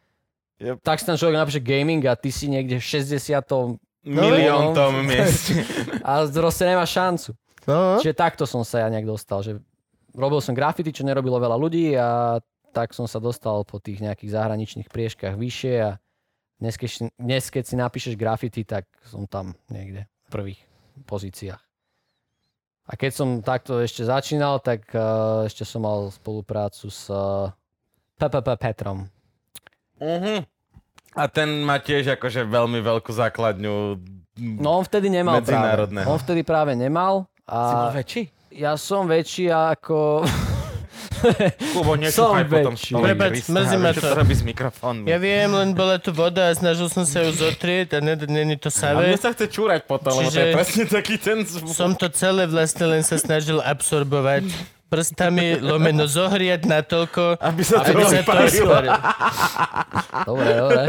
Yep. tak si tam človek napíše gaming a ty si niekde v 60. Milión No. tom (laughs) mieste. a proste nemá šancu. No, no. Čiže takto som sa ja nejak dostal, že robil som graffiti, čo nerobilo veľa ľudí a tak som sa dostal po tých nejakých zahraničných prieškach vyššie a dnes keď, si- dnes, keď si napíšeš graffiti, tak som tam niekde v prvých pozíciách. A keď som takto ešte začínal, tak uh, ešte som mal spoluprácu s uh, PPP Petrom. Mhm. A ten má tiež akože veľmi veľkú základňu. No on vtedy nemal práve. Medzinárodného. On vtedy práve nemal. Si bol A väčší? ja som väčší ako... Kubo, (laughs) nešúchaj potom Prepač, Krista, mrzí ma vieš, čo to. to robí s mikrofónmi. Ja viem, len bola tu voda a snažil som sa ju zotrieť a ne- není to A savé. mne sa chce čúrať potom, lebo to je Čiže- presne taký ten zvuk. Som to celé vlastne len sa snažil absorbovať prstami, lomeno zohriať natoľko, Aby sa to aby sa to vyparilo. Dobre, dobre.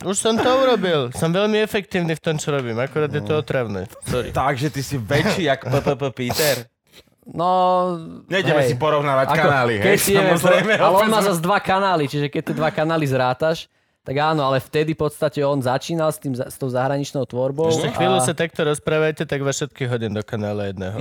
Už som to urobil. Som veľmi efektívny v tom, čo robím. Akorát je to otravné. Sorry. Takže ty si väčší jak PPP Peter. No... Nejdeme hej. si porovnávať Ako, kanály, keď hej, samozrejme. ale on má zase dva kanály, čiže keď tie dva kanály zrátaš, tak áno, ale vtedy v podstate on začínal s, tým, s tou zahraničnou tvorbou. Ešte chvíľu a, sa takto rozprávajte, tak vás všetkých hodím do kanála jedného.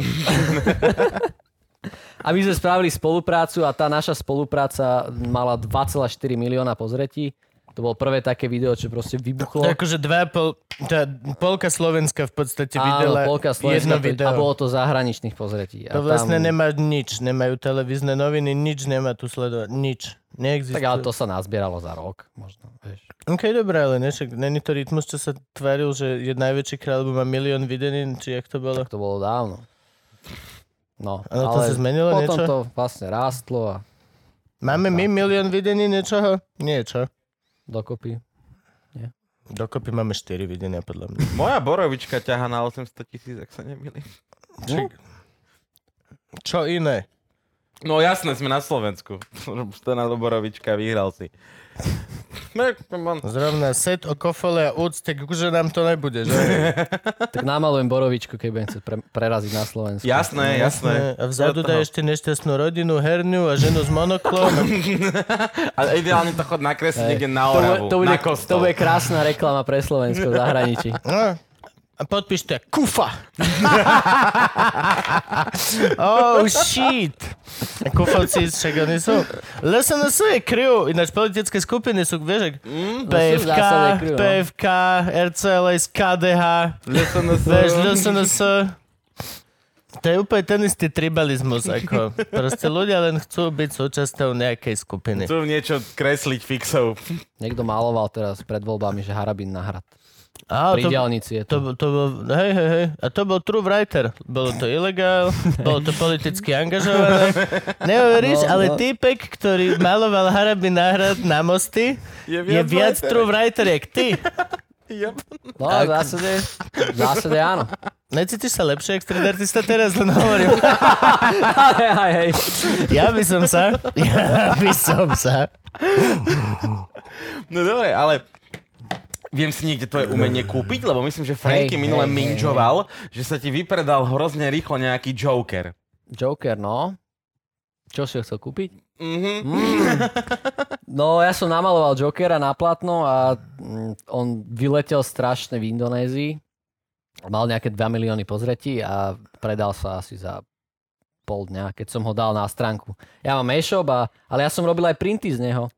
(laughs) a my sme spravili spoluprácu a tá naša spolupráca mala 2,4 milióna pozretí. To bolo prvé také video, čo proste vybuchlo. Akože dva pol, tá polka Slovenska v podstate Áno, videla polka Slovenska, jedno to- video. a bolo to zahraničných pozretí. A To vlastne tam, nemá nič. Nemajú televízne noviny, nič nemá tu sledovať. Nič. Neexistuje. Tak ale to sa nazbieralo za rok, možno. Vieš. OK, dobré, ale ne, však není to rytmus, čo sa tváril, že je najväčší kráľ, lebo má milión videní, či jak to bolo? Tak to bolo dávno. No, Ale to sa zmenilo potom niečo? to vlastne rástlo a Máme my milión videní niečoho? Niečo. Dokopy. Dokopy máme 4 videnia, podľa mňa. (laughs) Moja borovička ťaha na 800 tisíc, ak sa nemýlim. Čak... Čo iné? No jasné, sme na Slovensku. (laughs) Stena Borovička, vyhral si. No. Zrovna set o kofole a úcte, akože nám to nebude, že? (laughs) Tak namalujem borovičku, keď budem chcieť pre, preraziť na Slovensku. Jasné, jasné. A vzadu daj ešte nešťastnú rodinu, herňu a ženu s monoklom. (laughs) Ale ideálne to chod nakresliť niekde na To, bude, Oravu, to, bude, na to bude krásna reklama pre Slovensko v zahraničí. No. A podpíšte Kufa. (laughs) oh, shit. Kufovci, však oni sú. LSNS je crew, ináč politické skupiny sú, vieš, Mm, PFK, crew, no. PFK, RCLS, KDH, vieš, LSNS. To je úplne ten istý tribalizmus, ako proste ľudia len chcú byť súčasťou nejakej skupiny. Chcú niečo kresliť fixov. Niekto maloval teraz pred voľbami, že Harabin na hrad. Á, Pri to, diálnici je to. to, to bol, hej, hej, hej. A to bol true writer. Bolo to ilegál, bolo to politicky angažované. Neuveríš, No, ale no. týpek, ktorý maloval Harabi náhrad na mosty, Je je viac writer. true writer, jak ty. No, v zásade, v zásade áno. Necítiš sa lepšie, jak street artista teraz, len hovorím. hej, hej. Ja by som sa, ja by som sa. No dobre, ale viem si niekde tvoje umenie (laughs) kúpiť, lebo myslím, že Franky Hej, minule hej, minžoval, že sa ti vypredal hrozne rýchlo nejaký Joker. Joker, no. Čo si ho chcel kúpiť? Mhm. Mm. No, ja som namaloval Jokera na platno a mm, on vyletel strašne v Indonézii. Mal nejaké 2 milióny pozretí a predal sa asi za pol dňa, keď som ho dal na stránku. Ja mám e-shop, a, ale ja som robil aj printy z neho.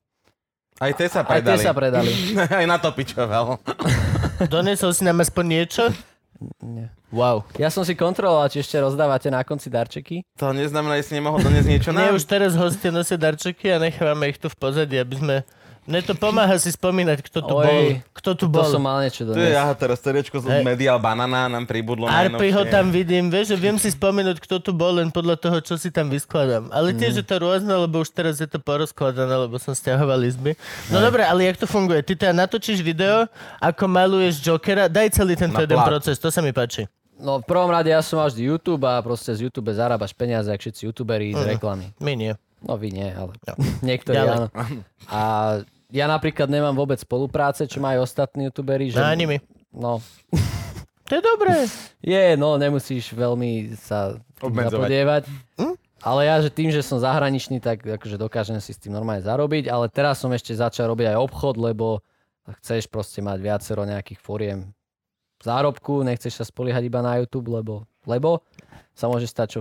Aj tie sa Aj tie predali. sa predali. (laughs) Aj na to pičoval. (laughs) Donesol si nám aspoň niečo? Nie. Wow. Ja som si kontroloval, či ešte rozdávate na konci darčeky. To neznamená, že si nemohol doniesť niečo Nie, nám. už teraz hostia nosia darčeky a nechávame ich tu v pozadí, aby sme Mne to pomáha si spomínať, kto tu Oj, bol. Kto tu To bol. som mal niečo Tu je, doniesť. aha, teraz seriečko z Hej. Medial Banana nám pribudlo Arpi ho tam vidím, vieš, že viem si spomenúť, kto tu bol len podľa toho, čo si tam vyskladám. Ale tiež je to rôzne, lebo už teraz je to porozkladané, lebo som stiahoval izby. No dobre, ale jak to funguje? Ty teda natočíš video, ako maluješ Jokera, daj celý tento Na jeden plát. proces, to sa mi páči. No v prvom rade ja som mal vždy YouTube a proste z YouTube zarábaš peniaze, ak všetci youtuberi z reklamy. My nie. No vy nie, ale (laughs) niektorí Ďalej. áno. A ja napríklad nemám vôbec spolupráce, čo majú ostatní youtuberi. Že... Ani my. No, (laughs) To je dobré. je, no nemusíš veľmi sa zapodievať. Hm? Ale ja, že tým, že som zahraničný, tak akože dokážem si s tým normálne zarobiť, ale teraz som ešte začal robiť aj obchod, lebo chceš proste mať viacero nejakých foriem zárobku, nechceš sa spoliehať iba na YouTube, lebo, lebo sa môže stať čo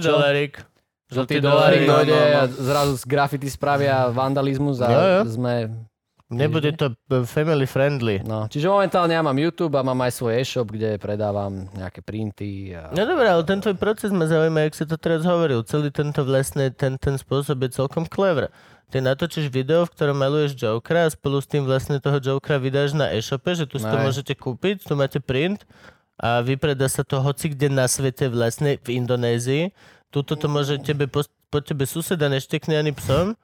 dolárik. Žltý dolárik no, no, no. a zrazu z graffiti spravia vandalizmus a Jo, jo. sme... Nebude to eh, family friendly. No, čiže momentálne ja mám YouTube a mám aj svoj e-shop, kde predávam nejaké printy. A... No dobré, ale ten tvoj proces ma zaujíma, jak si to teraz hovoril. Celý tento vlastne, ten, ten spôsob je celkom clever. Ty natočíš video, v ktorom maluješ Jokera a spolu s tým vlastne toho Jokera vydáš na e-shope, že tu si to môžete kúpiť, tu máte print a vypredá sa to hoci kde na svete vlastne v Indonézii. Tuto to môže tebe, po, po tebe suseda neštekne ani psom,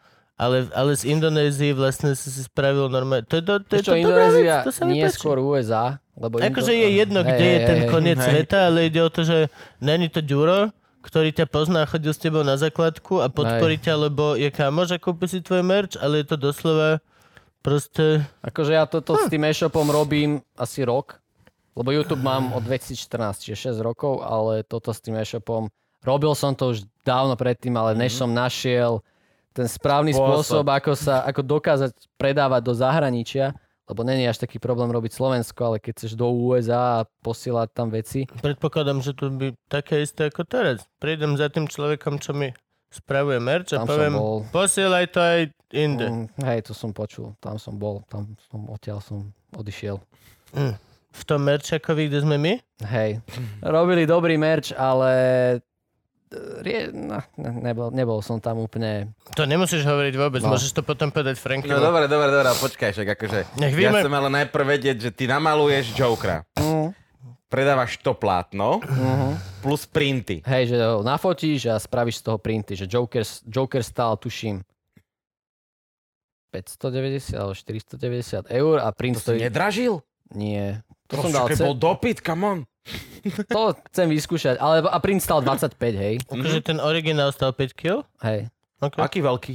ale, ale z Indonézie vlastne si si spravil normálne. To je, to, to, je to vec, Indonézia to sa mi nie páči. skôr USA, lebo... Akože je jedno, Hej, kde je hej, ten hej. koniec hej. sveta, ale ide o to, že není to Ďuro, ktorý ťa pozná a chodil s tebou na základku a podporí ťa, lebo je kamož a kúpi si tvoj merch, ale je to doslova proste... Akože ja toto Hm. s tým e-shopom robím asi rok, lebo YouTube mám od 2014, čiže 6 rokov, ale toto s tým e-shopom, robil som to už dávno predtým, ale než som našiel ten správny Spôsob. spôsob, ako, sa, ako dokázať predávať do zahraničia, lebo není až taký problém robiť Slovensko, ale keď chceš do USA a posielať tam veci, Predpokladám, že to by také isté ako teraz. Prídem za tým človekom, čo mi spravuje merch a Tam poviem, bol. posielaj to aj inde. mm, hej, to som počul, tam som bol, tam som, odtiaľ som odišiel. Mm. V tom merčakovi, kde sme my? Hej, robili dobrý merch, ale rie, no, ne- nebol, nebol som tam úplne... To nemusíš hovoriť vôbec, No. môžeš to potom povedať Franky. No dobre, dobre, dobre, počkaj, však akože... Nech Ja chcem ale najprv vedieť, že ty namaluješ Jokera. Mm, Predávaš to plátno mhm. plus printy. Hej, že ho nafotíš a spravíš z toho printy, že Joker, Joker stál, tuším, 590 alebo 490 eur a print To si stojí... nedražil? Nie. To To som dal bol dopyt, come on. To chcem vyskúšať, ale a print stal 25, hej. Akože ten originál stal 5 kg? Hej. Okay. Aký veľký?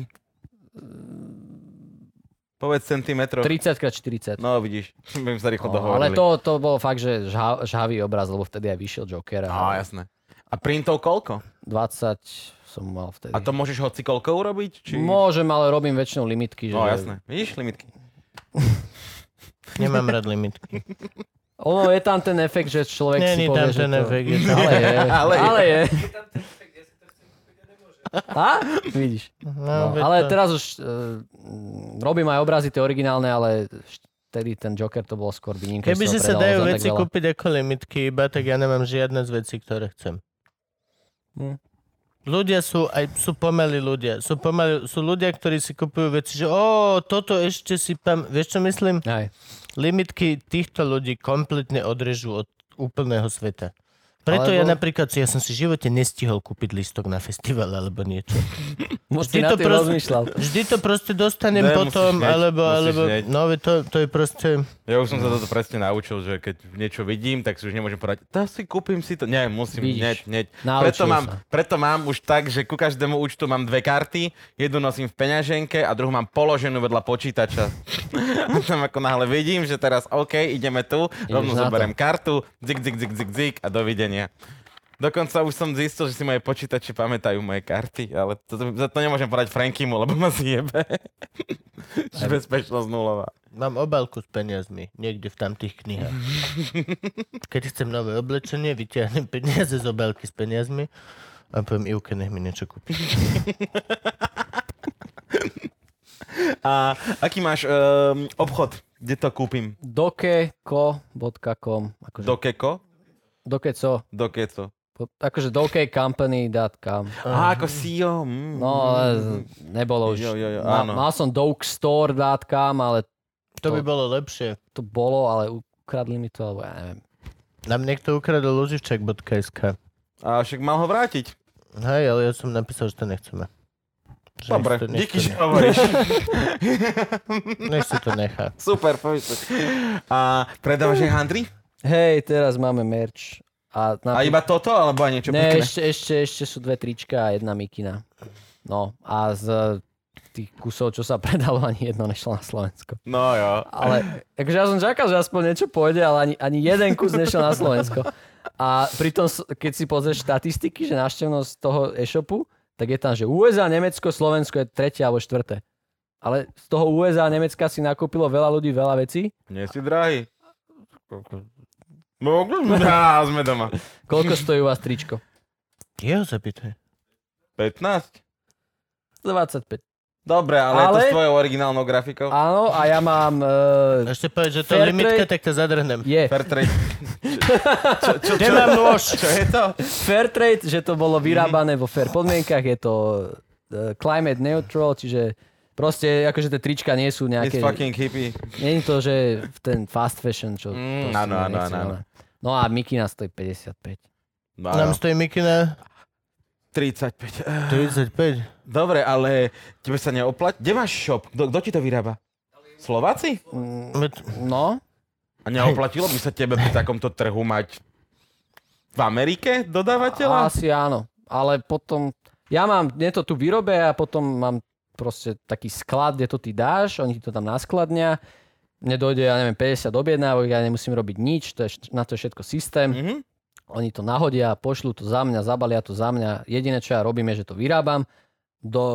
Povedz centimetrov. 30 x 40. No vidíš, my sa rýchlo No, dohovorili. ale to, to bol fakt, že žha, žhavý obraz, lebo vtedy aj vyšiel Joker. No A jasné. A printov koľko? 20 som mal vtedy. A to môžeš hoci koľko urobiť? Či... Môžem, ale robím väčšinou limitky. Že... No jasné. Vidíš limitky? (laughs) Nemám rád limitky. Ono je tam ten efekt, že človek si Není povie, tam že ten to... efekt. Je tam... (laughs) Ale je. Ale (laughs) ale, je. ale je. A? Vidíš. No, No, ale to- teraz už uh, robím aj obrazy tie originálne, ale vtedy ten Joker to bol skôr výnimka. Keby že si sa dajú veci veľa. kúpiť ako limitky iba, tak ja nemám žiadne z vecí, ktoré chcem. Hm. Ľudia sú, aj sú pomalí ľudia. Sú, pomalí, sú ľudia, ktorí si kupujú veci, že o, toto ešte si pam... Vieš, čo myslím? Aj. Limitky týchto ľudí kompletne odrežú od úplného sveta. Preto Alebo- ja napríklad, ja som si v živote nestihol kúpiť listok na festival alebo niečo. (laughs) Moc Vždy to proste- rozmýšľal. Vždy to proste dostanem Ne, potom, musíš alebo, musíš alebo, no to, to je proste, Ja už som sa toto presne naučil, že keď niečo vidím, tak si už nemôžem povedať, to si kúpim si to. Nie, musím, hneď, hneď. Preto mám, preto mám už tak, že ku každému účtu mám dve karty, jednu nosím v peňaženke a druhú mám položenú vedľa počítača. (laughs) a tam ako náhle vidím, že teraz OK, ideme tu, rovno zoberiem kartu, dzik, dzik, dzik, dzik, dzik a dovidenia. Dokonca už som zistil, že si moje počítače pamätajú moje karty, ale to, to, to nemôžem povedať Frankimu, lebo ma zjebe. (laughs) Že Bezpečnosť nulová. mám obálku s peniazmi, niekde v tamtých knihách. (laughs) Keď chcem nové oblečenie, vyťahnem peniaze z obálky s peniazmi a poviem Ivke, nech mi niečo kúpi. (laughs) A aký máš um, obchod? Kde to kúpim? Dokeko.com akože Do keko? Dokeco. Akože dokeycompany.com. Á, ako CEO. Mm, No, ale nebolo už. Jo, jo, jo, áno. mal som dokestore.com, ale To by bolo lepšie. to bolo, ale ukradli mi to, alebo ja neviem. Nám niekto ukradol luživčak.sk. A však mal ho vrátiť. Hej, ale ja som napísal, že to nechceme. Že Dobre, nech to- nech díky, to že hovoríš. (laughs) Nech si to nechá. Super, povedz. A predávaš aj handry? Hej, teraz máme merch. A, A iba toto, alebo aj niečo Ne, pekné? ešte, ešte, ešte sú dve trička a jedna mikina. No a z tých kusov, čo sa (laughs) predalo, ani jedno nešlo na Slovensko. No jo. Ale akože ja som čakal, že aspoň niečo pôjde, ale ani, ani jeden kus nešiel na Slovensko. A pritom, keď si pozrieš štatistiky, že návštevnosť toho e-shopu, tak je tam, že USA, Nemecko, Slovensko je tretie alebo štvrté. Ale z toho USA a Nemecka si nakúpilo veľa ľudí veľa vecí. Nie si drahý. (laughs) Á, sme doma. Koľko stojí u vás tričko? Jeho zapýtaj. 15? 25. Dobre, ale, je to Ale- s tvojou originálnou grafikou? Áno, a ja mám... Uh, Ešte povedz, že to Fair limitka, trade- tak to zadrhnem. je Fairtrade. (laughs) čo, čo, Kde mám nôž? (laughs) čo je to? fair trade, že to bolo vyrábané vo fair podmienkach, je to uh, climate neutral, čiže proste akože tie trička nie sú It's nejaké... fucking hippie. Nie je to, že ten fast fashion, čo... Mm, áno, áno, áno, áno. ale- No a Mikina stojí 55. No, Nám stojí Mikina 35. 35. Dobre, ale tebe sa neoplatí? Kde máš shop? Kto, kto ti to vyrába? Slováci? No, A neoplatilo by sa tebe pri takomto trhu mať v Amerike dodávateľa? asi áno. Ale potom... Ja mám, nie to tu vyrobe a potom mám proste taký sklad, kde to ty dáš, oni ti to tam naskladnia, mne dojde, ja neviem, 50 objednávok, ja nemusím robiť nič, to je, na to je všetko systém. Mhm. Oni to nahodia, pošlú to za mňa, zabalia to za mňa. Jediné, čo ja robím, je, že to vyrábam, do,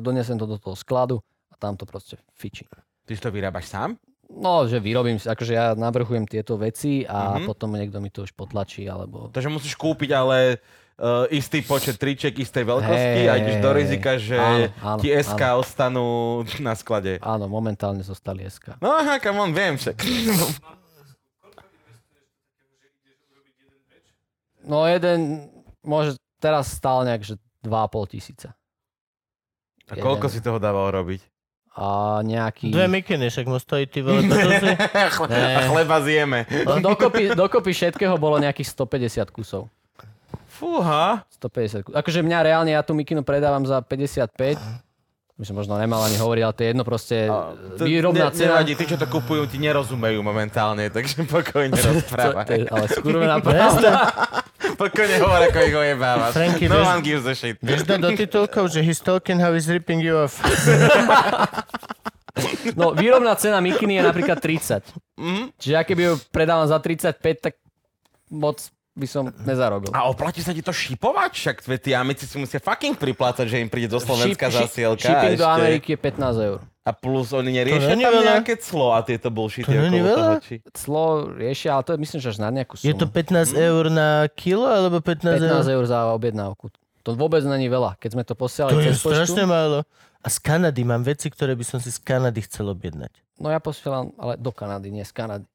donesem to do toho skladu a tam to proste fičí. Ty si to vyrábaš sám? No, že vyrobím si, akože ja navrhujem tieto veci a Mhm. potom niekto mi to už potlačí, alebo... Takže musíš kúpiť ale uh, istý počet triček istej veľkosti Hej, a ideš do rizika, že áno, áno, ti SK ostanú na sklade. Áno, momentálne zostali SK. No aha, come on, viem však. No jeden, môže teraz stál nejak, že 2,5 tisíca. A koľko si toho dával robiť? A nejaký... Dve mikiny, však mu stojí ty vole, si... (laughs) A chleba zjeme. No, dokopy, dokopy všetkého bolo nejakých 150 kusov. Fúha. 150 kusov. Akože mňa reálne, ja tú mikinu predávam za 55. My som možno nemal ani hovoriť, ale to je jedno proste A to výrobná ne, cena. Nevadí, tí, čo to kupujú, ti nerozumejú momentálne, takže pokojne (laughs) To- rozprávaj. to je ale skurvená (laughs) pravda. Pokojne hovor, ako ich ojebávaš. Franky, no one gives a shit. Vieš dať do titulkov, že he's talking how he's ripping you off. (laughs) No, výrobná cena mikiny je napríklad 30. Mhm. Čiže ja keby ju predávam za 35, tak moc by som nezarobil. A oplatí sa ti to šipovať? Však tí Amici si musia fucking priplácať, že im príde do Slovenska Ship- zasielka. Shipping do ešte. Ameriky je 15 eur. A plus oni neriešia není tam veľa. nejaké clo a tieto bullshity To není okolo veľa? toho, či... Clo riešia, ale to je myslím, že až na nejakú sumu. Je to 15 eur na kilo, alebo 15, 15 eur? eur za objednávku. To vôbec není veľa. Keď sme to posielali To je cez strašne málo. A z Kanady mám veci, ktoré by som si z Kanady chcel objednať. no ja posielam, ale do Kanady, nie z Kanady.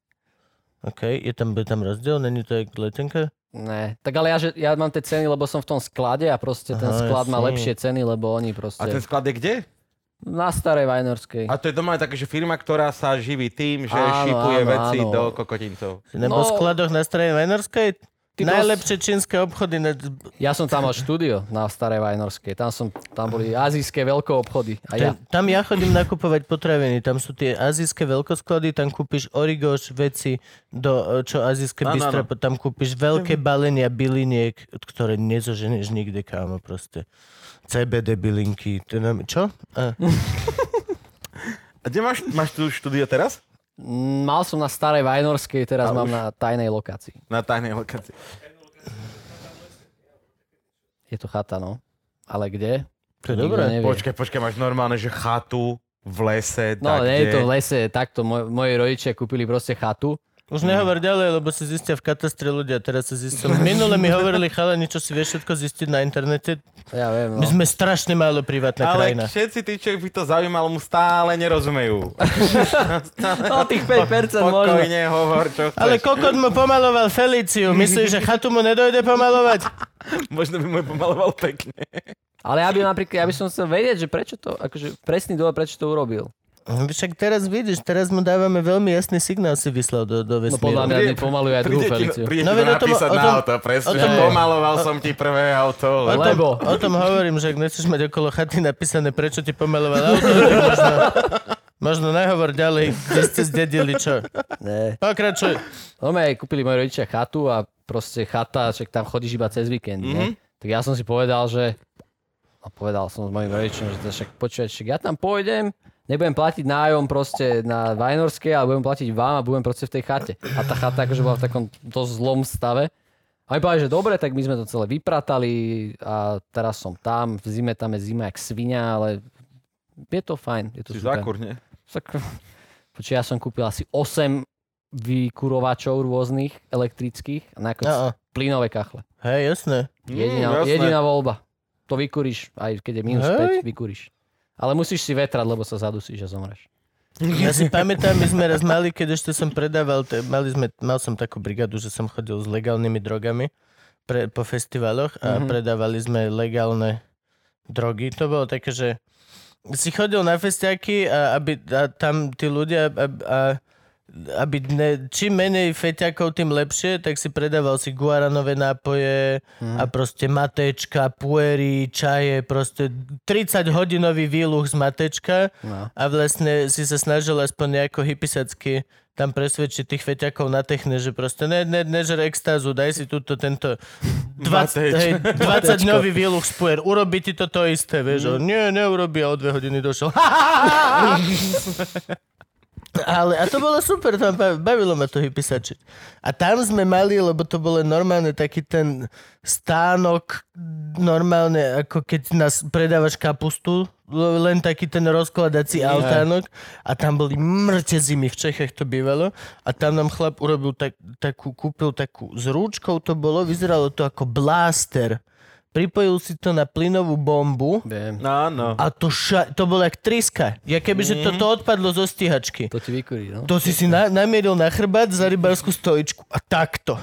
OK, je tam, je tam rozdiel? Není to jak letenka? Ne, tak ale ja, že, ja mám tie ceny, lebo som v tom sklade a proste ten Aha, sklad má jasne. lepšie ceny, lebo oni A proste... ten sklad je kde? Na starej Vajnorskej. A to je doma také, že firma, ktorá sa živí tým, že Áno, šipuje áno, veci áno. do kokotincov. V No. skladoch na strane Vajnorskej? Ty Najlepšie čínske obchody. Na... Ja som tam mal štúdio na starej Vajnorskej. Tam, som, tam boli azijské veľké obchody. A ja, Tam, ja chodím nakupovať potraviny, tam sú tie azijské veľkosklady, tam kúpiš origoš, veci, do, čo azijské Áno, bystra, áno. tam kúpiš veľké balenia byliniek, ktoré nezoženeš nikde, kámo, proste. CBD bylinky, čo? A, (laughs) A kde máš, máš tu štúdio teraz? Mm, mal som na starej Vajnorskej, teraz mám na tajnej lokácii. Na tajnej lokácii. Je to chata, no. Ale kde? to je dobré. Počkaj, počkaj, máš normálne, že chatu v lese, No, tak nie je to v lese, takto. Moj, moji rodičia kúpili proste chatu. Už nehovor ďalej, lebo si zistia v katastre ľudia, teraz sa zistia. Minule mi hovorili chalani, čo si vieš všetko zistiť na internete. Ja viem, My no. sme strašne málo privátna Ale krajina. všetci tí, čo by to zaujímalo, mu stále nerozumejú. (laughs) No, tých 5% možno. Pokojne hovor, čo chceš. Ale kokot mu pomaloval Feliciu. Myslíš, že chatu mu nedojde pomalovať? (laughs) Možno by mu pomaloval pekne. Ale ja by napríklad, ja by som chcel vedieť, že prečo to, akože presný dôvod, prečo to urobil. No, Však teraz vidíš, teraz mu dávame veľmi jasný signál si vyslal do, do No vesmíru. podľa mňa mi pomaluje aj druhú Príde Feliciu. príde No, o tom- o na auto, presne, o tom- pomaloval som ti prvé auto. O tom, Lebo. o tom hovorím, že ak nechceš mať okolo chaty napísané, prečo ti pomaloval auto, (laughs) možno, možno nehovor ďalej, kde ste zdedili čo. Ne. Pokračuj. No my kúpili moji rodičia chatu a proste chata, však tam chodíš iba cez víkend, mm-hmm. Tak ja som si povedal, že a povedal som s mojim rodičom, že to však počúvať, však ja tam pôjdem, nebudem platiť nájom proste na Vajnorskej, ale budem platiť vám a budem proste v tej chate. A tá chata akože bola v takom dosť zlom stave. A mi povedali, že dobre, tak my sme to celé vypratali a teraz som tam, v zime tam je zima jak svinia, ale je to fajn. Je to Si super. zákur, nie? Tak, počuť, ja som kúpil asi 8 vykurovačov rôznych elektrických a nakoniec No, plynové kachle. hej, jasné. Jediná, Mm, jasné. jediná voľba. To vykuríš, aj keď je minus Hej. 5, vykuríš. Ale musíš si vetrať, lebo sa zadusíš a zomreš. Ja si pamätám, my sme raz mali, keď ešte som predával, mali sme, mal som takú brigadu, že som chodil s legálnymi drogami pre, po festivaloch a Mhm. predávali sme legálne drogy. To bolo také, že si chodil na festiaky a, aby, a tam tí ľudia a, a, aby ne, čím menej feťakov, tým lepšie, tak si predával si guaranové nápoje a proste matečka, puery, čaje, proste 30 hodinový výluch z matečka No. a vlastne si sa snažil aspoň nejako hypisacky tam presvedčiť tých feťakov na techne, že proste ne, ne, nežer extázu, daj si túto tento 20, Mateč. hej, 20 dňový výluch z puer, urobí ti to to isté, vieš, mm. nie, neurobí a o dve hodiny došiel. (laughs) Ale, a to bolo super, tam ba- bavilo ma to hypisačiť. A tam sme mali, lebo to bolo normálne taký ten stánok, normálne ako keď nás predávaš kapustu, len taký ten rozkladací altánok a tam boli mŕte zimy, v Čechách to bývalo a tam nám chlap urobil tak, takú, kúpil takú, s rúčkou to bolo, vyzeralo to ako blaster. Pripojil si to na plynovú bombu Viem. No, no. a to, ša- to bolo jak triska. Ja keby, že toto odpadlo zo stíhačky. To ti vykurí, no. To si si na, namieril na chrbát za rybárskú stoličku. A takto.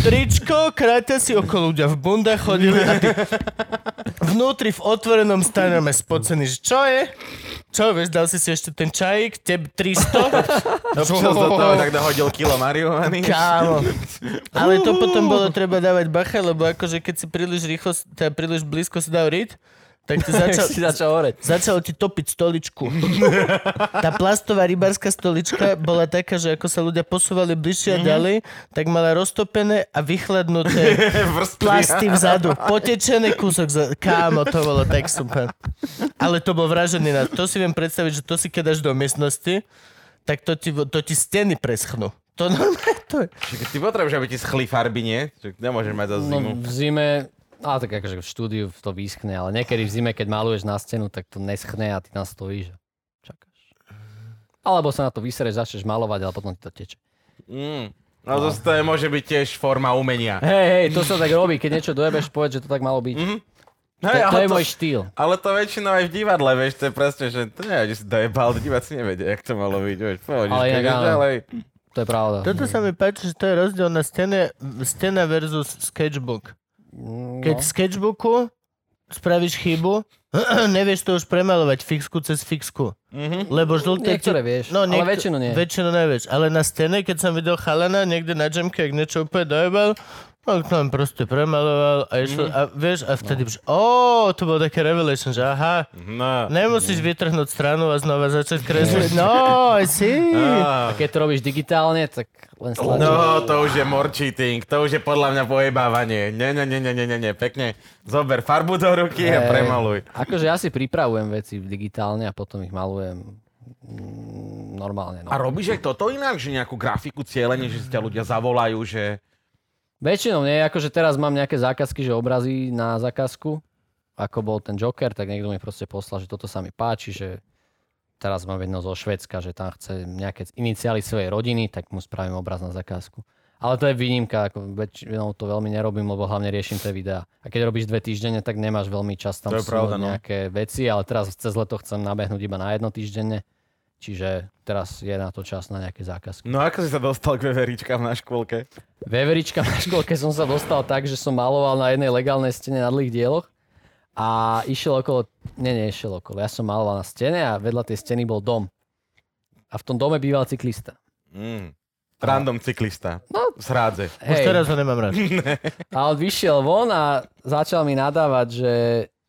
Tričko, kráťa si okolo ľudia v bundách chodili a ty vnútri v otvorenom stane spocený, že čo je? Čo, vieš, dal si si ešte ten čajík, tebe 300? Občas do toho tak dohodil kilo marihuany. Kámo. Ale to potom bolo treba dávať bacha, lebo akože keď si príliš rýchlo, teda príliš blízko si dal ryt, tak ti (laughs) začal, si začal horeť. (laughs) Začalo ti topiť stoličku. (laughs) Tá plastová rybárska stolička bola taká, že ako sa ľudia posúvali bližšie a ďalej, tak mala roztopené a vychladnuté plasty vzadu. Potečený kúsok. Za... Kámo, to bolo tak super. Ale to bol vražený na... To si viem predstaviť, že to si keď dáš do miestnosti, tak to ti, to ti steny preschnú. To normálne to je. Ty potrebuješ, aby ti schli farby, nie? Čiže nemôžeš mať za No zimu. v zime, a tak akože v štúdiu to vyschne, ale niekedy v zime, keď maluješ na stenu, tak to neschne a ty tam stojíš a čakáš. Alebo sa na to vysereš, začneš malovať, ale potom ti to teče. Mm. No to, to je, môže byť tiež forma umenia. Hej, hej, to sa tak robí, keď niečo dojebeš, povedz, že to tak malo byť. Mhm. To, Hej, to je môj štýl. Ale to väčšinou aj v divadle, vieš, to je presne, že to nie je, že si dojebal, diváci nevedia, jak to malo byť, vieš, pohodička, Ale inak ďalej. To je pravda. Toto sa mi páči, že to je rozdiel na stene, stena versus sketchbook. Keď v sketchbooku spravíš chybu, (clears throat) nevieš to už premalovať fixku cez fixku. Mhm. Lebo žlté... Niektoré vieš, ale väčšinu nie. Väčšinu nevieš. Ale na stene, keď som videl chalana niekde na džemke, ak niečo úplne dojebal, tak tam proste premaloval a išlo, a vieš, a vtedy, no. ó, to bolo také revelation, že aha, No. nemusíš vytrhnúť stranu a znova začať kresliť. No, I see. Á. A keď to robíš digitálne, tak len stlačíš. No, to už je more cheating, to už je podľa mňa pojebávanie. Nie, nie, nie, nie, nie, nie, nie, pekne. Zober farbu do ruky a Hej. premaluj. Akože ja si pripravujem veci digitálne a potom ich malujem mm, normálne. No. A robíš aj toto inak, že nejakú grafiku cieľenie, že si ťa ľudia zavolajú, že... Väčšinou nie, akože teraz mám nejaké zákazky, že obrazy na zákazku, ako bol ten Joker, tak niekto mi proste poslal, že toto sa mi páči, že teraz mám jedno zo Švedska, že tam chce nejaké iniciály svojej rodiny, tak mu spravím obraz na zákazku. Ale to je výnimka, ako väčšinou to veľmi nerobím, lebo hlavne riešim tie videá. A keď robíš dve týždenne, tak nemáš veľmi čas tam To je pravda, no. nejaké veci, ale teraz cez leto chcem nabehnúť iba na jedno týždenne, Čiže teraz je na to čas na nejaké zákazky. No ako si sa dostal k veveričkám na škôlke? Veverička na škôlke som sa dostal tak, že som maloval na jednej legálnej stene na dlhých dieloch a išiel okolo, nie, nie, išiel okolo, ja som maloval na stene a vedľa tej steny bol dom. A v tom dome býval cyklista. Mm. Random cyklista. No. Z rádze. Už Hej, teraz ho nemám rád. (laughs) a on vyšiel von a začal mi nadávať, že,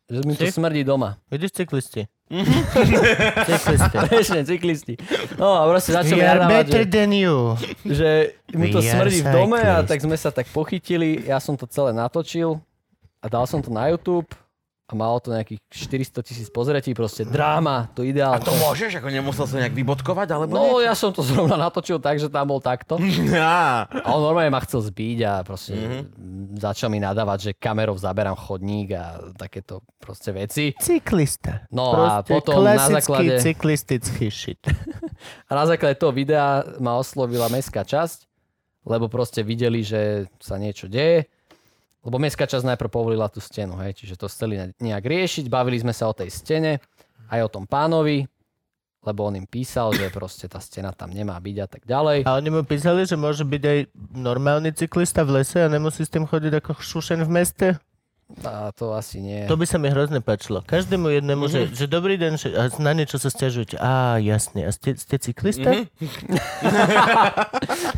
že mi tu Si? smrdí doma. Vidíš cyklisti? (laughs) cyklisti. (laughs) Prečne, cyklisti. No a proste začal mi We are better že, than you. že mi to We smrdí v dome a cyclists. tak sme sa tak pochytili. Ja som to celé natočil a dal som to na YouTube a malo to nejakých 400 tisíc pozretí, proste dráma, to A ideálne. to môžeš? Ako nemusel sa nejak vybodkovať? Alebo No ja som to zrovna natočil tak, že tam bol takto. (laughs) Á. A on normálne ma chcel zbiť a proste mm-hmm. začal mi nadávať, že kamerou zaberám chodník a takéto proste veci. Cyklista. No a Proste potom na základe- cyklistický shit. (laughs) A na základe toho videa ma oslovila mestská časť, lebo proste videli, že sa niečo deje. Lebo mestská časť najprv povolila tú stenu, hej, čiže to chceli ne- nejak riešiť. Bavili sme sa o tej stene, aj o tom pánovi, lebo on im písal, že proste tá stena tam nemá byť a tak ďalej. A oni mu písali, že môže byť aj normálny cyklista v lese a nemusí s tým chodiť ako šušen v meste? A to asi nie. To by sa mi hrozne páčilo. Každému jednému, že, že dobrý deň, že, a na niečo sa stiažujete. Á, jasne. A ste, ste cyklista?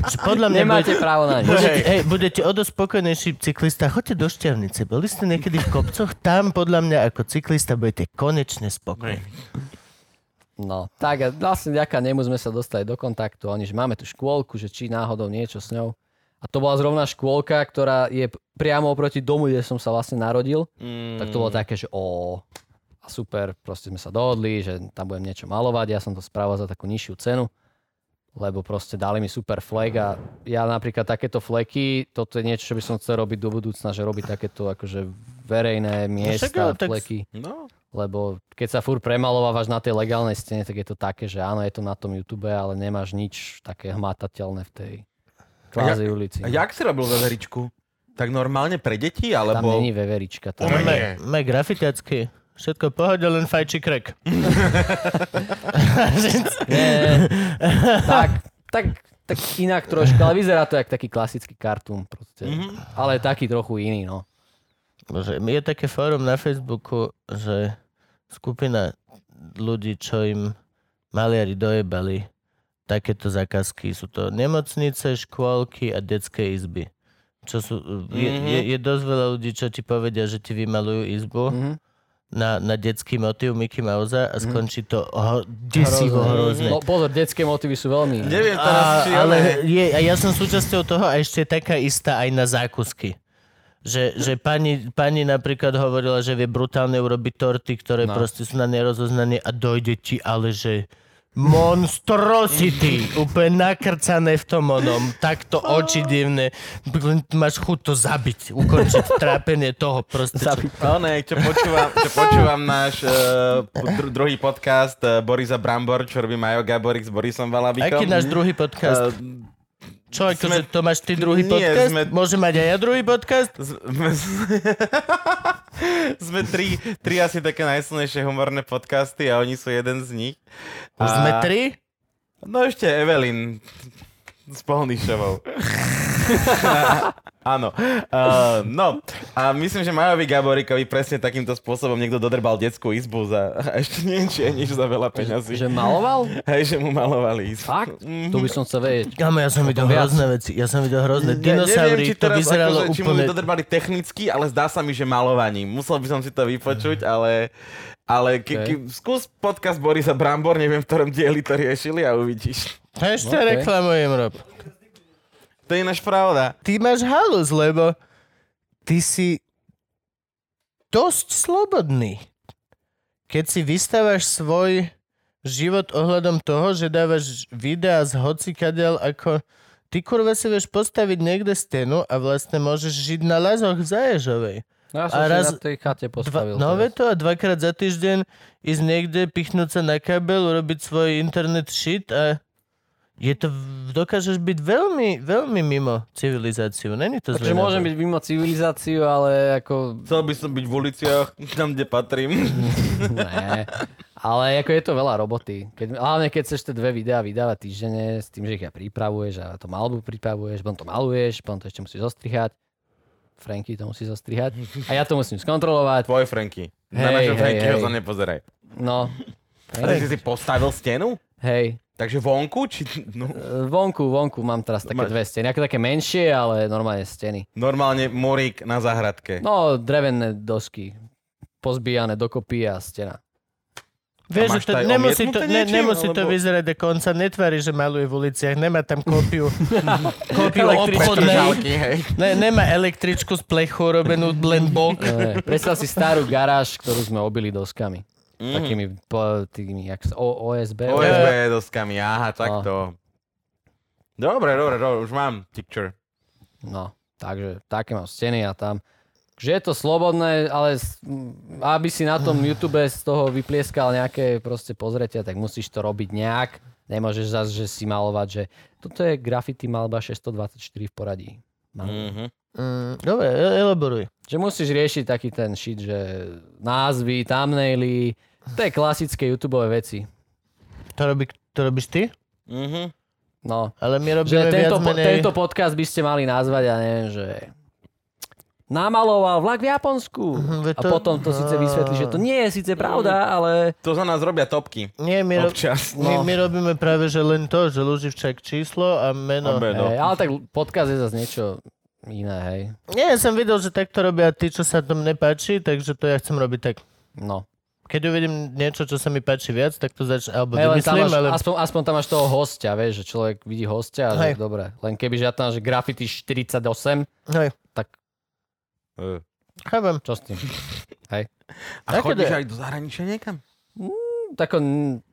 že podľa mňa Nemáte budete, právo na nič. budete, hej, budete o dosť spokojnejší cyklista. Choďte do Šťavnice. Boli ste niekedy v kopcoch? Tam podľa mňa ako cyklista budete konečne spokojní. No, tak vlastne vďaka nemu sme sa dostali do kontaktu. Oni, že máme tu škôlku, že či náhodou niečo s ňou. A to bola zrovna škôlka, ktorá je priamo oproti domu, kde som sa vlastne narodil. Mm. Tak to bolo také, že o a super, proste sme sa dohodli, že tam budem niečo malovať, ja som to spravil za takú nižšiu cenu, lebo proste dali mi super flek a ja napríklad takéto fleky, toto je niečo, čo by som chcel robiť do budúcna, že robiť takéto akože verejné miesta, ale tak- fleky, No. lebo keď sa fur premalovávaš na tej legálnej stene, tak je to také, že áno, je to na tom YouTube, ale nemáš nič také hmatateľné v tej kvázi ulici. A jak si robil veveričku? Tak normálne pre deti, Tam alebo... není veverička. Tam je... Máme grafitiacky. Všetko pohode, len fajči krek. (laughs) Nie, tak, tak, tak inak troška, ale vyzerá to jak taký klasický kartún proste. Mm-hmm. Ale taký trochu iný, no. Bože, je také fórum na Facebooku, že skupina ľudí, čo im maliari dojebali takéto zákazky. Sú to nemocnice, škôlky a detské izby. Čo sú, je, Mhm. je, je dosť veľa ľudí, čo ti povedia, že ti vymalujú izbu Mhm. na, na detský motív Mickey Mouse a skončí to ho, desivo hrozne. No pozor, detské motívy sú veľmi... Neviem teraz, A, či ale je, a ja som súčasťou toho a ešte taká istá aj na zákusky. Že, že pani, pani napríklad hovorila, že vie brutálne urobiť torty, ktoré. No. proste sú na nerozoznanie a dojde ti ale, že monstrosity, úplne nakrcané v tom onom, takto oči divné, máš chuť to zabiť, ukončiť trápenie toho proste. Čo, No ne, čo počúvam, čo počúvam náš uh, dru- druhý podcast uh, Borisa Brambor, čo robí Majo Gaborik s Borisom Valabikom. aký náš druhý podcast? Uh, Čo, akože sme- to máš ty druhý Nie, podcast? sme- Môžem mať aj ja druhý podcast? sme, (laughs) sme tri, tri asi také najsilnejšie humorné podcasty a oni sú jeden z nich. A- sme tri? No ešte Evelyn s Polnišovou. (laughs) (laughs) Áno. Uh, no, a myslím, že Majovi Gaborikovi presne takýmto spôsobom niekto dodrbal detskú izbu za (laughs) ešte nie či nič za veľa peňazí. Že maloval? Hej, že mu malovali izbu. Fakt? To by som chcel vedieť. Kámo, ja som videl hrozné veci. Ja som videl hrozné Ne- dinosaury, neviem, či to teraz vyzeralo akože, či mu úplne... dodrbali technicky, ale zdá sa mi, že malovaním. Musel by som si to vypočuť, ale, ale ke, ke, skús podcast Borisa Brambor, neviem, v ktorom dieli to riešili a uvidíš. Ešte Ok. reklamujem, Rob. To je ináč pravda. Ty máš halus, lebo ty si dosť slobodný. Keď si vystávaš svoj život ohľadom toho, že dávaš videá z hocikadiaľ ako... Ty kurva si vieš postaviť niekde stenu a vlastne môžeš žiť na lazoch v Zaježovej. No ja som A si raz- na tej chate Dva, postavil. no teraz. ve to a dvakrát za týždeň ísť niekde, pichnúť sa na kabel, urobiť svoj internet shit a je to, dokážeš byť veľmi, veľmi mimo civilizáciu. Není to Takže zle. môžem byť mimo civilizáciu, ale ako... Chcel by som byť v uliciach, tam, kde patrím. (laughs) Ne. Ale ako je to veľa roboty. Keď, hlavne keď chceš tie dve videá vydávať týždenne s tým, že ich aj pripravuješ a to malbu pripravuješ, potom to maluješ, potom to ešte musíš zostrihať. Franky to musí zostrihať. A ja to musím skontrolovať. Tvoj Franky. Na Hej, našom hej, Frankyho hej. sa nepozeraj. No. Ale si si postavil stenu? Hej. Takže vonku? Či, no, E, Vonku, vonku mám teraz také Ma- dve steny. Ako také menšie, ale normálne steny. normálne morík na záhradke. No, drevené dosky. Pozbíjane dokopy a stena. Vieš, že to, to nemusí, to, ne, niečím, nemusí to alebo- vyzerať ako on sa netvári, že maluje v uliciach. Nemá tam kópiu, (laughs) kópiu obchodnej. Ne, nemá električku z plechu robenú len bok. Predstav si starú garáž, ktorú sme obili doskami. Mhm. Takými, po, tými, jak o, OSB. OSB doskami, aha, takto. Dobre, dobre, dobre, už mám picture. No, takže také mám steny a tam. Že je to slobodné, ale aby si na tom YouTube z toho vyplieskal nejaké proste pozretia, tak musíš to robiť nejak. Nemôžeš zase, že si malovať, že toto je graffiti malba 624 v poradí. Mám. Mhm. Mm, dobre, elaboruj. Že musíš riešiť taký ten shit, že názvy, thumbnaily, to je klasické YouTube veci. To, robí, to robíš ty? Mhm. No, Ale my že robíme tento, viac menej... tento podcast by ste mali nazvať, ja neviem, že namaloval vlak v Japonsku. Mhm, veď A to- potom to síce vysvetlí, že to nie je síce pravda, ale To za nás robia topky. Nie, my, ro- Občas. my, No. my robíme práve, že len to, že Luživčák číslo a meno. A meno. hej, ale tak podcast je zase niečo iné, hej. Nie, ja som videl, že takto robia tí, čo sa tom nepáči, takže to ja chcem robiť tak. No. Keď uvidím niečo, čo sa mi páči viac, tak to zač... alebo Hej, tam vymyslím, máš, ale... aspoň, aspoň tam máš toho hostia, vieš, že človek vidí hostia a že Hej. dobre. Len keby že ja tam, že graffiti 48, Hej, tak E. chápem. čo s tým? (laughs) A Aké chodíš aj do zahraničia niekam? Tak on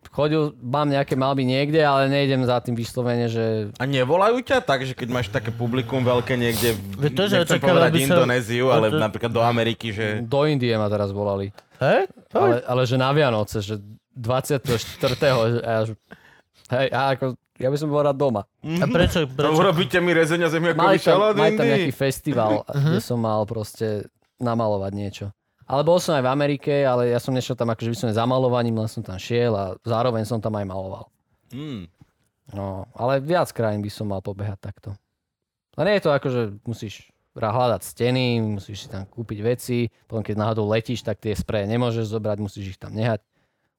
chodil, mám nejaké malby niekde, ale nejdem za tým vyslovene, že A nevolajú ťa tak, že keď máš také publikum veľké niekde, v, to, že nechcem povedať by som- Indonéziu, ale to- napríklad do Ameriky, že... do Indie ma teraz volali. Hej? Ale, ale že na Vianoce, že 24. a že, hej, a ako, ja by som bol rád doma. A prečo? Prečo? urobíte mi rezenia Mali zemiakový tam, šalát mali tam nejaký festival, kde som mal proste namalovať niečo. Ale bol som aj v Amerike, ale ja som nešiel tam akože vyslovene za malovaním, len som tam šiel a zároveň som tam aj maloval. Mm. No, ale viac krajín by som mal pobehať takto. A nie je to ako, že musíš hľadať steny, musíš si tam kúpiť veci, potom keď náhodou letíš, tak tie spreje nemôžeš zobrať, musíš ich tam nehať.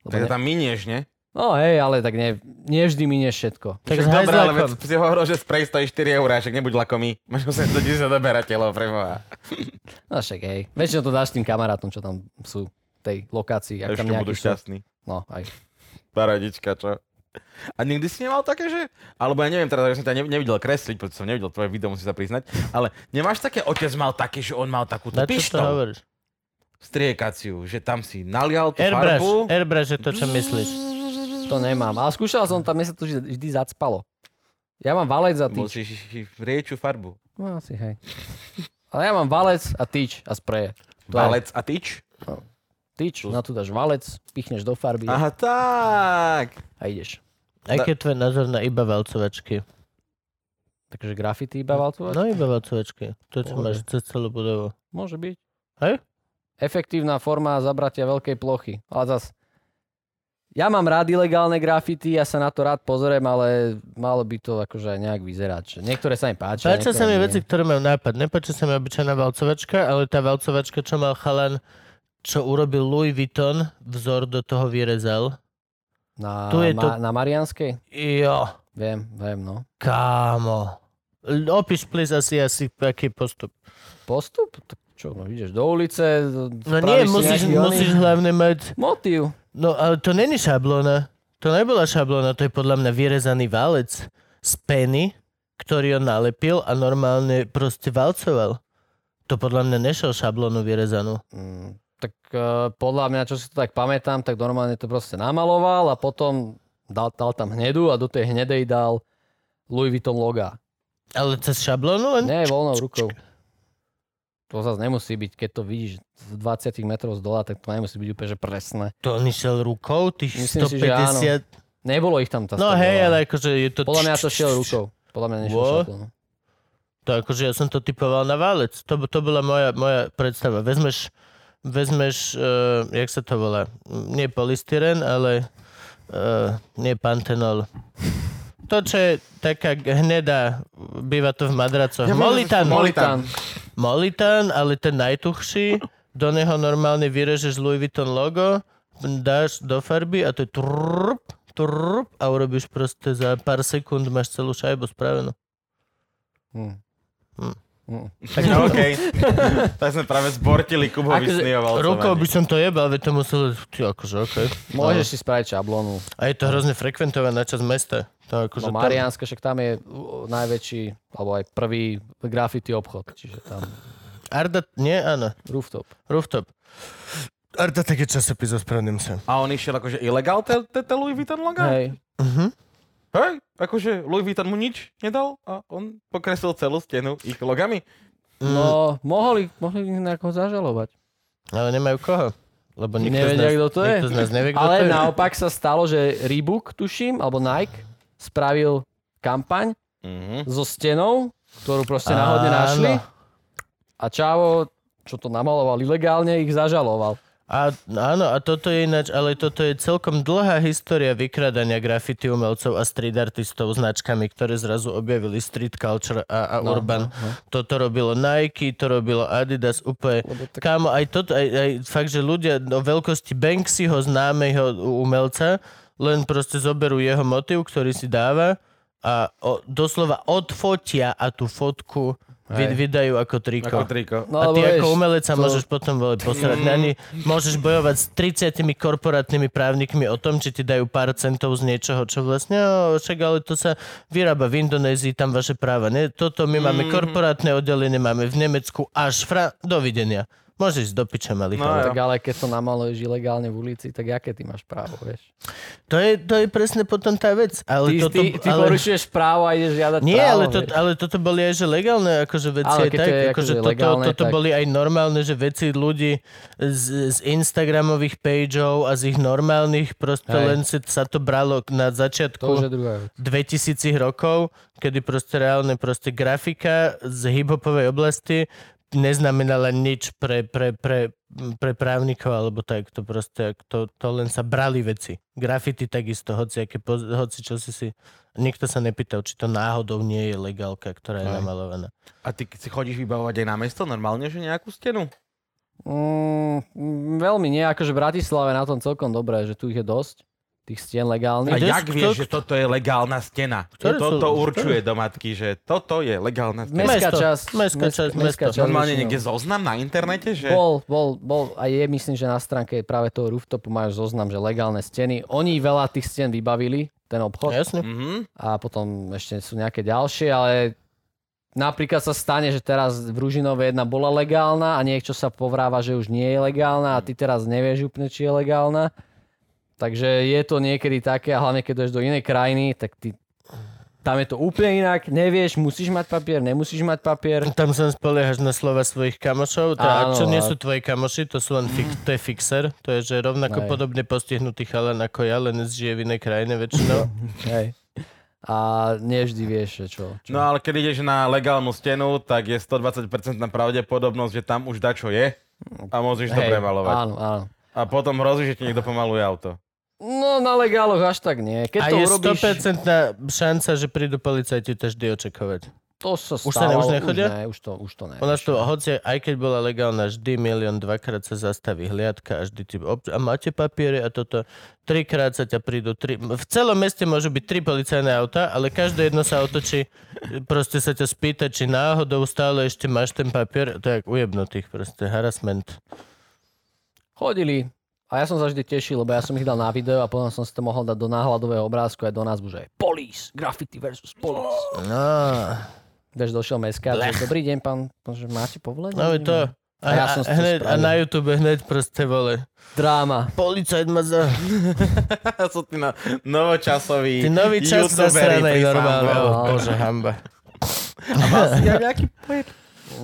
Lebo Tak ne- tam minieš, ne? No hej, ale tak ne, nevždy minieš všetko. Tak Však s dobre, ale veď si hovoril, že sprej stojí 4 eurá, však nebuď lakomý. Máš 800 tisíc odoberateľov, preboha. No však hej, väčšinou to dáš tým kamarátom, čo tam sú v tej lokácii. Ak tam Ešte nejakí budú šťastní. No, aj. Paradička, čo? A nikdy si nemal také, že... Alebo ja neviem, teda, že som ťa ne- nevidel kresliť, pretože som nevidel tvoje video, musím sa priznať. Ale nemáš také, otec mal také, že on mal čo to pištol, striekaciu, že tam si nalial tú Airbrush, farbu. airbrush je to, čo myslíš. To nemám. Ale skúšal som tam, mne sa to vždy, vždy zacpalo. Ja mám valec a tyč. Musíš rieču farbu. No asi, hej. Ale ja mám valec a tyč a spreje. To je- Valec a tyč? Tyč, na tu dáš valec, pichneš do farby Aha, tak. a ideš. Aký je tvoj názor na iba valcovačky? Takže graffiti iba valcovať? No iba valcovačky. To, čo máš cez celú budovu. Môže byť. Hej? Efektívna forma zabratia veľkej plochy. Ale zas, ja mám rád ilegálne graffiti, ja sa na to rád pozriem, ale malo by to akože nejak vyzerať. Že Niektoré sa mi páčia. Páčia sa mi nie. veci, ktoré majú nápad. Nepáčia sa mi obyčajná valcovačka, ale tá valcovačka, čo mal chalan, čo urobil Louis Vuitton, vzor do toho vyrezal. Na, Tu je ma, to- na Marianskej? Jo, Viem, viem, no. kámo. Opíš, please, asi, asi, aký postup. Postup? Čo, no ideš do ulice, No nie, musíš, musíš hlavne mať... Motív. No, ale to není šablóna. To nebola šablóna, to je podľa mňa vyrezaný válec z peny, ktorý on nalepil a normálne proste valcoval. To podľa mňa nešiel šablónu vyrezanú. Mm, tak uh, podľa mňa, čo si to tak pamätám, tak normálne to proste namaloval a potom dal, dal tam hnedu a do tej hnedej dal Louis Vuitton loga. Ale cez šablónu len? Nie, voľnou rukou. To zase nemusí byť, keď to vidíš z 20 metrov z dola, tak to nemusí byť úplne že presné. To on išiel rukou, tých Myslím si, že 150... Nebolo ich tam tá no hej, ale akože je to... Podľa mňa to šiel rukou. Podľa mňa nešiel What? šablónou. To akože ja som to typoval na válec. To, to bola moja, moja predstava. Vezmeš vezmeš, uh, jak sa to volá, nie polystyren, ale uh, nie pantenol. To, čo je taká hnedá, býva to v madracoch. Molitan. Molitan. Molitan, ale ten najtuchší, do neho normálne vyrežeš Louis Vuitton logo, dáš do farby a to je trup, trup a urobíš proste za pár sekúnd máš celú šajbu spravenú. Hm. Hm. Hm. No, (laughs) OK. tak sme práve zbortili Kubovi Akože sny o Rukou by som to jebal, veď to muselo... Ty, akože, okej. Môžeš si spraviť šablónu. A je to hrozne frekventovaná časť mesta. To akože No tam- Mariánska, však tam je uh, najväčší, alebo aj prvý graffiti obchod, čiže tam Arda, nie, áno. rooftop. Rooftop. Arda také časopis, ospravedlňujem sa. A on išiel akože ilegál, te, te, te Louis Vuitton logo? Hej, Mhm. Hej, akože Louis Vuitton mu nič nedal a on pokreslil celú stenu ich logami. Mm, no mohli, mohli ich nejako zažalovať. ale nemajú koho. Lebo nikto z Nevedia, nás, kto to je. Z nás nevie, kto Ale to je. naopak sa stalo, že Reebok, tuším, alebo Nike, spravil kampaň Mhm. so stenou, ktorú proste náhodne našli. Áno. A Čavo, čo to namaloval ilegálne, ich zažaloval. A, áno, a toto je ináč, ale toto je celkom dlhá história vykradania graffiti umelcov a street artistov značkami, ktoré zrazu objavili street culture a, a No, urban. no, no. Toto robilo Nike, to robilo Adidas, úplne. Tak- Kámo, aj, toto, aj, aj fakt, že ľudia o veľkosti Banksyho známeho umelca len proste zoberú jeho motiv, ktorý si dáva a o, doslova odfotia a tú fotku Hej. vydajú ako triko. Ako triko. No, a ty lebo ako vieš, umelec sa to- môžeš potom vole posrať. Ani môžeš bojovať s 30 korporátnymi právnikmi o tom, či ti dajú pár centov z niečoho, čo vlastne, o, však ale to sa vyrába v Indonézii, tam vaše práva. Ne? Toto my máme korporátne oddelenie, máme v Nemecku až fra... Dovidenia. Môžeš ísť do piče, malý No. Tak ale keď to namaluješ ilegálne v ulici, tak aké ty máš právo, vieš? To je, to je presne potom tá vec. Ale Ty, toto, ty, ty ale... porušuješ právo a ideš žiadať Nie, právo. ale, to, vieš. ale toto boli aj že legálne akože veci Ale aj tak. to je akože akože toto, legálne, toto tak- boli aj normálne, že veci ľudí z, z Instagramových pageov a z ich normálnych proste Hej. len si, sa to bralo na To už začiatku je druhá vec. 2000 rokov, kedy proste reálne proste grafika z hiphopovej oblasti neznamenala nič pre, pre, pre, pre právnikov, alebo tak, to proste, to, to len sa brali veci. Grafity takisto, hoci, aké, hoci čo si si... Nikto sa nepýtal, či to náhodou nie je legálka, ktorá je Aj. namalovaná. A ty si chodíš vybavovať aj na mesto normálne, že nejakú stenu? Mm, mm, veľmi nie, akože v Bratislave na tom celkom dobré, že tu ich je dosť, tých stien A legálnych. kde- jak vieš, že toto je legálna stena? Ktoré sú- Toto určuje do matky, že toto je legálna stena. Mestská časť. mestská časť, mesto. Normálne väčšinou. niekde zoznam na internete, že... Bol, bol, bol, a je myslím, že na stránke práve toho rooftopu máš zoznam, že legálne steny. Oni veľa tých stien vybavili, ten obchod. Jasne. Mhm. a potom ešte sú nejaké ďalšie, ale napríklad sa stane, že teraz v Ružinove jedna bola legálna a niečo sa povráva, že už nie je legálna a ty teraz nevieš úplne, či je legálna. Takže je to niekedy také a hlavne keď ideš do inej krajiny, tak ty tam je to úplne inak, nevieš, musíš mať papier, nemusíš mať papier. Tam sa spoliehaš na slova svojich kamošov, a Áno, čo nie sú tvoji kamoši, to sú len fix, to je fixer, to je že rovnako Hej. podobne postihnutý chalan ako ja, len žije v inej krajine väčšinou. (laughs) Hej. A nevždy vieš, že čo. čo. No ale keď ideš na legálnu stenu, tak je 120% pravdepodobnosť, že tam už dačo je a môžeš to Hej, premalovať. Áno, áno. A potom hrozí, že ti niekto pomaluje auto. No na legáloch až tak nie. Keď A to je urobíš, 100% šanca, že prídu policajti to vždy očakovať. to sa Už sa ne- už nechodia? Už, ne, už to, už to ne. U nás to, hoci aj keď bola legálna, vždy milión, dvakrát sa zastaví hliadka a vždy ti, ob, a máte papiere a toto, trikrát sa ťa prídu, tri, v celom meste môžu byť tri policajné auta, ale každé jedno sa otočí, proste sa ťa spýta, či náhodou stále ešte máš ten papier, to je jak ujebnutých, proste harassment. Chodili. A ja som sa vždy tešil, lebo ja som ich dal na video a potom som si to mohol dať do náhľadového obrázku aj do názvu, že Police, graffiti versus police. No, Vieš, došiel meskár, že dobrý deň, pán, že máte povolenie? no je to. A, A ja a, som to hneď, a na YouTube hneď proste vole. Dráma. Policajt ma za... (laughs) sú tí no, novočasoví Ty nový čas zasranej normálne. Oh, bože, hamba. A aj nejaký pojem?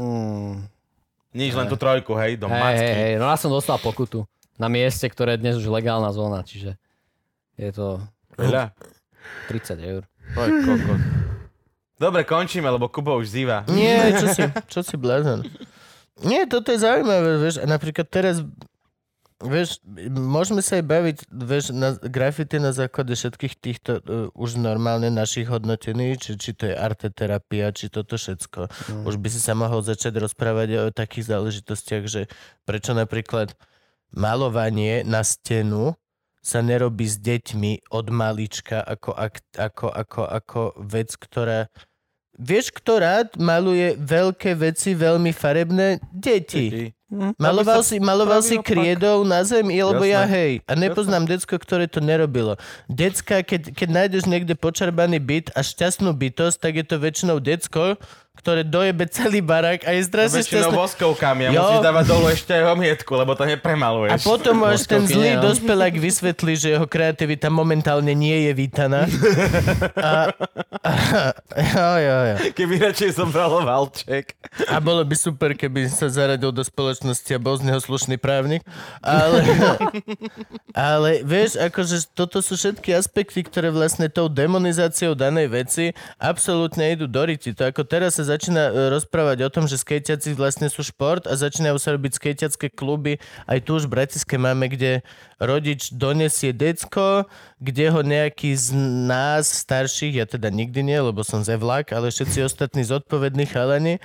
Mm. Nič, len tú trojku, hej, do Hej, macky. hej, hej, no ja som dostal pokutu na mieste, ktoré je dnes už legálna zóna, čiže je to Veľa. 30 eur. Oj, kokos. Dobre, končíme, lebo Kubo už zýva. Nie, čo si, čo si blázen. Nie, toto je zaujímavé, vieš, a napríklad teraz, vieš, môžeme sa aj baviť, vieš, na grafity na základe všetkých týchto uh, už normálne našich hodnotení, či, či to je arteterapia, či toto všetko. Mm. Už by si sa mohol začať rozprávať o takých záležitostiach, že prečo napríklad malovanie na stenu sa nerobí s deťmi od malička ako, ako, ako, ako, vec, ktorá Vieš, kto maluje veľké veci, veľmi farebné? Deti. Deti. Maloval si, maloval si kriedou na zemi, lebo ja Jasné. hej. A nepoznám decko, ktoré to nerobilo. Decka, keď, keď nájdeš niekde počarbaný byt a šťastnú bytosť, tak je to väčšinou decko, ktoré dojebe celý barák a je strašne väčšinou šťastné. voskovkami a Jo. musíš dávať dolu ešte aj omietku, lebo to nepremaluješ. A potom až ten zlý nie, no. dospelák vysvetlí, že jeho kreativita momentálne nie je vítaná. A, a, jo, jo, jo. Keby radšej zobral valček. A bolo by super, keby sa zaradil do spoločnosti a bol z neho slušný právnik. Ale, (laughs) ale vieš, akože toto sú všetky aspekty, ktoré vlastne tou demonizáciou danej veci absolútne idú do riti. To ako teraz sa začína e, rozprávať o tom, že skejťaci vlastne sú šport a začínajú sa robiť skejťacké kluby. Aj tu už v Bratiske máme, kde rodič donesie decko, kde ho nejaký z nás starších, ja teda nikdy nie, lebo som zevlak, ale všetci ostatní zodpovední chalani, e,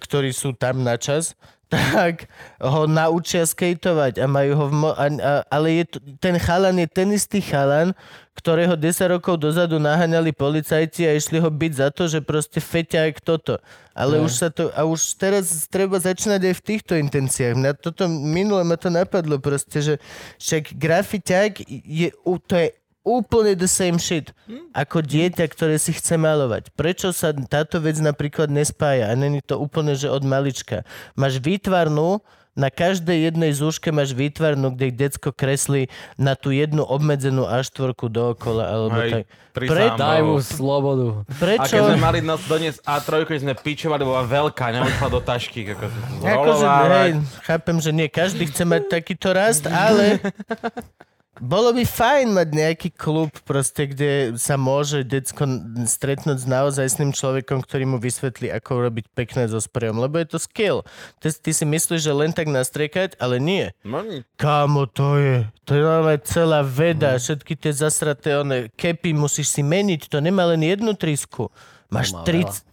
ktorí sú tam na čas, tak ho naučia skejtovať a majú ho v mo- a, a, ale je to, ten chalan je ten istý chalan, ktorého 10 rokov dozadu naháňali policajti a išli ho byť za to, že proste feťák toto. Ale už sa to, a už teraz treba začínať aj v týchto intenciách. Mňa toto, minule ma to napadlo proste, že však grafiťák je, to je úplne the same shit ako dieťa, ktoré si chce malovať. Prečo sa táto vec napríklad nespája? A není to úplne, že od malička. Máš výtvarnú, na každej jednej zúške máš výtvarnú, kde decko kreslí na tú jednu obmedzenú A4 dookola, alebo Hej, tak. Pre. Daj mu slobodu. A prečo? keď sme mali nás doniesť A3, keď sme pičovali, bola veľká, neodšla do tašky. Ako Akože, hej, chápem, že nie každý chce mať takýto rast, ale (laughs) bolo by fajn mať nejaký klub, proste, kde sa môže decko stretnúť s naozajstným človekom, ktorý mu vysvetlí, ako robiť pekné so sprejom, lebo je to skill. Ty, ty si myslíš, že len tak nastriekať, ale nie. No, ni- Kámo, to je, to je normálne celá veda, všetky tie zasraté one, kepy musíš si meniť, to nemá len jednu trisku. Máš má 30...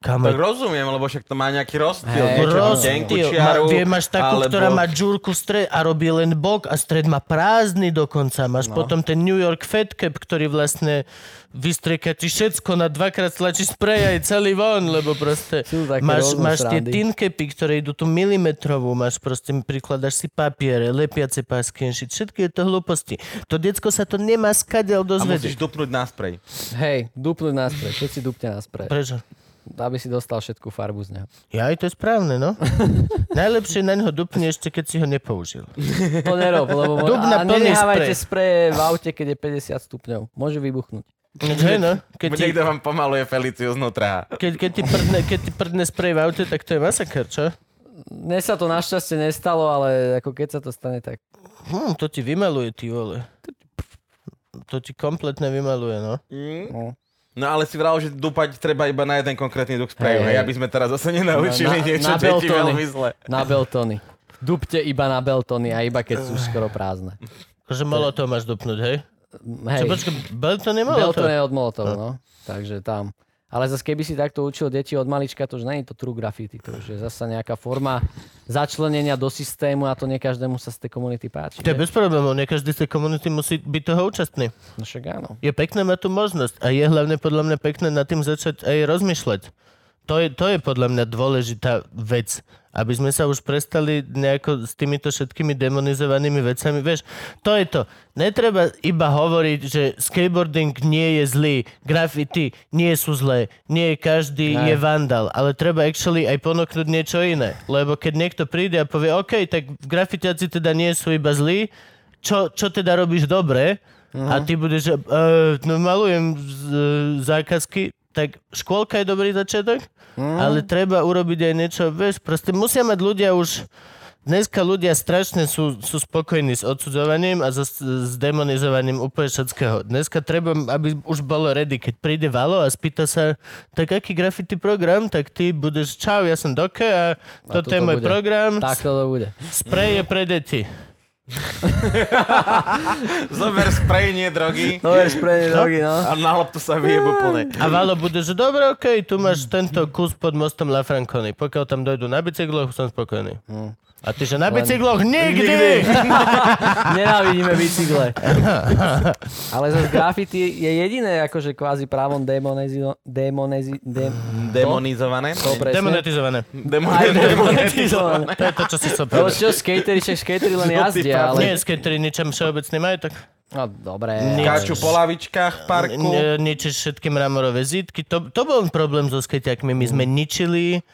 Kámo, tak rozumiem, lebo však to má nejaký rozdiel. Má Rozdiel. čiaru, vie, máš takú, alebo... ktorá má džúrku stred a robí len bok a stred má prázdny dokonca. Máš no. potom ten New York Fat Cap, ktorý vlastne vystrieka ti všetko na dvakrát tlačí sprej aj celý von, lebo proste máš, máš tie srandy. tin capy, ktoré idú tu milimetrovú, máš proste, prikladaš si papiere, lepiace pásky, všetky je to hlúposti. To decko sa to nemá skadiaľ A dozvedieť. musíš dupnúť na sprej. Hej, dupnúť na sprej. Všetci dupne na sprej. Prečo? Aby si dostal všetku farbu z neho. Ja, aj to je správne, no. (laughs) Najlepšie na ňo dupne ešte, keď si ho nepoužil. (laughs) To nerob, lebo mo- Dub na a nenehávajte sprej. spreje v aute, keď je 50 stupňov. Môže vybuchnúť. Hej, no. Keď ti, Niekto vám pomaluje Feliciu znútra. keď, keď, ti prdne, keď ti prdne sprej v aute, tak to je masaker, čo? Mne sa to našťastie nestalo, ale ako keď sa to stane, tak Hm, to ti vymaluje, ty vole. To ti kompletne vymaluje, no. no. No ale si vral, že dúpať treba iba na jeden konkrétny druh spreju, Hej. hej, aby sme teraz zase nenaučili Na- niečo na deti Beltony. veľmi zle. na beltony. Dupte iba na beltony a iba keď sú skoro prázdne. Akože molotov máš dupnúť, hej? Čo, Hej, počkaj, Belton je molotov. belton je od Molotov, no. Takže tam. Ale zase keby si takto učil deti od malička, to už je to true graffiti, to už je zase nejaká forma začlenenia do systému a to nie každému sa z tej komunity páči. To je bez problémov, nie každý z tej komunity musí byť toho účastný. No však áno. Je pekné mať tú možnosť a je hlavne podľa mňa pekné nad tým začať aj rozmýšľať. To je, to je podľa mňa dôležitá vec. Aby sme sa už prestali nejako s týmito všetkými demonizovanými vecami. Vieš, to je to. Netreba iba hovoriť, že skateboarding nie je zlý, graffiti nie sú zlé, nie každý Ne. je vandal, ale treba actually aj ponúknuť niečo iné. Lebo keď niekto príde a povie, OK, tak grafitiaci teda nie sú iba zlí, čo, čo teda robíš dobre? A ty budeš, uh, no malujem z, zákazky, tak škôlka je dobrý začiatok, ale treba urobiť aj niečo, vieš, proste musia mať ľudia už Dneska ľudia strašne sú, sú spokojní s odsudzovaním a so, s demonizovaním úplne všetkého. Dneska treba, aby už bolo ready. Keď príde Valo a spýta sa, tak aký graffiti program, tak ty budeš, čau, ja som Doke a toto je môj bude. program. Tak to bude. Sprej je pre deti. (laughs) Zober sprej, nie drogy. No je sprejne drogy, no. A na loptu sa vyjebu plne. A Valo bude, že dobre, okej, tu máš tento kus pod mostom La Franconi. Pokiaľ tam dojdu na bicykloch, som spokojný. A ty, že na Len- bicykloch nikdy! Nikdy. (laughs) Nenávidíme bicykle. (laughs) Ale zase graffiti je jediné akože kvázi právom demonezi... demonezi dem, (laughs) Demonizované. to presne. Demonetizované. Demon- Aj demonetizované. To je to, čo si chcel Lebo povedať. čo, skateri, však skateri len jazdia, ale... Nie, skatery ničem všeobecný majetok. No dobre. Nie. Skáču po lavičkách v parku. N- ničíš všetky mramorové zítky. To, to bol problém so skejťakmi. My sme ničili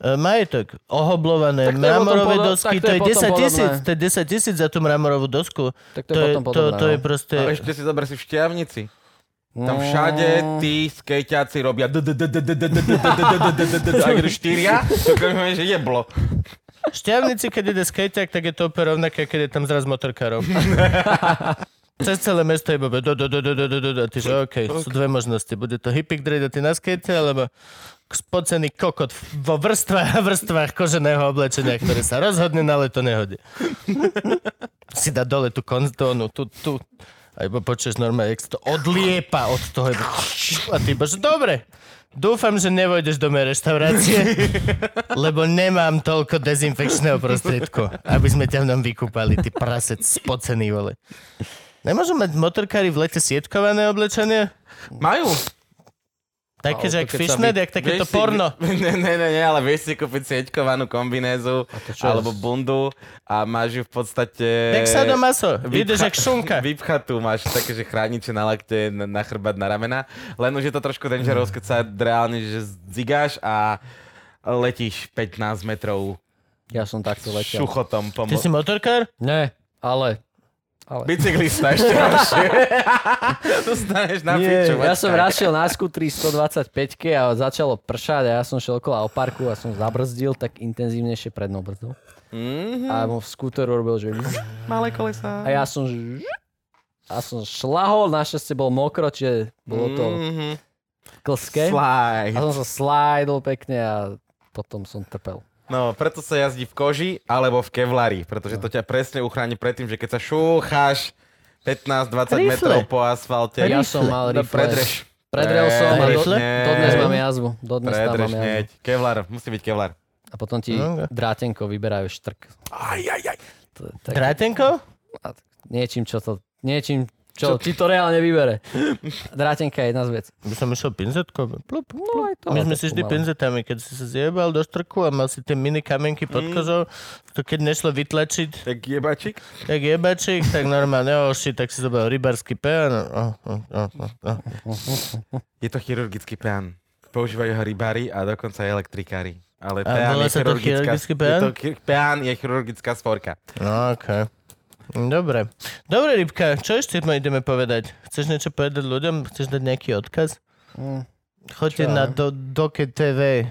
majetok. Ohoblované to mramorové podob... dosky, to, je, to je 10 tisíc, to je 10 tisíc za tú mramorovú dosku. Tak to, to je, potom je, podobné, to, to je proste... A ešte si zober si šťavnici. Tam všade tí skejťáci robia a keď štyria, to že jeblo. Šťavnici, keď ide skejťák, tak je to úplne rovnaké, keď je tam zraz motorkárov. Cez celé mesto bobe. Do, do, do, do, do, do, do. Ty, že OK, sú dve možnosti. Bude to hippie ty na skate, alebo spocený kokot vo vrstvách a (laughs) vrstvách koženého oblečenia, ktoré sa rozhodne na leto nehodí. si dá dole tú konztónu, tu, tu. A iba počuješ normálne, jak to odliepa od toho. Iba, a ty iba, že dobre. Dúfam, že nevojdeš do mojej reštaurácie, (laughs) lebo nemám toľko dezinfekčného prostriedku, aby sme ťa v tom vykúpali, ty prasec spocený, vole. Nemôžu mať motorkári v lete sietkované oblečenie? Majú. Také, Ale že jak sa fishnet, vy- jak takéto si- porno. (laughs) Ne, ne, ne, ne, ale vieš si kúpiť sieťkovanú kombinézu alebo bundu a máš ju v podstate... Jak sadomaso, ideš vypcha- jak šunka. (laughs) Vypchatú, máš také, že chrániče na lakte, na, na chrbát, na ramena. Len už je to trošku dangerous, keď sa reálne že zigáš a letíš 15 metrov Ja som takto letel. šuchotom po Ty si motorkár? Ne, ale... ale... Bicyklista ešte (laughs) horšie. (laughs) Dostaneš na Nie, piču. ja som raz šiel na skutri 125 a začalo pršať a ja som šiel okolo parku a som zabrzdil tak intenzívnejšie prednou brzdou. Mhm, A mu v skúteru robil, že... malé kolesa. A ja som... A som šlahol, našťastie bol mokro, čiže bolo to Mhm. klské. Slide. A som sa slajdol pekne a potom som trpel. No, preto sa jazdí v koži alebo v kevlari, pretože to ťa presne uchráni pred tým, že keď sa šúcháš 15-20 Rifle. metrov po asfalte, Ja som mal no, rifle. predrež. Predrel som a do, dodnes mám jazvu. Dodnes tam mám jazvu. Kevlar, musí byť kevlar. A potom ti No, drátenko vyberajú štrk. Aj, aj, aj. To je tak, Drátenko? a niečím, čo to... Niečím, čo ti to reálne vybere. Drátenka je jedna z vecí. By som išiel pinzetkou. Plup. No aj to. My sme si šli pomaly. pinzetami, keď si sa zjebal do štrku a mal si tie mini kamenky pod kožou, to keď nešlo vytlačiť, Tak jebačik. tak jebačík, tak normálne, oh shit, tak si zobral rybarský pán. Oh, oh, oh, oh, oh. Je to chirurgický pán. Používajú ho rybári a dokonca aj elektrikári. Ale A peán volá je sa to chirurgická... chirurgický je peán? to chi- peán je chirurgická svorka. No, okay. Dobre. Dobre, Rybka, čo ešte ma ideme povedať? Chceš niečo povedať ľuďom? Chceš dať nejaký odkaz? Mm, Choďte Čo? na do, Doke TV.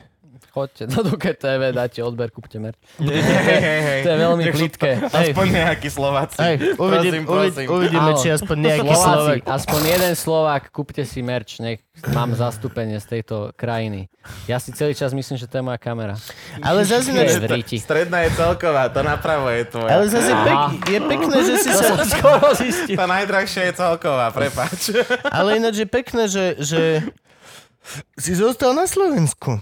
Choďte do Duke TV, dajte odber, kúpte merch. Hej, hej, hej. To je veľmi plitké. Aspoň nejakí Slováci. Aj, uvidím, prosím, prosím. uvid, uvidíme, či aspoň nejaký Slováci, Slovak. aspoň jeden Slovák, kúpte si merch, nech mám zastúpenie z tejto krajiny. Ja si celý čas myslím, že to je moja kamera. Ale zase, v ríti. Stredná je celková, to napravo je tvoja. ale zase pek, je pekné, že si To sa... som skoro zistil. Tá najdrahšia je celková, prepáč. Ale ináč je pekné, že, že si zostal na Slovensku.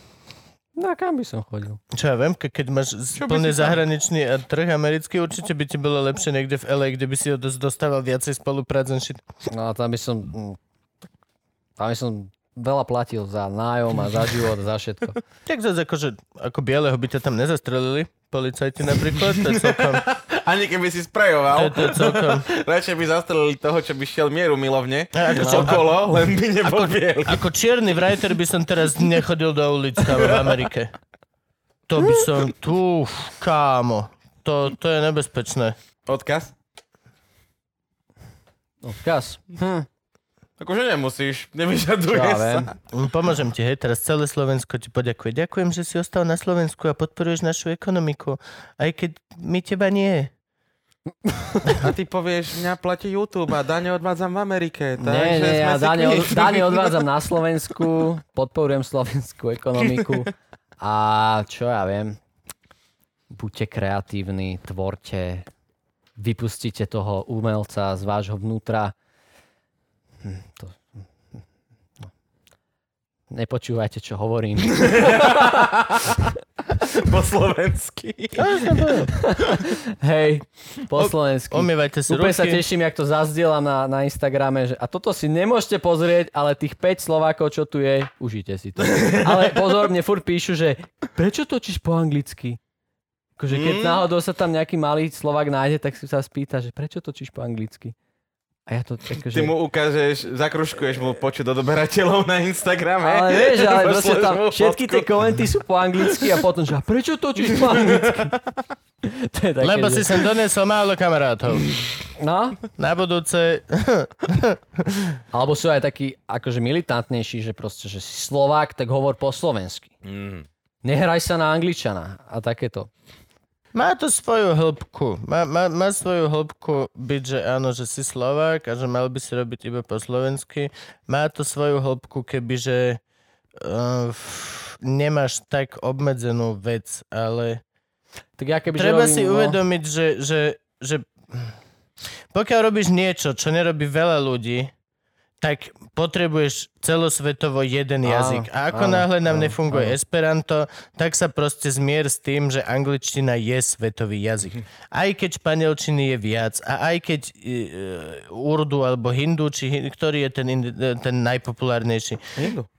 No a kam by som chodil? Čo ja viem, ke- keď máš plne si tam- zahraničný a trh americký, určite by ti bolo lepšie niekde v LA, kde by si dos- dostával viacej spoluprác. No a tam by som... Tam by som veľa platil za nájom a za život, za všetko. Tak zase akože, ako bieleho by ťa tam nezastrelili, policajti napríklad, to je celkom, (laughs) Ani keby si sprejoval, (laughs) radšej by zastrelili toho, čo by šiel mieru milovne. Ako No. Okolo, len by nebol bielý. ako čierny writer by som teraz nechodil do ulic tam v Amerike. To by som, tu, kámo, to, to je nebezpečné. Odkaz? Odkaz. Hm. Akože nemusíš, nevyžaduje ja sa. Mm, Pomôžem ti, hej, teraz celé Slovensko ti poďakuje. Ďakujem, že si ostal na Slovensku a podporuješ našu ekonomiku, aj keď my teba nie. A ty povieš, mňa platí YouTube a dane odvádzam v Amerike. Nie, takže nie, sme ja si dáne, od, dáne odvádzam na Slovensku, podporujem slovenskú ekonomiku a čo ja viem, buďte kreatívni, tvorte, vypustite toho umelca z vášho vnútra. Hm, To, no. Nepočúvajte, čo hovorím. (laughs) (laughs) po slovensky. Hej, po slovensky. Omývajte si Úplne sa ruky. teším, jak to zazdielam na, na Instagrame. Že, a toto si nemôžete pozrieť, ale tých 5 Slovákov, čo tu je, užite si to. (laughs) Ale pozor, mne furt píšu, že prečo točíš po anglicky? Akože keď Mm. náhodou sa tam nejaký malý Slovák nájde, tak si sa spýta, že prečo točíš po anglicky? A ja to akože... Ty mu ukážeš, zakruškuješ mu počet odoberateľov na Instagrame. Ale vieš, ale (laughs) proste tam všetky tie komenty sú po anglicky a potom, že a prečo točíš po anglicky? (laughs) to je také, Lebo že... si sem donesol málo kamarátov. No, Na budúce... (laughs) alebo sú aj takí akože militantnejší, že proste, že si Slovák, tak hovor po slovensky. Mm. Nehraj sa na angličana a takéto. Má to svoju hĺbku. Má, má, má svoju hĺbku byť, že áno, že si Slovák a že mal by si robiť iba po slovensky. Má to svoju hĺbku, kebyže uh, nemáš tak obmedzenú vec, ale Tak ja keby, treba robím, si no, uvedomiť, že, že, že pokiaľ robíš niečo, čo nerobí veľa ľudí, tak potrebuješ celosvetovo jeden Áno, jazyk. A ako áno, náhle nám áno, nefunguje áno. Esperanto, tak sa proste zmier s tým, že angličtina je svetový jazyk. Aj keď španielčiny je viac a aj keď uh, urdu alebo hindu, či ktorý je ten, indi- ten najpopulárnejší,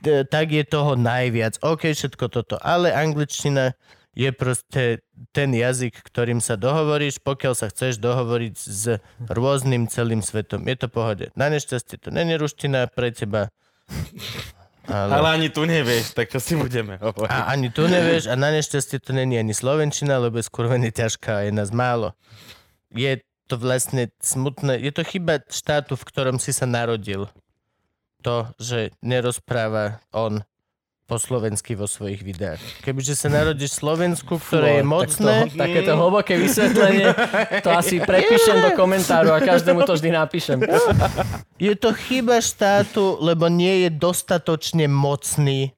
d- tak je toho najviac. OK, všetko toto. Ale angličtina je proste ten jazyk, ktorým sa dohovoríš, pokiaľ sa chceš dohovoriť s rôznym celým svetom. Je to pohode. Na nešťastie to není ruština pre teba. (laughs) Ale, Ale ani tu nevieš, tak čo si budeme hovoriť. a ani tu nevieš a na nešťastie to není ani slovenčina, lebo je skurvený ťažká a je nás málo. Je to vlastne smutné. Je to chyba štátu, v ktorom si sa narodil. To, že nerozpráva on po slovensky vo svojich videách. Kebyže sa narodíš v Slovensku, ktoré je tak mocné, To, takéto hlboké vysvetlenie, to asi prepíšem do komentáru a každému to vždy napíšem. Je to chyba štátu, lebo nie je dostatočne mocný,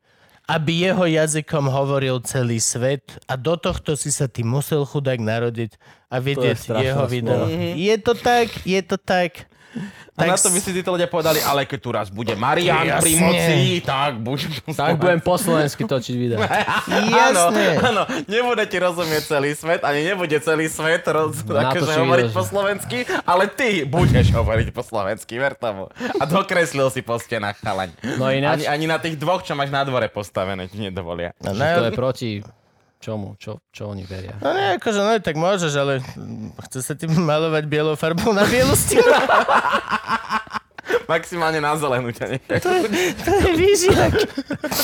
aby jeho jazykom hovoril celý svet a do tohto si sa ty musel chudák narodiť a vidieť jeho video. Je to tak, je to tak. (laughs) A na Tak to by si títo ľudia povedali, ale keď tu raz bude Marian pri Jasne. moci, tak budem... Tak budem po slovensky točiť video. (laughs) Áno, áno, nebude ti rozumieť celý svet, ani nebude celý svet roz, Na akože hovoriť po slovensky, ale ty budeš hovoriť po slovensky, ver tomu. A dokreslil si po stenách chalaň. No ináč- Ani, ani na tých dvoch, čo máš na dvore postavené, ti nedovolia. Že to je na, proti čomu? Čo, čo oni veria? no nie, akože no tak môžeš, ale chce sa ti malovať bielou farbou na bielu stenu. (laughs) Maximálne na zelenú ťa nechaj. to je výžiak.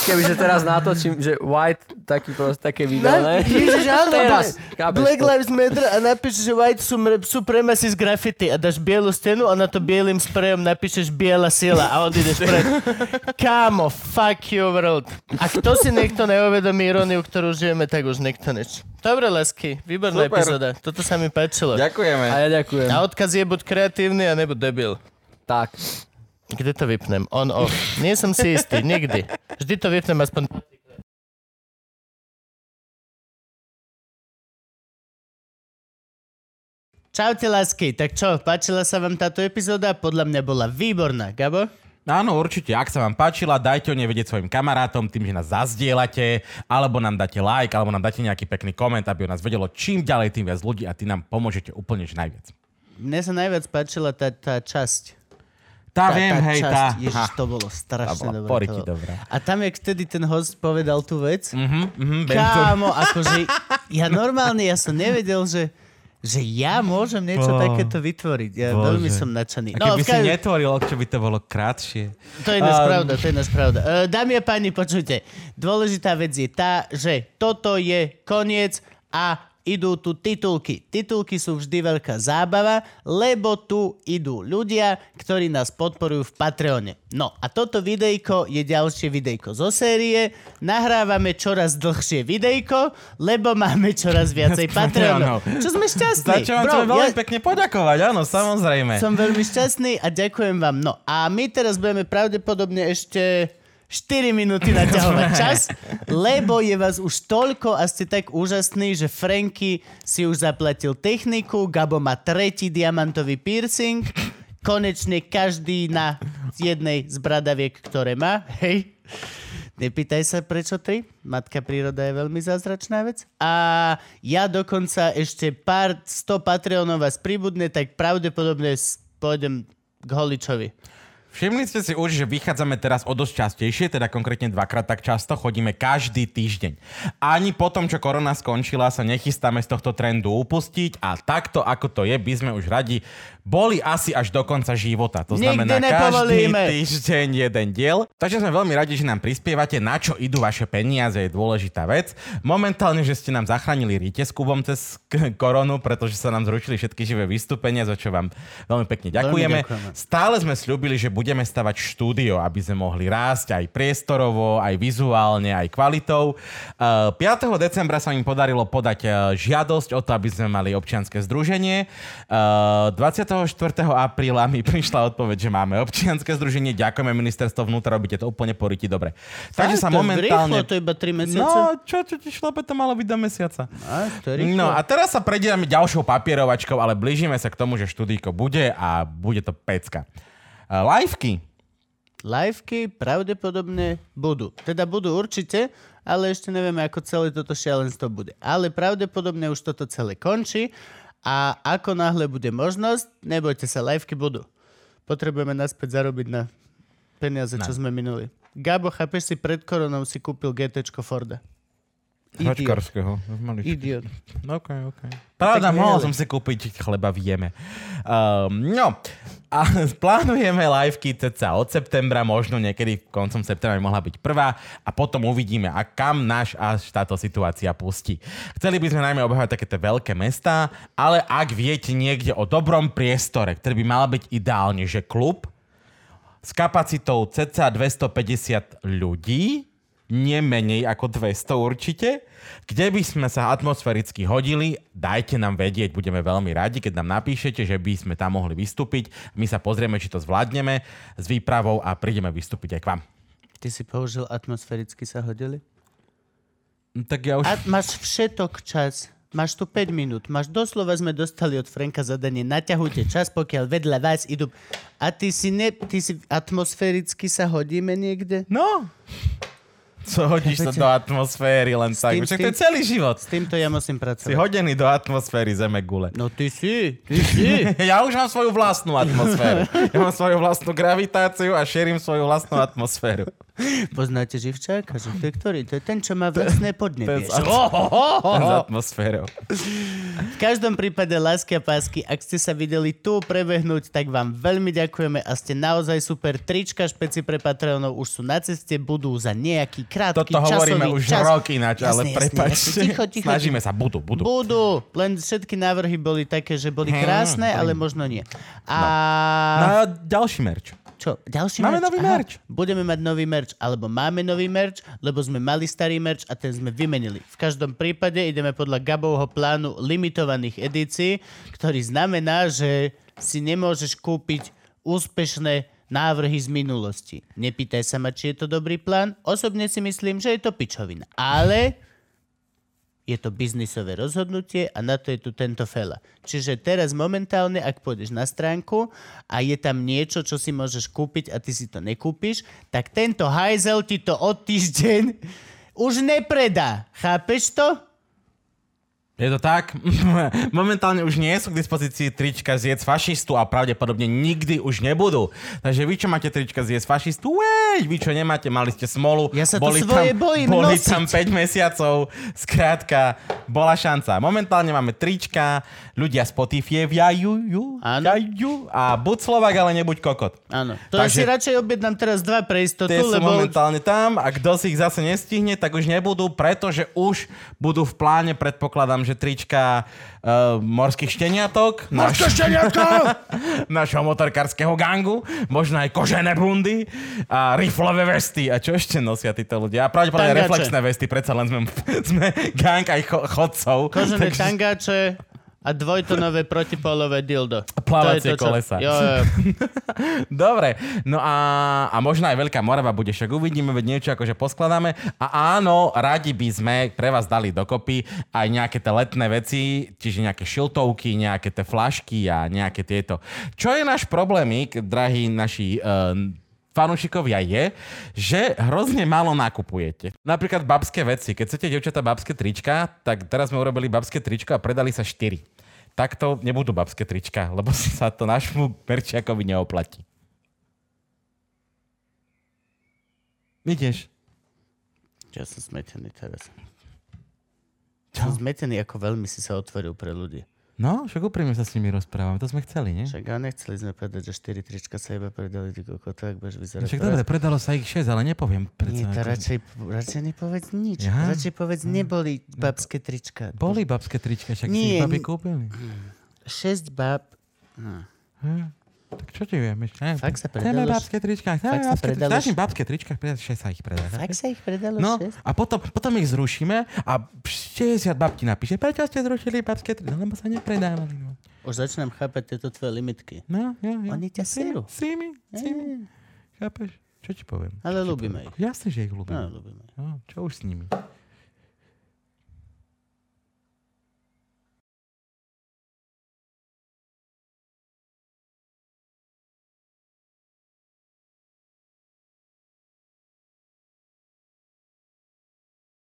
Kebyže teraz natočím, že white, taký proste, také video, ne? Ježiš, áno, Teraz, Black- to? Lives Matter a napíšeš, že white sum- supremacy z graffiti a dáš bielu stenu a na to bielým sprejom napíšeš biela sila a odídeš preč. (laughs) Kámo, fuck you world. A kto si niekto neuvedomí iróniu, ktorú žijeme, tak už niekto nič. Dobre, lesky, výborná Super. epizóda. Toto sa mi páčilo. Ďakujeme. A ja ďakujem. A odkaz je buď kreatívny a nebo debil. Tak. Kde to vypnem? On, off. Nie som si istý, nikdy. Vždy to vypnem aspoň... Čaute, lásky. Tak čo, páčila sa vám táto epizóda? Podľa mňa bola výborná. Gabo? Áno, určite. Ak sa vám páčila, dajte o nej vedieť svojim kamarátom tým, že nás zazdielate, alebo nám dáte like, alebo nám dáte nejaký pekný koment, aby o nás vedelo čím ďalej, tým viac ľudí a ty nám pomôžete úplne že najviac. Mne sa najviac páčila tá, tá časť. Tá, viem, hej, časť. tá. Ježiš, to bolo tá strašne dobré. poriky. A tam, jak vtedy ten host povedal tú vec, Mhm, mhm, viem to. Kámo, akože ja normálne, ja som nevedel, že že ja môžem niečo Bo- takéto vytvoriť. Ja Bože. veľmi som nadšený. A keby v si netvoril, čo by to bolo krátšie. To je náš Um, pravda, to je náš pravda. Uh, dámy a páni, počujte. Dôležitá vec je tá, že toto je koniec a idú tu titulky. Titulky sú vždy veľká zábava, lebo tu idú ľudia, ktorí nás podporujú v Patreone. No a toto videjko je ďalšie videjko zo série. Nahrávame čoraz dlhšie videjko, lebo máme čoraz viacej (laughs) Patreonov. Čo sme šťastní. Za čo vám Bro, veľmi ja- pekne poďakovať, áno, samozrejme. som veľmi šťastný a ďakujem vám. No a my teraz budeme pravdepodobne ešte 4 minúty naťahovať (laughs) čas, lebo je vás už toľko a ste tak úžasní, že Franky si už zaplatil techniku, Gabo má tretí diamantový piercing, konečne každý na jednej z bradaviek, ktoré má. Hej. Nepýtaj sa, prečo tri. Matka príroda je veľmi zázračná vec. A ja dokonca ešte pár sto Patreonov vás pribudne, tak pravdepodobne pôjdem k Holičovi. Všimli ste si už, že vychádzame teraz o dosť častejšie, teda konkrétne dvakrát tak často, chodíme každý týždeň. Ani po tom, čo korona skončila, sa nechystáme z tohto trendu upustiť a takto, ako to je, by sme už radi boli asi až do konca života. To Nikdy znamená každý týždeň jeden diel. Takže sme veľmi radi, že nám prispievate, na čo idú vaše peniaze, je dôležitá vec. Momentálne, že ste nám zachránili rite s Kubom cez koronu, pretože sa nám zrušili všetky živé vystúpenia, za čo vám veľmi pekne ďakujeme. ďakujeme. Stále sme slúbili, že budeme stavať štúdio, aby sme mohli rásť aj priestorovo, aj vizuálne, aj kvalitou. Uh, 5. decembra sa im podarilo podať uh, žiadosť o to, aby sme mali občianske združenie. Uh, 24. apríla mi prišla odpoveď, že máme občianske združenie. Ďakujeme ministerstvo vnútra, robíte to úplne poriti dobre. Takže sa momentálne... Rýchlo, to iba 3 mesiace. No, čo, čo ti šlape, to malo byť do mesiaca. A, to. No a teraz sa prejdeme ďalšou papierovačkou, ale blížime sa k tomu, že štúdíko bude a bude to pecka. Uh, liveky. Liveky pravdepodobne budú. Teda budú určite, ale ešte nevieme, ako celé toto šialenstvo bude. Ale pravdepodobne už toto celé končí a ako náhle bude možnosť, nebojte sa, liveky budú. Potrebujeme naspäť zarobiť na peniaze, čo sme minuli. Gabo, chápeš si, pred koronou si kúpil GT Forda. Idiot. Hočkarského. Idiot. (laughs) OK, OK. Pravda, mohol som si kúpiť chleba v jeme. Um, no, a (laughs) plánujeme liveky ceca od septembra, možno niekedy koncom septembra by mohla byť prvá a potom uvidíme, a kam náš až táto situácia pustí. Chceli by sme najmä obehovať takéto veľké mestá, ale ak viete niekde o dobrom priestore, ktorý by mal byť ideálne, že klub, s kapacitou cca 250 ľudí, nie menej ako 200 určite, kde by sme sa atmosféricky hodili, dajte nám vedieť, budeme veľmi radi, keď nám napíšete, že by sme tam mohli vystúpiť. My sa pozrieme, či to zvládneme s výpravou a prídeme vystúpiť aj k vám. Ty si použil atmosféricky sa hodili? No, Tak ja už... A máš všetok čas. Máš tu 5 minút. Máš doslova sme dostali od Franka zadanie. Naťahujte čas, pokiaľ vedľa vás idú. A ty si, ne, ty si atmosféricky sa hodíme niekde? No! Co hodíš Chápete? do atmosféry len tak? tým- Však s to je celý život. S týmto ja musím Si pracovať. hodený do atmosféry zeme gule. No ty si, ty si. (laughs) Ja už mám svoju vlastnú atmosféru. (laughs) Ja mám svoju vlastnú gravitáciu a šerím svoju vlastnú atmosféru. (laughs) Poznáte Živčáka? Že to je ktorý? To je ten, čo má vlastné podnebie. ten Že- Oh, oh, oh, S oh. atmosférou. V každom prípade, lásky a pásky, ak ste sa videli tu prebehnúť, tak vám veľmi ďakujeme a ste naozaj super. Trička špeci pre Patreonov už sú na ceste, budú za nejaký krátky Toto hovoríme už čas. rok ináč, ale prepačte. Ticho, ticho, Snažíme sa, budú, budú. Budú, len všetky návrhy boli také, že boli Hmm, krásne, ale možno nie. A No a ďalší merč. Čo, ďalší Máme merch? nový Aha, merch. Budeme mať nový merch, alebo máme nový merch, lebo sme mali starý merch a ten sme vymenili. V každom prípade ideme podľa Gabovho plánu limitovaných edícií, ktorý znamená, že si nemôžeš kúpiť úspešné návrhy z minulosti. Nepýtaj sa ma, či je to dobrý plán. Osobne si myslím, že je to pičovina. Ale je to biznisové rozhodnutie a na to je tu tento fela. Čiže teraz momentálne, ak pôjdeš na stránku a je tam niečo, čo si môžeš kúpiť a ty si to nekúpiš, tak tento hajzel ti to od týždeň (laughs) už nepredá. Chápeš to? Je to tak? (laughs) Momentálne už nie sú k dispozícii trička zjedz fašistu a pravdepodobne nikdy už nebudú. Takže vy, čo máte trička zjedz fašistu, wej, vy, čo nemáte, mali ste smolu. Ja sa boli svoje tam, bojím Boli nosiť. tam 5 mesiacov, skrátka, bola šanca. Momentálne máme trička, ľudia Spotify ju, ju, a buď Slovak, ale nebuď kokot. Áno. To Takže- si radšej objednám teraz dva pre istotu, Tie sú lebo... momentálne tam a kto si ich zase nestihne, tak už nebudú, pretože už budú v pláne, predpokladám, že trička uh, morských šteniatok. Morské našho (laughs) motorkárskeho gangu. Možno aj kožené bundy a riflové vesty. A čo ešte nosia títo ľudia? A pravdepodobne Tangače. reflexné vesty. Predsa len sme, (laughs) sme gang aj cho, chodcov. Kožené Takže- tangáče a dvojtonové protipolové dildo. Plávacie To to, kolesa. Jo, jo. (laughs) Dobre, no a, a možno aj Veľká Morava bude, však uvidíme, veď niečo akože poskladáme. A áno, radi by sme pre vás dali dokopy aj nejaké tie letné veci, čiže nejaké šiltovky, nejaké tie flašky a nejaké tieto. Čo je náš problémik, drahí naši uh, fanúšikovia je, že hrozne málo nakupujete. Napríklad babské veci. Keď chcete, devčatá, babské trička, tak teraz sme urobili babské tričko a predali sa 4. Takto nebudú babské trička, lebo (laughs) sa to nášmu merčiakovi neoplatí. Vidíš? Ja som smetený teraz. Som zmetený, ako veľmi si sa otvoril pre ľudí. No, však úprimne sa s nimi rozprávame, to sme chceli, nie? Však a nechceli sme povedať, že 4 trička sa iba predali, ty koko, tak budeš vyzerať. Však teraz. dobre, predalo sa ich 6, ale nepoviem. Nie, Predsa, to ako- radšej, radšej nepovedz nič. Ja? Radšej povedz, neboli babské trička. Boli babské trička, však si Nie, ich babi kúpili. 6 bab. Hm. Tak čo ti vieme? Ne? Fakt sa Chceme predalo babské trička. Chceme babské predalo trička. š- babské trička, 6 sa ich predá. Fakt sa ich predalo No 6? a potom, potom ich zrušíme a 60 babti napíše, prečo ste zrušili babské trička? No, lebo sa nepredávali. No, Už začínam chápať tieto tvoje limitky. no jo, jo. Oni ťa serú. Si mi, si mi. Eh, Chápeš? Čo ti poviem? Ale ľúbime ich. Jasne, že ich No, ľúbim. ľúbime. No, čo už s nimi?